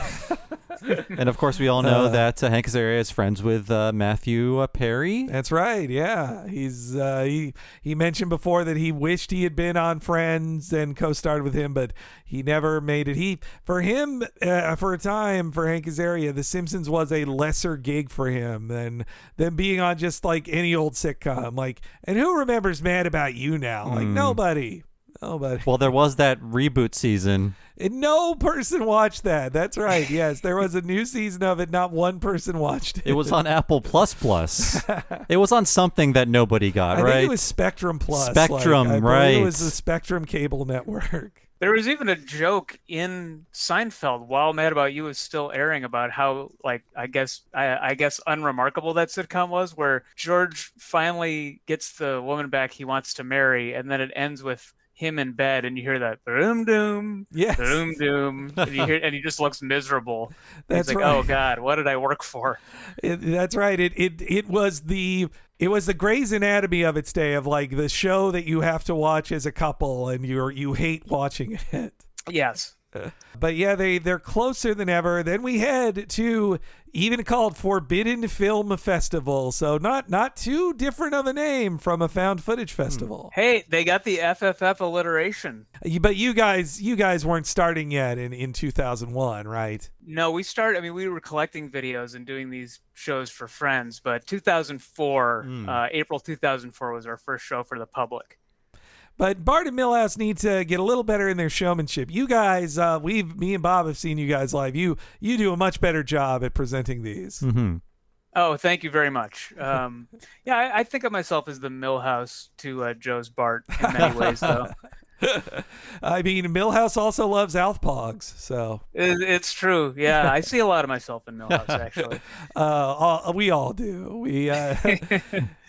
And of course, we all know Uh, that uh, Hank Azaria is friends with uh, Matthew uh, Perry. That's right. Yeah, he's uh, he he mentioned before that he wished he had been on Friends and co-starred with him, but he never made it. He for him uh, for a time for Hank Azaria, The Simpsons was a lesser gig for him than than being on just like any old sitcom. Like, and who remembers Mad About You now? Like Hmm. nobody. Nobody. Well, there was that reboot season. And no person watched that. That's right. Yes, there was a new season of it. Not one person watched it. It was on Apple Plus Plus. it was on something that nobody got, I right? think it was Spectrum Plus. like, Spectrum, I right. It was the Spectrum cable network. There was even a joke in Seinfeld while Mad About You was still airing about how, like, I guess, I, I guess, unremarkable that sitcom was, where George finally gets the woman back he wants to marry, and then it ends with him in bed, and you hear that boom doom, Yes. boom doom, and, you hear, and he just looks miserable. That's he's like, right. oh God, what did I work for? It, that's right. It it it was the it was the Grey's Anatomy of its day of like the show that you have to watch as a couple and you you hate watching it. Yes. But yeah, they they're closer than ever. Then we head to even called Forbidden Film Festival. So not not too different of a name from a found footage festival. Hey, they got the FFF alliteration. But you guys you guys weren't starting yet in in 2001, right? No, we started. I mean, we were collecting videos and doing these shows for friends. But 2004, Hmm. uh, April 2004 was our first show for the public. But Bart and Milhouse need to get a little better in their showmanship. You guys, uh, we've me and Bob have seen you guys live. You you do a much better job at presenting these. Mm-hmm. Oh, thank you very much. Um, yeah, I, I think of myself as the Milhouse to uh, Joe's Bart in many ways, though. I mean, Milhouse also loves Alf Pogs, so It, it's true. Yeah, I see a lot of myself in Milhouse, actually. uh, all, we all do. We uh,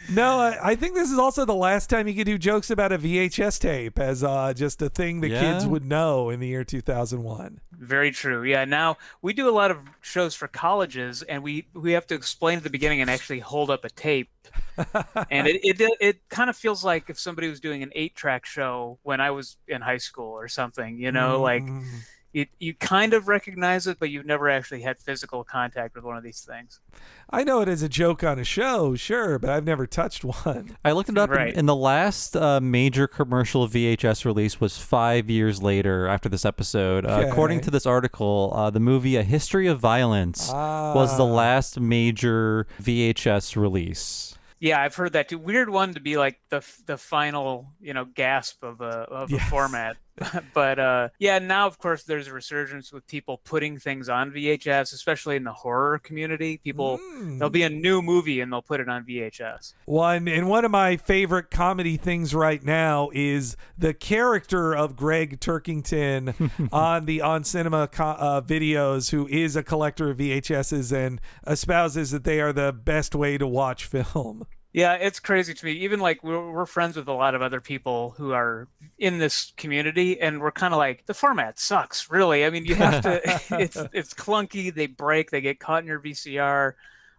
no, I, I think this is also the last time you could do jokes about a VHS tape as uh, just a thing that kids would know in the year 2001. Very true. Yeah. Now we do a lot of shows for colleges, and we we have to explain at the beginning and actually hold up a tape. and it, it it kind of feels like if somebody was doing an eight track show when I was in high school or something. You know, like Mm. You you kind of recognize it, but you've never actually had physical contact with one of these things. I know it as a joke on a show, sure, but I've never touched one. I looked it up, Right. and, and the last uh, major commercial VHS release was five years later after this episode. Uh, according to this article, uh, the movie A History of Violence was the Ah. last major VHS release. Yeah, I've heard that too. Weird one to be like the the final you know gasp of a of a Yes. format. but uh, yeah, now of course there's a resurgence with people putting things on VHS, especially in the horror community. People there'll be a new movie and they'll put it on VHS. One and one of my favorite comedy things right now is the character of Gregg Turkington on the on cinema co- uh, videos, who is a collector of VHSs and espouses that they are the best way to watch film. Yeah, it's crazy to me. Even like we're, we're friends with a lot of other people who are in this community, and we're kind of like the format sucks. Really, I mean, you have to. it's it's clunky. They break. They get caught in your VCR.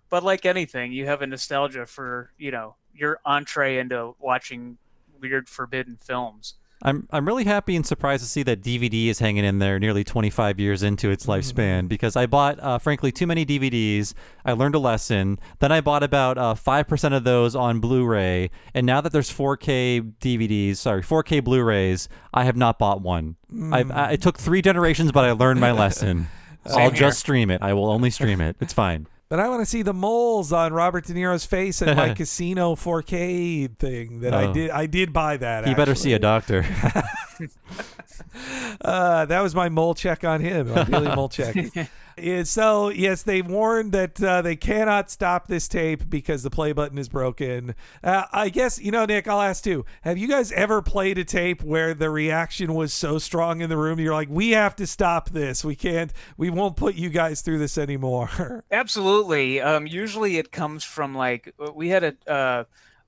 But like anything, you have a nostalgia for you know your entree into watching weird forbidden films. I'm I'm really happy and surprised to see that DVD is hanging in there nearly 25 years into its lifespan because I bought uh, frankly too many DVDs. I learned a lesson. Then I bought about uh, five percent of those on Blu-ray, and now that there's 4K DVDs, sorry, 4K Blu-rays, I have not bought one. I've, I, it took three generations, but I learned my lesson. I'll here. just stream it. I will only stream it. It's fine. But I want to see the moles on Robert De Niro's face at my casino 4K thing that I Oh. did. I did buy that. You better see a doctor. uh, that was my mole check on him. Daily mole check. Yeah, so yes, they warned that uh, they cannot stop this tape because the play button is broken. Uh, I guess you know, Nick. I'll ask too. Have you guys ever played a tape where the reaction was so strong in the room? You're like, we have to stop this. We can't. We won't put you guys through this anymore. Absolutely. Um, usually it comes from like we had a uh,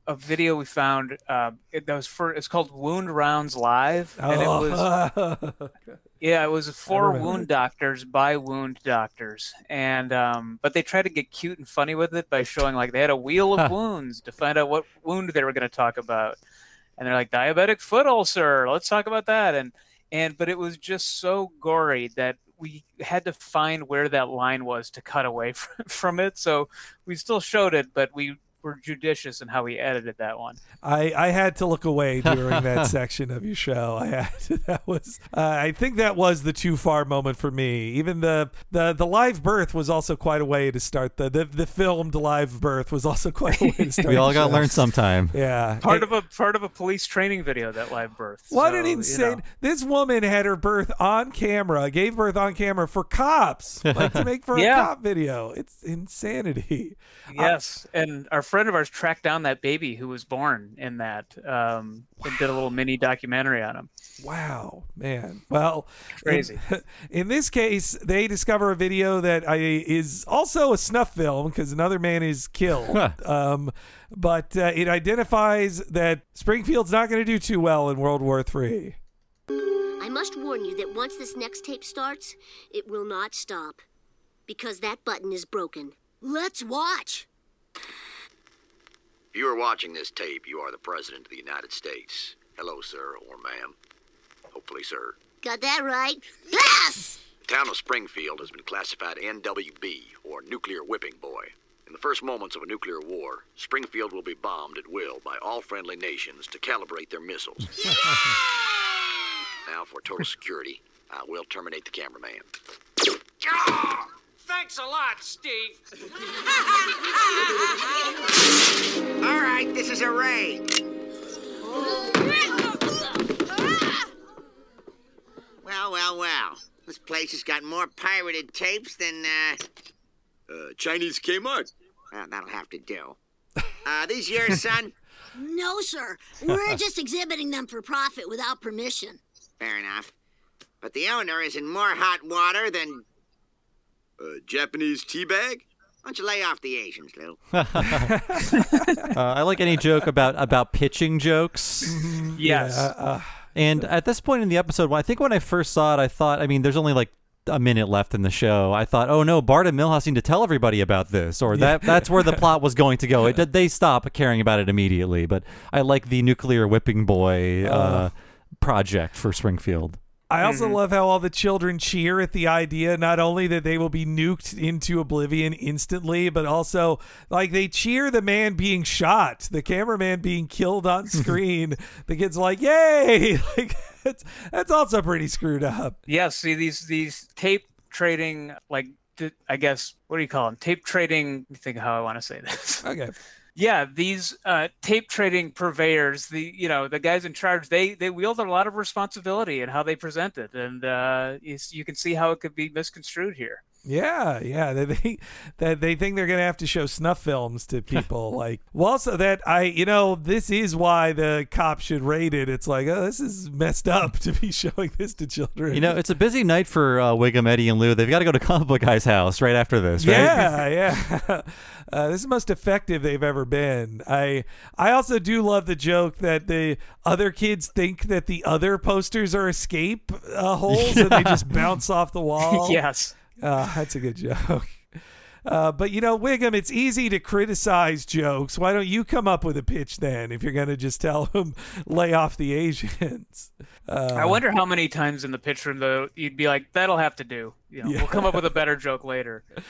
a video we found uh, it, that was for it's called Wound Rounds Live, and it was Oh. yeah, it was for wound doctors by wound doctors, and um, but they tried to get cute and funny with it by showing like they had a wheel of wounds to find out what wound they were going to talk about, and they're like diabetic foot ulcer. Let's talk about that, and and but it was just so gory that we had to find where that line was to cut away from, from it. So we still showed it, but we were judicious in how he edited that one. I, I had to look away during that section of your show. I had to, that was uh, I think that was the too far moment for me. Even the the the live birth was also quite a way to start the the, the filmed live birth was also quite a way to start. we all got to learn sometime. Yeah, Part of a part of a police training video that live birth. What So, an you insane! know. This woman had her birth on camera, gave birth on camera for cops, like to make for a cop video. It's insanity. Yes, and our friend of ours tracked down that baby who was born in that, um, and did a little mini documentary on him. Wow, man. Well, Crazy. In, in this case, they discover a video that I, is also a snuff film because another man is killed. um, but uh, it identifies that Springfield's not going to do too well in World War III. I must warn you that once this next tape starts, it will not stop. Because that button is broken. Let's watch. If you are watching this tape, you are the President of the United States. Hello, sir, or ma'am. Hopefully, sir. Got that right? Yes! The town of Springfield has been classified NWB, or Nuclear Whipping Boy. In the first moments of a nuclear war, Springfield will be bombed at will by all friendly nations to calibrate their missiles. now, for total security, I will terminate the cameraman. Thanks a lot, Steve. All right, this is a Ray. Well, well, well. This place has got more pirated tapes than, uh... Uh, Chinese Kmart. Well, that'll have to do. Uh, these yours, son? No, sir. We're just exhibiting them for profit without permission. Fair enough. But the owner is in more hot water than... Uh, Japanese tea bag? Why don't you lay off the Asians, Lou? Uh, I like any joke about about pitching jokes. Yes. Yeah, uh, And at this point in the episode, when I think when I first saw it, I thought, I mean, there's only like a minute left in the show. I thought, oh no, Bart and Milhouse need to tell everybody about this, or that that's where the plot was going to go. It did they stop caring about it immediately. But I like the nuclear whipping boy uh, project for Springfield. I also mm-hmm. love how all the children cheer at the idea not only that they will be nuked into oblivion instantly, but also like they cheer the man being shot, the cameraman being killed on screen. the kids like, "Yay!" Like that's that's also pretty screwed up. Yeah, see these these tape trading like I guess what do you call them? Tape trading. Let me think how I want to say this. Okay. yeah, these uh, tape trading purveyors, the you know the guys in charge, they they wield a lot of responsibility in how they present it, and uh, you, you can see how it could be misconstrued here. Yeah, yeah. They they, that they think they're gonna have to show snuff films to people. like, well, also that I, you know, this is why the cop should raid it. It's like, oh, this is messed up to be showing this to children. You know, it's a busy night for uh, Wiggum, Eddie, and Lou. They've got to go to Comic Book Guy's house right after this, right? Yeah, yeah. Uh, this is the most effective they've ever been. I I also do love the joke that the other kids think that the other posters are escape uh, holes and they just bounce off the wall. Yes. uh, that's a good joke. Uh, but you know, Wiggum, it's easy to criticize jokes. Why don't you come up with a pitch then? If you're going to just tell them lay off the Asians. Uh, I wonder how many times in the pitch room though you'd be like, "That'll have to do." You know, we'll come up with a better joke later.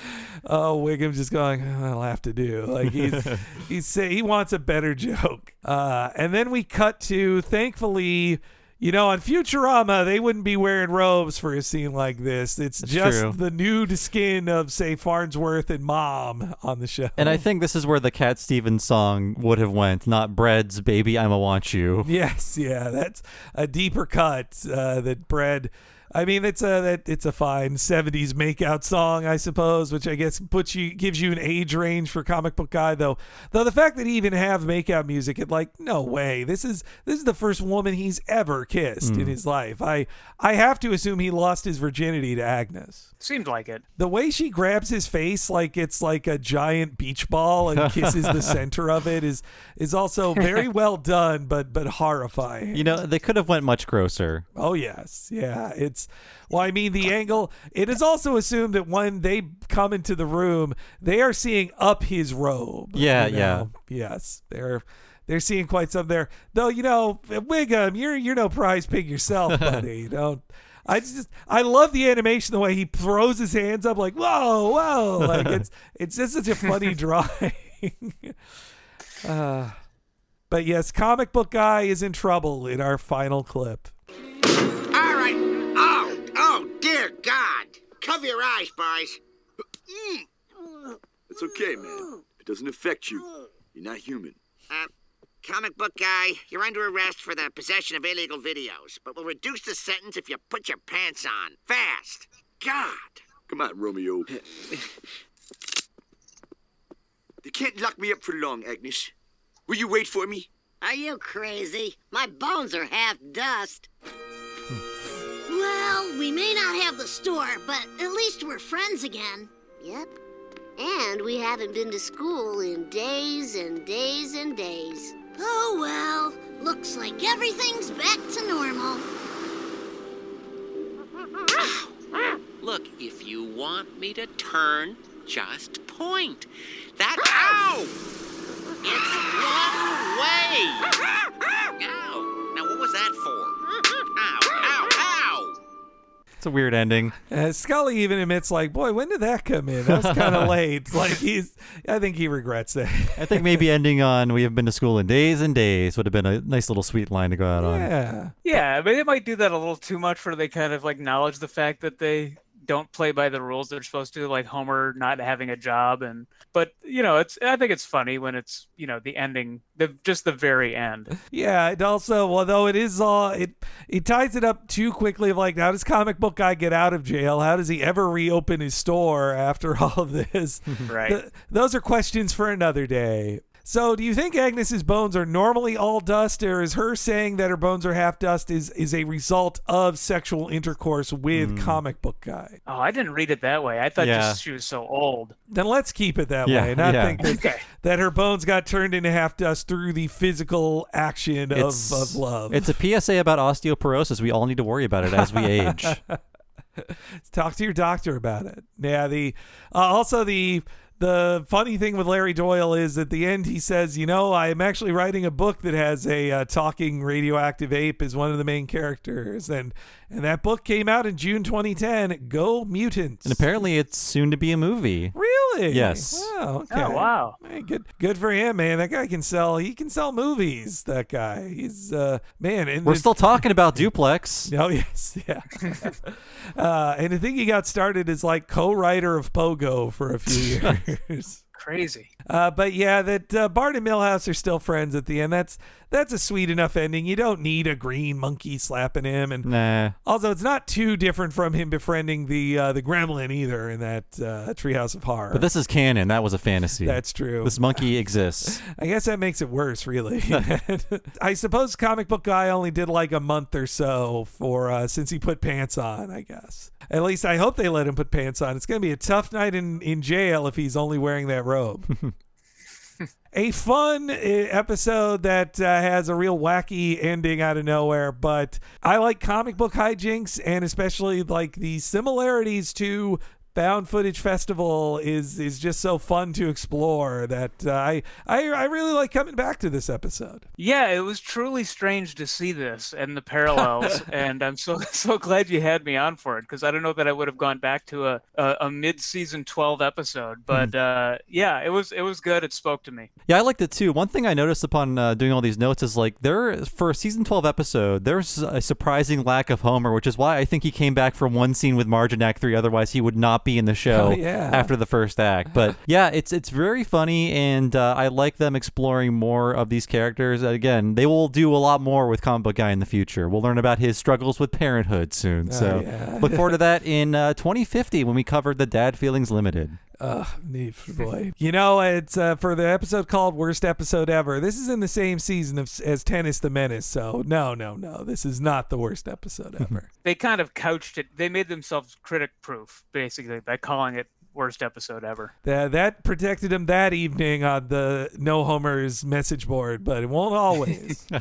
Oh, Wiggum's just going. "Oh, I'll have to do. Like he's he's say he wants a better joke. Uh, and then we cut to thankfully. You know, on Futurama, they wouldn't be wearing robes for a scene like this. It's just true. the nude skin of, say, Farnsworth and Mom on the show. And I think this is where the Cat Stevens song would have went, not Bread's "Baby I'ma Want You." Yes, yeah, that's a deeper cut uh, that Bread. I mean, it's a that it's a fine '70s makeout song, I suppose, which I guess puts you gives you an age range for comic book guy, though. Though the fact that he even have makeout music, it like no way. This is this is the first woman he's ever kissed in Hmm. his life. I I have to assume he lost his virginity to Agnes. Seemed like it. The way she grabs his face like it's like a giant beach ball and kisses the center of it is is also very well done, but but horrifying. You know, they could have went much grosser. Oh yes, yeah. It's well, I mean, the angle. It is also assumed that when they come into the room, they are seeing up his robe. Yeah, you yeah. Yes, they're they're seeing quite some there. Though you know, Wiggum, you're you're no prize pig yourself, buddy. You Don't. I just I love the animation the way he throws his hands up like whoa whoa like it's it's just such a funny drawing. uh, but yes, comic book guy is in trouble in our final clip. Dear God. Cover your eyes, boys. It's okay, man. It doesn't affect you. You're not human. Uh, comic book guy, you're under arrest for the possession of illegal videos, but we'll reduce the sentence if you put your pants on. Fast. God. Come on, Romeo. They can't lock me up for long, Agnes. Will you wait for me? Are you crazy? My bones are half dust. Well, we may not have the store, but at least we're friends again. Yep. And we haven't been to school in days and days and days. Oh well, looks like everything's back to normal. Look, if you want me to turn, just point. That ah! ow! It's one way. Ow! Now what was that for? Ow! Ow! Ow! It's a weird ending. Uh, Scully even admits, like, boy, when did that come in? That was kind of late. Like he's, I think he regrets that. I think maybe ending on "We have been to school in days and days" would have been a nice little sweet line to go out on. Yeah. Yeah, but they might do that a little too much, where they kind of like acknowledge the fact that they don't play by the rules they're supposed to, like Homer not having a job, and but you know, it's I think it's funny when it's you know the ending, the just the very end. Yeah, it also, although it is all, it it ties it up too quickly. Of like, how does comic book guy get out of jail? How does he ever reopen his store after all of this? Right. Th- those are questions for another day. So, do you think Agnes's bones are normally all dust, or is her saying that her bones are half dust is is a result of sexual intercourse with comic book guy? Oh, I didn't read it that way. I thought Yeah. just she was so old. Then let's keep it that Yeah, way, not yeah. think that, Okay. that her bones got turned into half dust through the physical action of, of love. it's a PSA about osteoporosis. We all need to worry about it as we age. Talk to your doctor about it. Yeah, the uh, also the the funny thing with Larry Doyle is at the end he says, "You know, I'm actually writing a book that has a uh, talking radioactive ape as one of the main characters." And and that book came out in June 2010. Go Mutants. And apparently, it's soon to be a movie. Really? Yes. Wow. Okay. Oh, wow. Hey, good. Good for him, man. That guy can sell. He can sell movies. That guy. He's uh man. And We're the- still talking about Duplex. Oh yes, yeah. uh, and I think he got started as like co-writer of Pogo for a few years. Crazy. Uh, but yeah, that uh, Bart and Milhouse are still friends at the end. That's that's a sweet enough ending. You don't need a green monkey slapping him, and Nah. also it's not too different from him befriending the uh, the gremlin either in that uh, Treehouse of Horror. But this is canon. That was a fantasy. That's true. This monkey exists. I guess that makes it worse, really. I suppose comic book guy only did like a month or so for uh, since he put pants on. I guess. At least I hope they let him put pants on. It's going to be a tough night in in jail if he's only wearing that robe. a fun uh, episode that uh, has a real wacky ending out of nowhere, but I like comic book hijinks and especially like the similarities to Found Footage Festival is is just so fun to explore that uh, I, I I really like coming back to this episode. Yeah, it was truly strange to see this and the parallels, and I'm so so glad you had me on for it because I don't know that I would have gone back to a a, a mid-season 12 episode, but uh, yeah, it was it was good. It spoke to me. Yeah, I liked it too. One thing I noticed upon uh, doing all these notes is like there for a season 12 episode, there's a surprising lack of Homer, which is why I think he came back for one scene with Marge in Act 3 otherwise he would not be in the show Oh, yeah. after the first act. But yeah, it's it's very funny and uh, I like them exploring more of these characters. Again, they will do a lot more with Comic Book Guy in the future. We'll learn about his struggles with parenthood soon. Oh, so yeah. look forward to that in uh, 2050 when we covered the Dad Feelings Limited. Ugh, neat boy. you know, it's uh, for the episode called "Worst Episode Ever." This is in the same season of, as Tennis the Menace, so no, no, no, this is not the worst episode ever. They kind of couched it. They made themselves critic-proof basically by calling it worst episode ever. that that protected him that evening on the No Homers message board, but it won't always.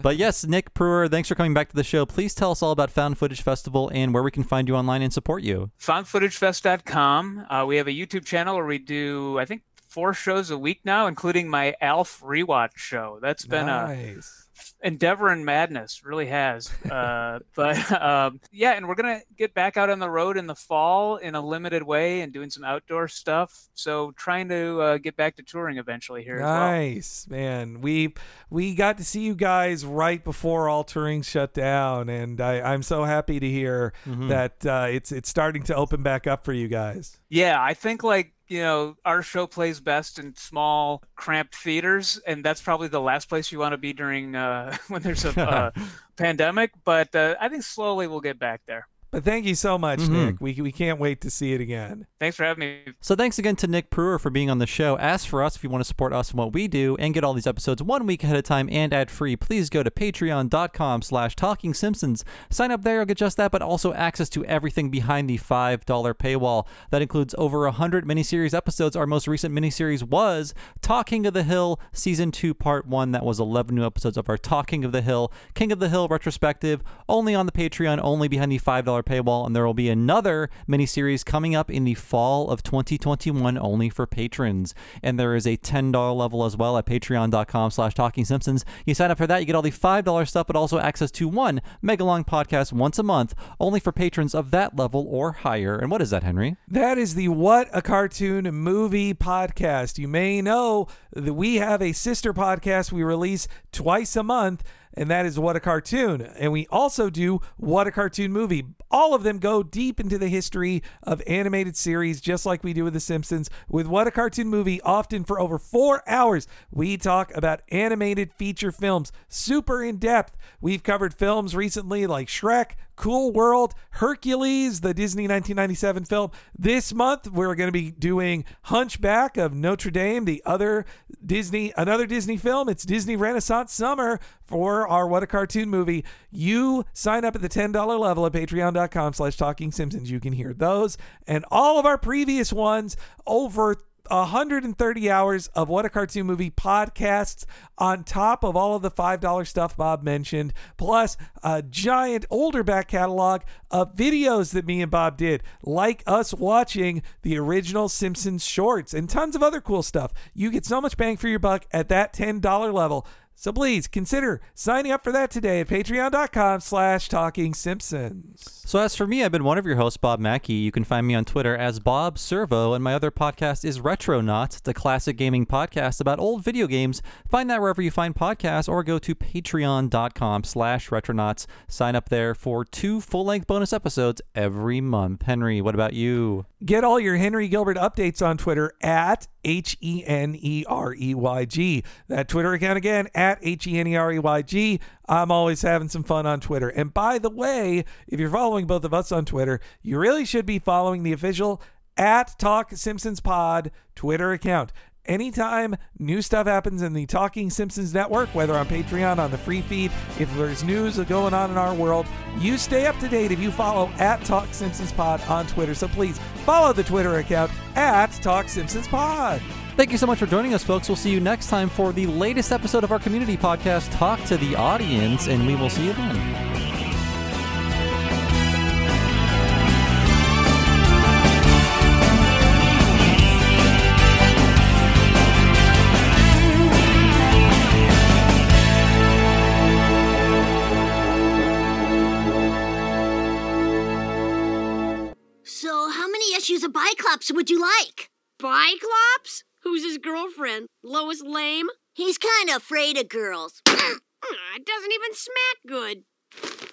But yes, Nick Prueher, thanks for coming back to the show. Please tell us all about Found Footage Festival and where we can find you online and support you. foundfootagefest.com. Uh, we have a YouTube channel where we do, I think, four shows a week now, including my Alf rewatch show. That's been a nice. Endeavor and madness, really has. Uh, but um, yeah, and we're gonna get back out on the road in the fall in a limited way and doing some outdoor stuff. So trying to uh, get back to touring eventually here as well. Nice, man. We we got to see you guys right before all touring shut down, and I, I'm so happy to hear Mhm. that uh, it's it's starting to open back up for you guys. Yeah, I think like you know our show plays best in small, cramped theaters, and that's probably the last place you want to be during uh, when there's a uh, pandemic. But uh, I think slowly we'll get back there. But thank you so much, Mhm. Nick. We we can't wait to see it again. Thanks for having me. So thanks again to Nick Prueher for being on the show. As for us, if you want to support us and what we do and get all these episodes one week ahead of time and ad-free, please go to patreon.com slash talking simpsons. Sign up there, you'll get just that, but also access to everything behind the $5 paywall. That includes over 100 miniseries episodes. Our most recent miniseries was Talking of the Hill, Season 2, Part 1. That was 11 new episodes of our Talking of the Hill, King of the Hill retrospective, only on the Patreon, only behind the $5 paywall. And there will be another miniseries coming up in the fall of 2021, only for patrons. And there is a $10 level as well at patreon.com slash talking simpsons. You sign up for that, you get all the $5 stuff, but also access to one mega long podcast once a month, only for patrons of that level or higher. And what is that, Henry? That is the What a Cartoon Movie podcast. You may know that we have a sister podcast we release twice a month, and that is What a Cartoon. And we also do What a Cartoon Movie. All of them go deep into the history of animated series, just like we do with The Simpsons. With What a Cartoon Movie, often for over four hours, we talk about animated feature films, super in depth. We've covered films recently like Shrek, Cool World, Hercules, the Disney 1997 film. This month we're going to be doing Hunchback of Notre Dame, the other Disney another Disney film. It's Disney Renaissance Summer for our What a Cartoon movie. You sign up at the $10 level at patreon.com slash talking simpsons. You can hear those and all of our previous ones over 130 hours of What a Cartoon Movie podcasts on top of all of the $5 stuff Bob mentioned, plus a giant older back catalog of videos that me and Bob did, like us watching the original Simpsons shorts and tons of other cool stuff. You get so much bang for your buck at that $10 level. So please consider signing up for that today at patreon.com slash talking simpsons. So as for me, I've been one of your hosts, Bob Mackey. You can find me on Twitter as Bob Servo, and my other podcast is Retronauts, the classic gaming podcast about old video games. Find that wherever you find podcasts, or go to patreon.com slash retronauts. Sign up there for two full-length bonus episodes every month. Henry, what about you? Get all your Henry Gilbert updates on Twitter at H E N E R E Y G. That Twitter account again at H E N E R E Y G. I'm always having some fun on Twitter. And by the way, if you're following both of us on Twitter, you really should be following the official at Talk Simpsons Pod Twitter account. Anytime new stuff happens in the Talking Simpsons network, whether on Patreon, on the free feed, if there's news going on in our world, you stay up to date if you follow at Talk Simpsons Pod on Twitter. So please follow the Twitter account at Talk Simpsons Pod. Thank you so much for joining us, folks. We'll see you next time for the latest episode of our community podcast, Talk to the Audience, and we will see you then. Many issues of Biclops would you like? Biclops? Who's his girlfriend? Lois Lame? He's kind of afraid of girls. Ah, it doesn't even smack good.